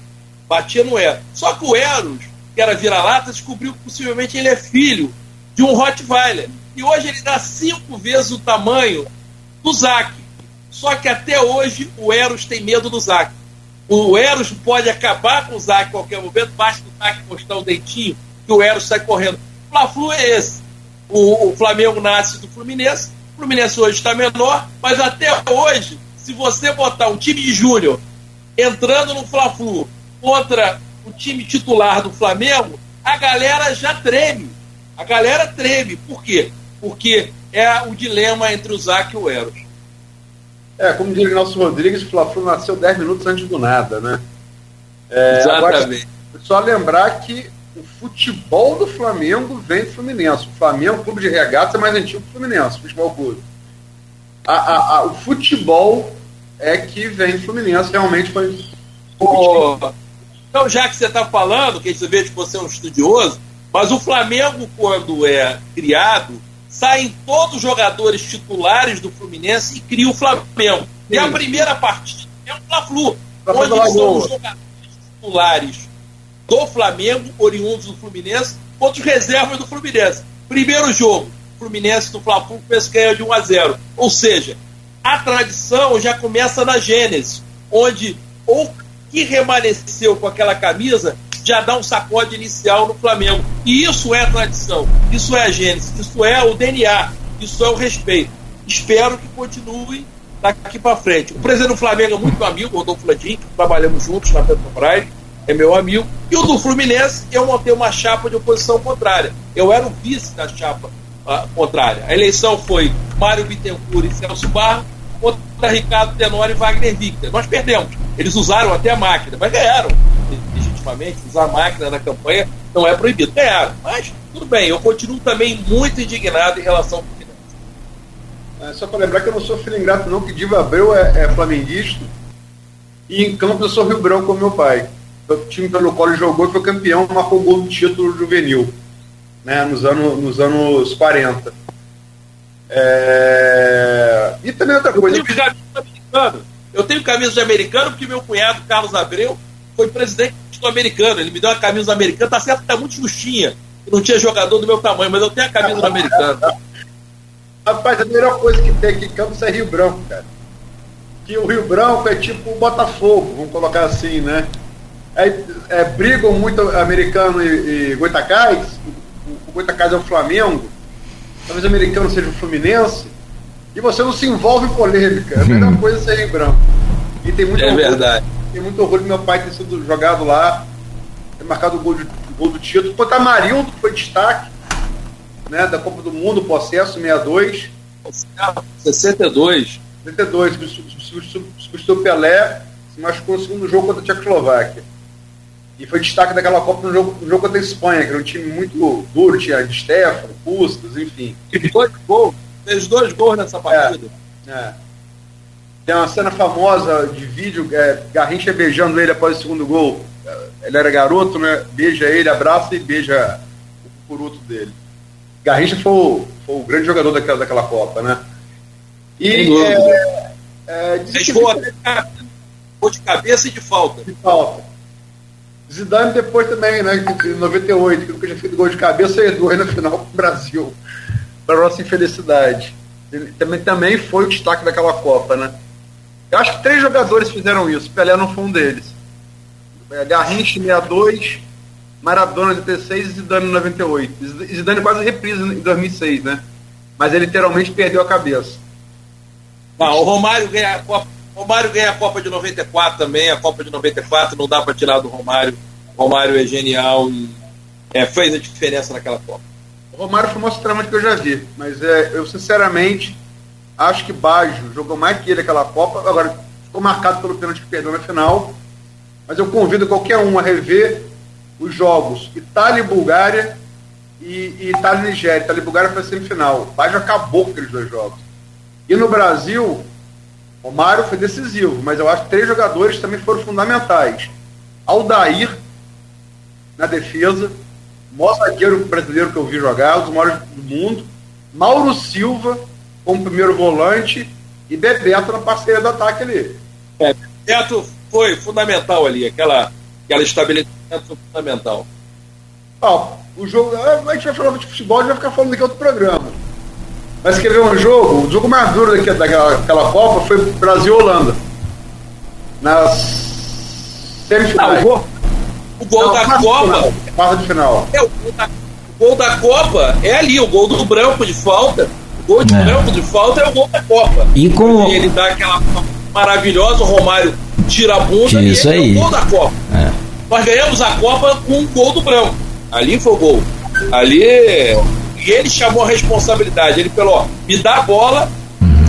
Batia no Eros. Só que o Eros, que era vira-lata, descobriu que possivelmente ele é filho de um Rottweiler. E hoje ele dá cinco vezes o tamanho do Zac. Só que até hoje o Eros tem medo do Zac. O Eros pode acabar com o Zac a qualquer momento, basta o Zac mostrar o dentinho que o Eros sai correndo. O Fla-Flu é esse. O, o, Flamengo nasce do Fluminense, o Fluminense hoje está menor, mas até hoje, se você botar um time de júnior entrando no Fla-Flu contra o time titular do Flamengo, a galera já treme. A galera treme. Por quê? Porque é o dilema entre o Zac e o Eros. É, como diz o Nelson Rodrigues, o Fla-Flu nasceu 10 minutos antes do nada, né? É, Exatamente. Agora, só lembrar que o futebol do Flamengo vem do Fluminense. O Flamengo, clube de regatas, é mais antigo que o Fluminense, o futebol clube. A, a, a, o futebol é que vem do Fluminense, realmente foi. Oh, então, já que você está falando, que a gente vê que você é um estudioso, mas o Flamengo, quando é criado, saem todos os jogadores titulares do Fluminense e cria o Flamengo. Sim. E a primeira partida é o Fla-Flu, onde são os jogadores titulares do Flamengo, oriundos do Fluminense, contra os reservas do Fluminense. Primeiro jogo, Fluminense do Fla-Flu ganha de 1 a 0. Ou seja, a tradição já começa na Gênesis, onde o que remanesceu com aquela camisa já dá um sacode inicial no Flamengo. E isso é tradição, isso é a gênese, isso é o DNA, isso é o respeito. Espero que continue daqui para frente. O presidente do Flamengo é muito amigo, Rodolfo Landim, trabalhamos juntos na Petrobras, é meu amigo. E o do Fluminense, eu montei uma chapa de oposição contrária. Eu era o vice da chapa uh, contrária. A eleição foi Mário Bittencourt e Celso Barro contra Ricardo Tenório e Wagner Victor. Nós perdemos. Eles usaram até a máquina, mas ganharam legitimamente, usar máquina na campanha não é proibido. Ganharam, mas tudo bem, eu continuo também muito indignado em relação ao Fluminense. É, só para lembrar que eu não sou filho ingrato, não, que Diva Abreu é, é flamenguista e em campo eu sou Rio Branco como meu pai. O time pelo qual ele jogou foi campeão, marcou gol do título juvenil, né, nos, anos, nos anos 40. É... E também outra coisa. Eu tenho camisa de americano. Eu tenho camisa de americano porque meu cunhado, Carlos Abreu, foi presidente do americano. Ele me deu uma camisa americana. Tá certo que tá muito justinha. Não tinha jogador do meu tamanho, mas eu tenho a camisa do americano. Rapaz, a melhor coisa que tem aqui em Campos é Rio Branco, cara. Que o Rio Branco é tipo o Botafogo, vamos colocar assim, né? É, é, brigam muito americano e, e Goitacás. O, o Goitacás é o Flamengo. Talvez o americano seja o Fluminense. E você não se envolve em polêmica. É a melhor coisa é ser Rio Branco. E tem muito é verdade tenho muito orgulho meu pai ter sido jogado lá, ter marcado o gol, de, o gol do título. Quanto a Marildo, que foi destaque né, da Copa do Mundo, processo 62. 62. 62, substituiu o Pelé, se machucou no segundo jogo contra a Tchecoslováquia. E foi destaque daquela Copa no jogo, no jogo contra a Espanha, que era um time muito duro, tinha de Stefano, Puskas, enfim. Fez dois gols, fez dois gols nessa partida. É, é. Tem uma cena famosa de vídeo, é, Garrincha beijando ele após o segundo gol. Ele era garoto, né? Beija ele, abraça e beija o curuto dele. Garrincha foi o, foi o grande jogador daquela, daquela Copa, né? E é, é, gol de cabeça e de falta. De falta. Zidane depois também, né? Em 98, que nunca tinha feito gol de cabeça e dois na final do Brasil. Para nossa infelicidade. Ele também, também foi o destaque daquela Copa, né? Eu acho que três jogadores fizeram isso. Pelé não foi um deles. É, Garrincha 62, Maradona 86 e Zidane 98. Zidane quase reprisa em 2006, né? Mas ele literalmente perdeu a cabeça. O Romário ganha a Copa. Romário ganha a Copa de 94 também. A Copa de 94 não dá para tirar do Romário. Romário é genial e é, fez a diferença naquela Copa. O Romário foi o mais treinamento que eu já vi, mas é, eu sinceramente Acho que Baggio jogou mais que ele aquela Copa. Agora, ficou marcado pelo pênalti que perdeu na final. Mas eu convido qualquer um a rever os jogos Itália e Bulgária e, e Itália e Nigéria. Itália e Bulgária foi a semifinal. Baggio acabou com aqueles dois jogos. E no Brasil, o Mário foi decisivo, mas eu acho que três jogadores também foram fundamentais. Aldair, na defesa, o maior zagueiro brasileiro que eu vi jogar, um dos maiores do mundo. Mauro Silva, como primeiro volante e Bebeto na parceria do ataque ali. É, Bebeto foi fundamental ali, aquela, aquela estabelecimento foi fundamental. Ó, o jogo. A gente vai falar de futebol, a gente vai ficar falando daqui outro programa. Mas quer ver um jogo? O jogo mais duro daquela, daquela Copa foi Brasil Holanda. Nas semifinais. Não, o gol, o gol Não, da Copa. Quarta de final. É, o gol, da, o gol da Copa é ali, o gol do branco de falta. O gol de é. branco de falta é o gol da Copa. E com. Ele dá aquela maravilhosa, o Romário tira a bunda Isso e aí. é o gol da Copa. É. Nós ganhamos a Copa com um gol do branco. Ali foi o gol. Ali. E ele chamou a responsabilidade. Ele falou: ó, me dá a bola,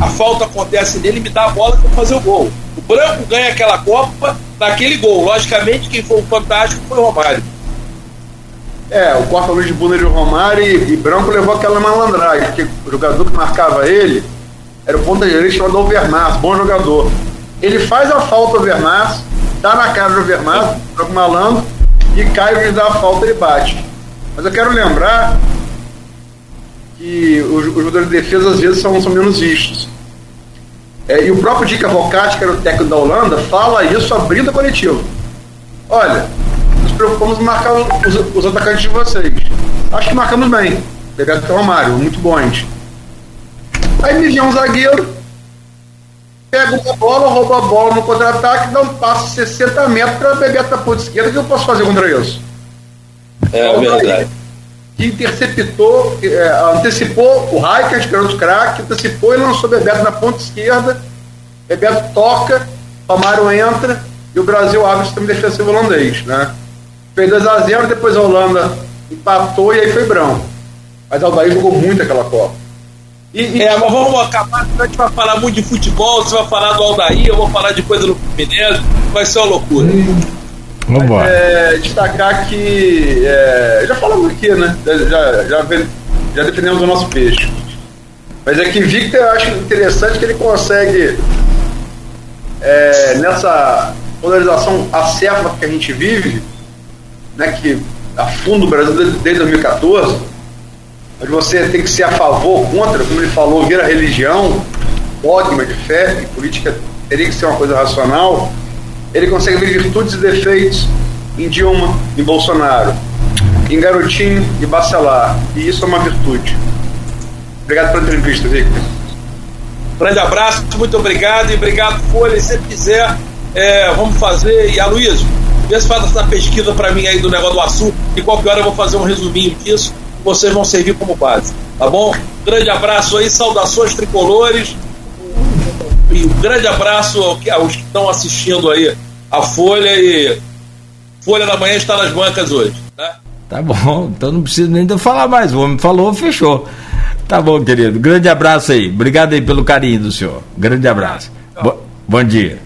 a falta acontece nele, me dá a bola para fazer o gol. O branco ganha aquela Copa naquele gol. Logicamente, quem foi o fantástico foi o Romário. É, o corta-luz de bunda de Romário e, e, Branco levou aquela malandragem, porque o jogador que marcava ele era o ponta direito chamado Overmars, bom jogador. Ele faz a falta ao Overmars, dá na cara do Overmars, Branco malandro, e cai e dá a falta e bate. Mas eu quero lembrar que os, os jogadores de defesa às vezes são, são menos vistos. É, e o próprio Dick Avocati, que era o técnico da Holanda, fala isso abrindo a coletiva. Olha, nos preocupamos em marcar os, os, atacantes de vocês. Acho que marcamos bem. Bebeto Romário, muito bons. Aí me vem um zagueiro, pega uma bola, rouba a bola no contra-ataque, dá um passo 60 metros para Bebeto da ponta esquerda. O que eu posso fazer contra isso? É então, verdade. Que interceptou, é, antecipou o era outro craque, antecipou e lançou Bebeto na ponta esquerda. Bebeto toca, Romário entra e o Brasil abre o sistema defensivo holandês. Né? Fez 2x0, depois a Holanda empatou e aí foi Brão. Mas Aldair jogou muito aquela Copa. E, e... É, mas vamos acabar, a gente vai falar muito de futebol, você vai falar do Aldair, eu vou falar de coisa do Fluminense, vai ser uma loucura. Hum. Vamos. É, destacar que. É, já falamos aqui, né? Já, já, já defendemos o nosso peixe. Mas é que Victor eu acho interessante que ele consegue, é, nessa polarização acéfala que a gente vive, né, que afunda o Brasil desde 2014, mas você tem que ser a favor, contra, como ele falou, vira religião, dogma de fé, e política teria que ser uma coisa racional ele consegue ver virtudes e defeitos em Dilma, em Bolsonaro, em Garotinho e Bacelar. E isso é uma virtude. Obrigado pela entrevista, Victor. Grande abraço, muito obrigado e obrigado, Folha. E se quiser, é, vamos fazer. E a Luiz, vê se faz essa pesquisa para mim aí do negócio do açúcar e qualquer hora eu vou fazer um resuminho disso. Vocês vão servir como base, tá bom? Grande abraço aí, saudações tricolores e um grande abraço aos que estão assistindo aí a Folha e Folha da Manhã está nas bancas hoje. Tá, tá bom, então não precisa nem de falar mais. O homem falou, fechou. Tá bom, querido. Grande abraço aí. Obrigado aí pelo carinho do senhor. Grande abraço. Bo bom dia.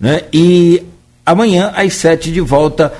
Né? E amanhã, às sete, de volta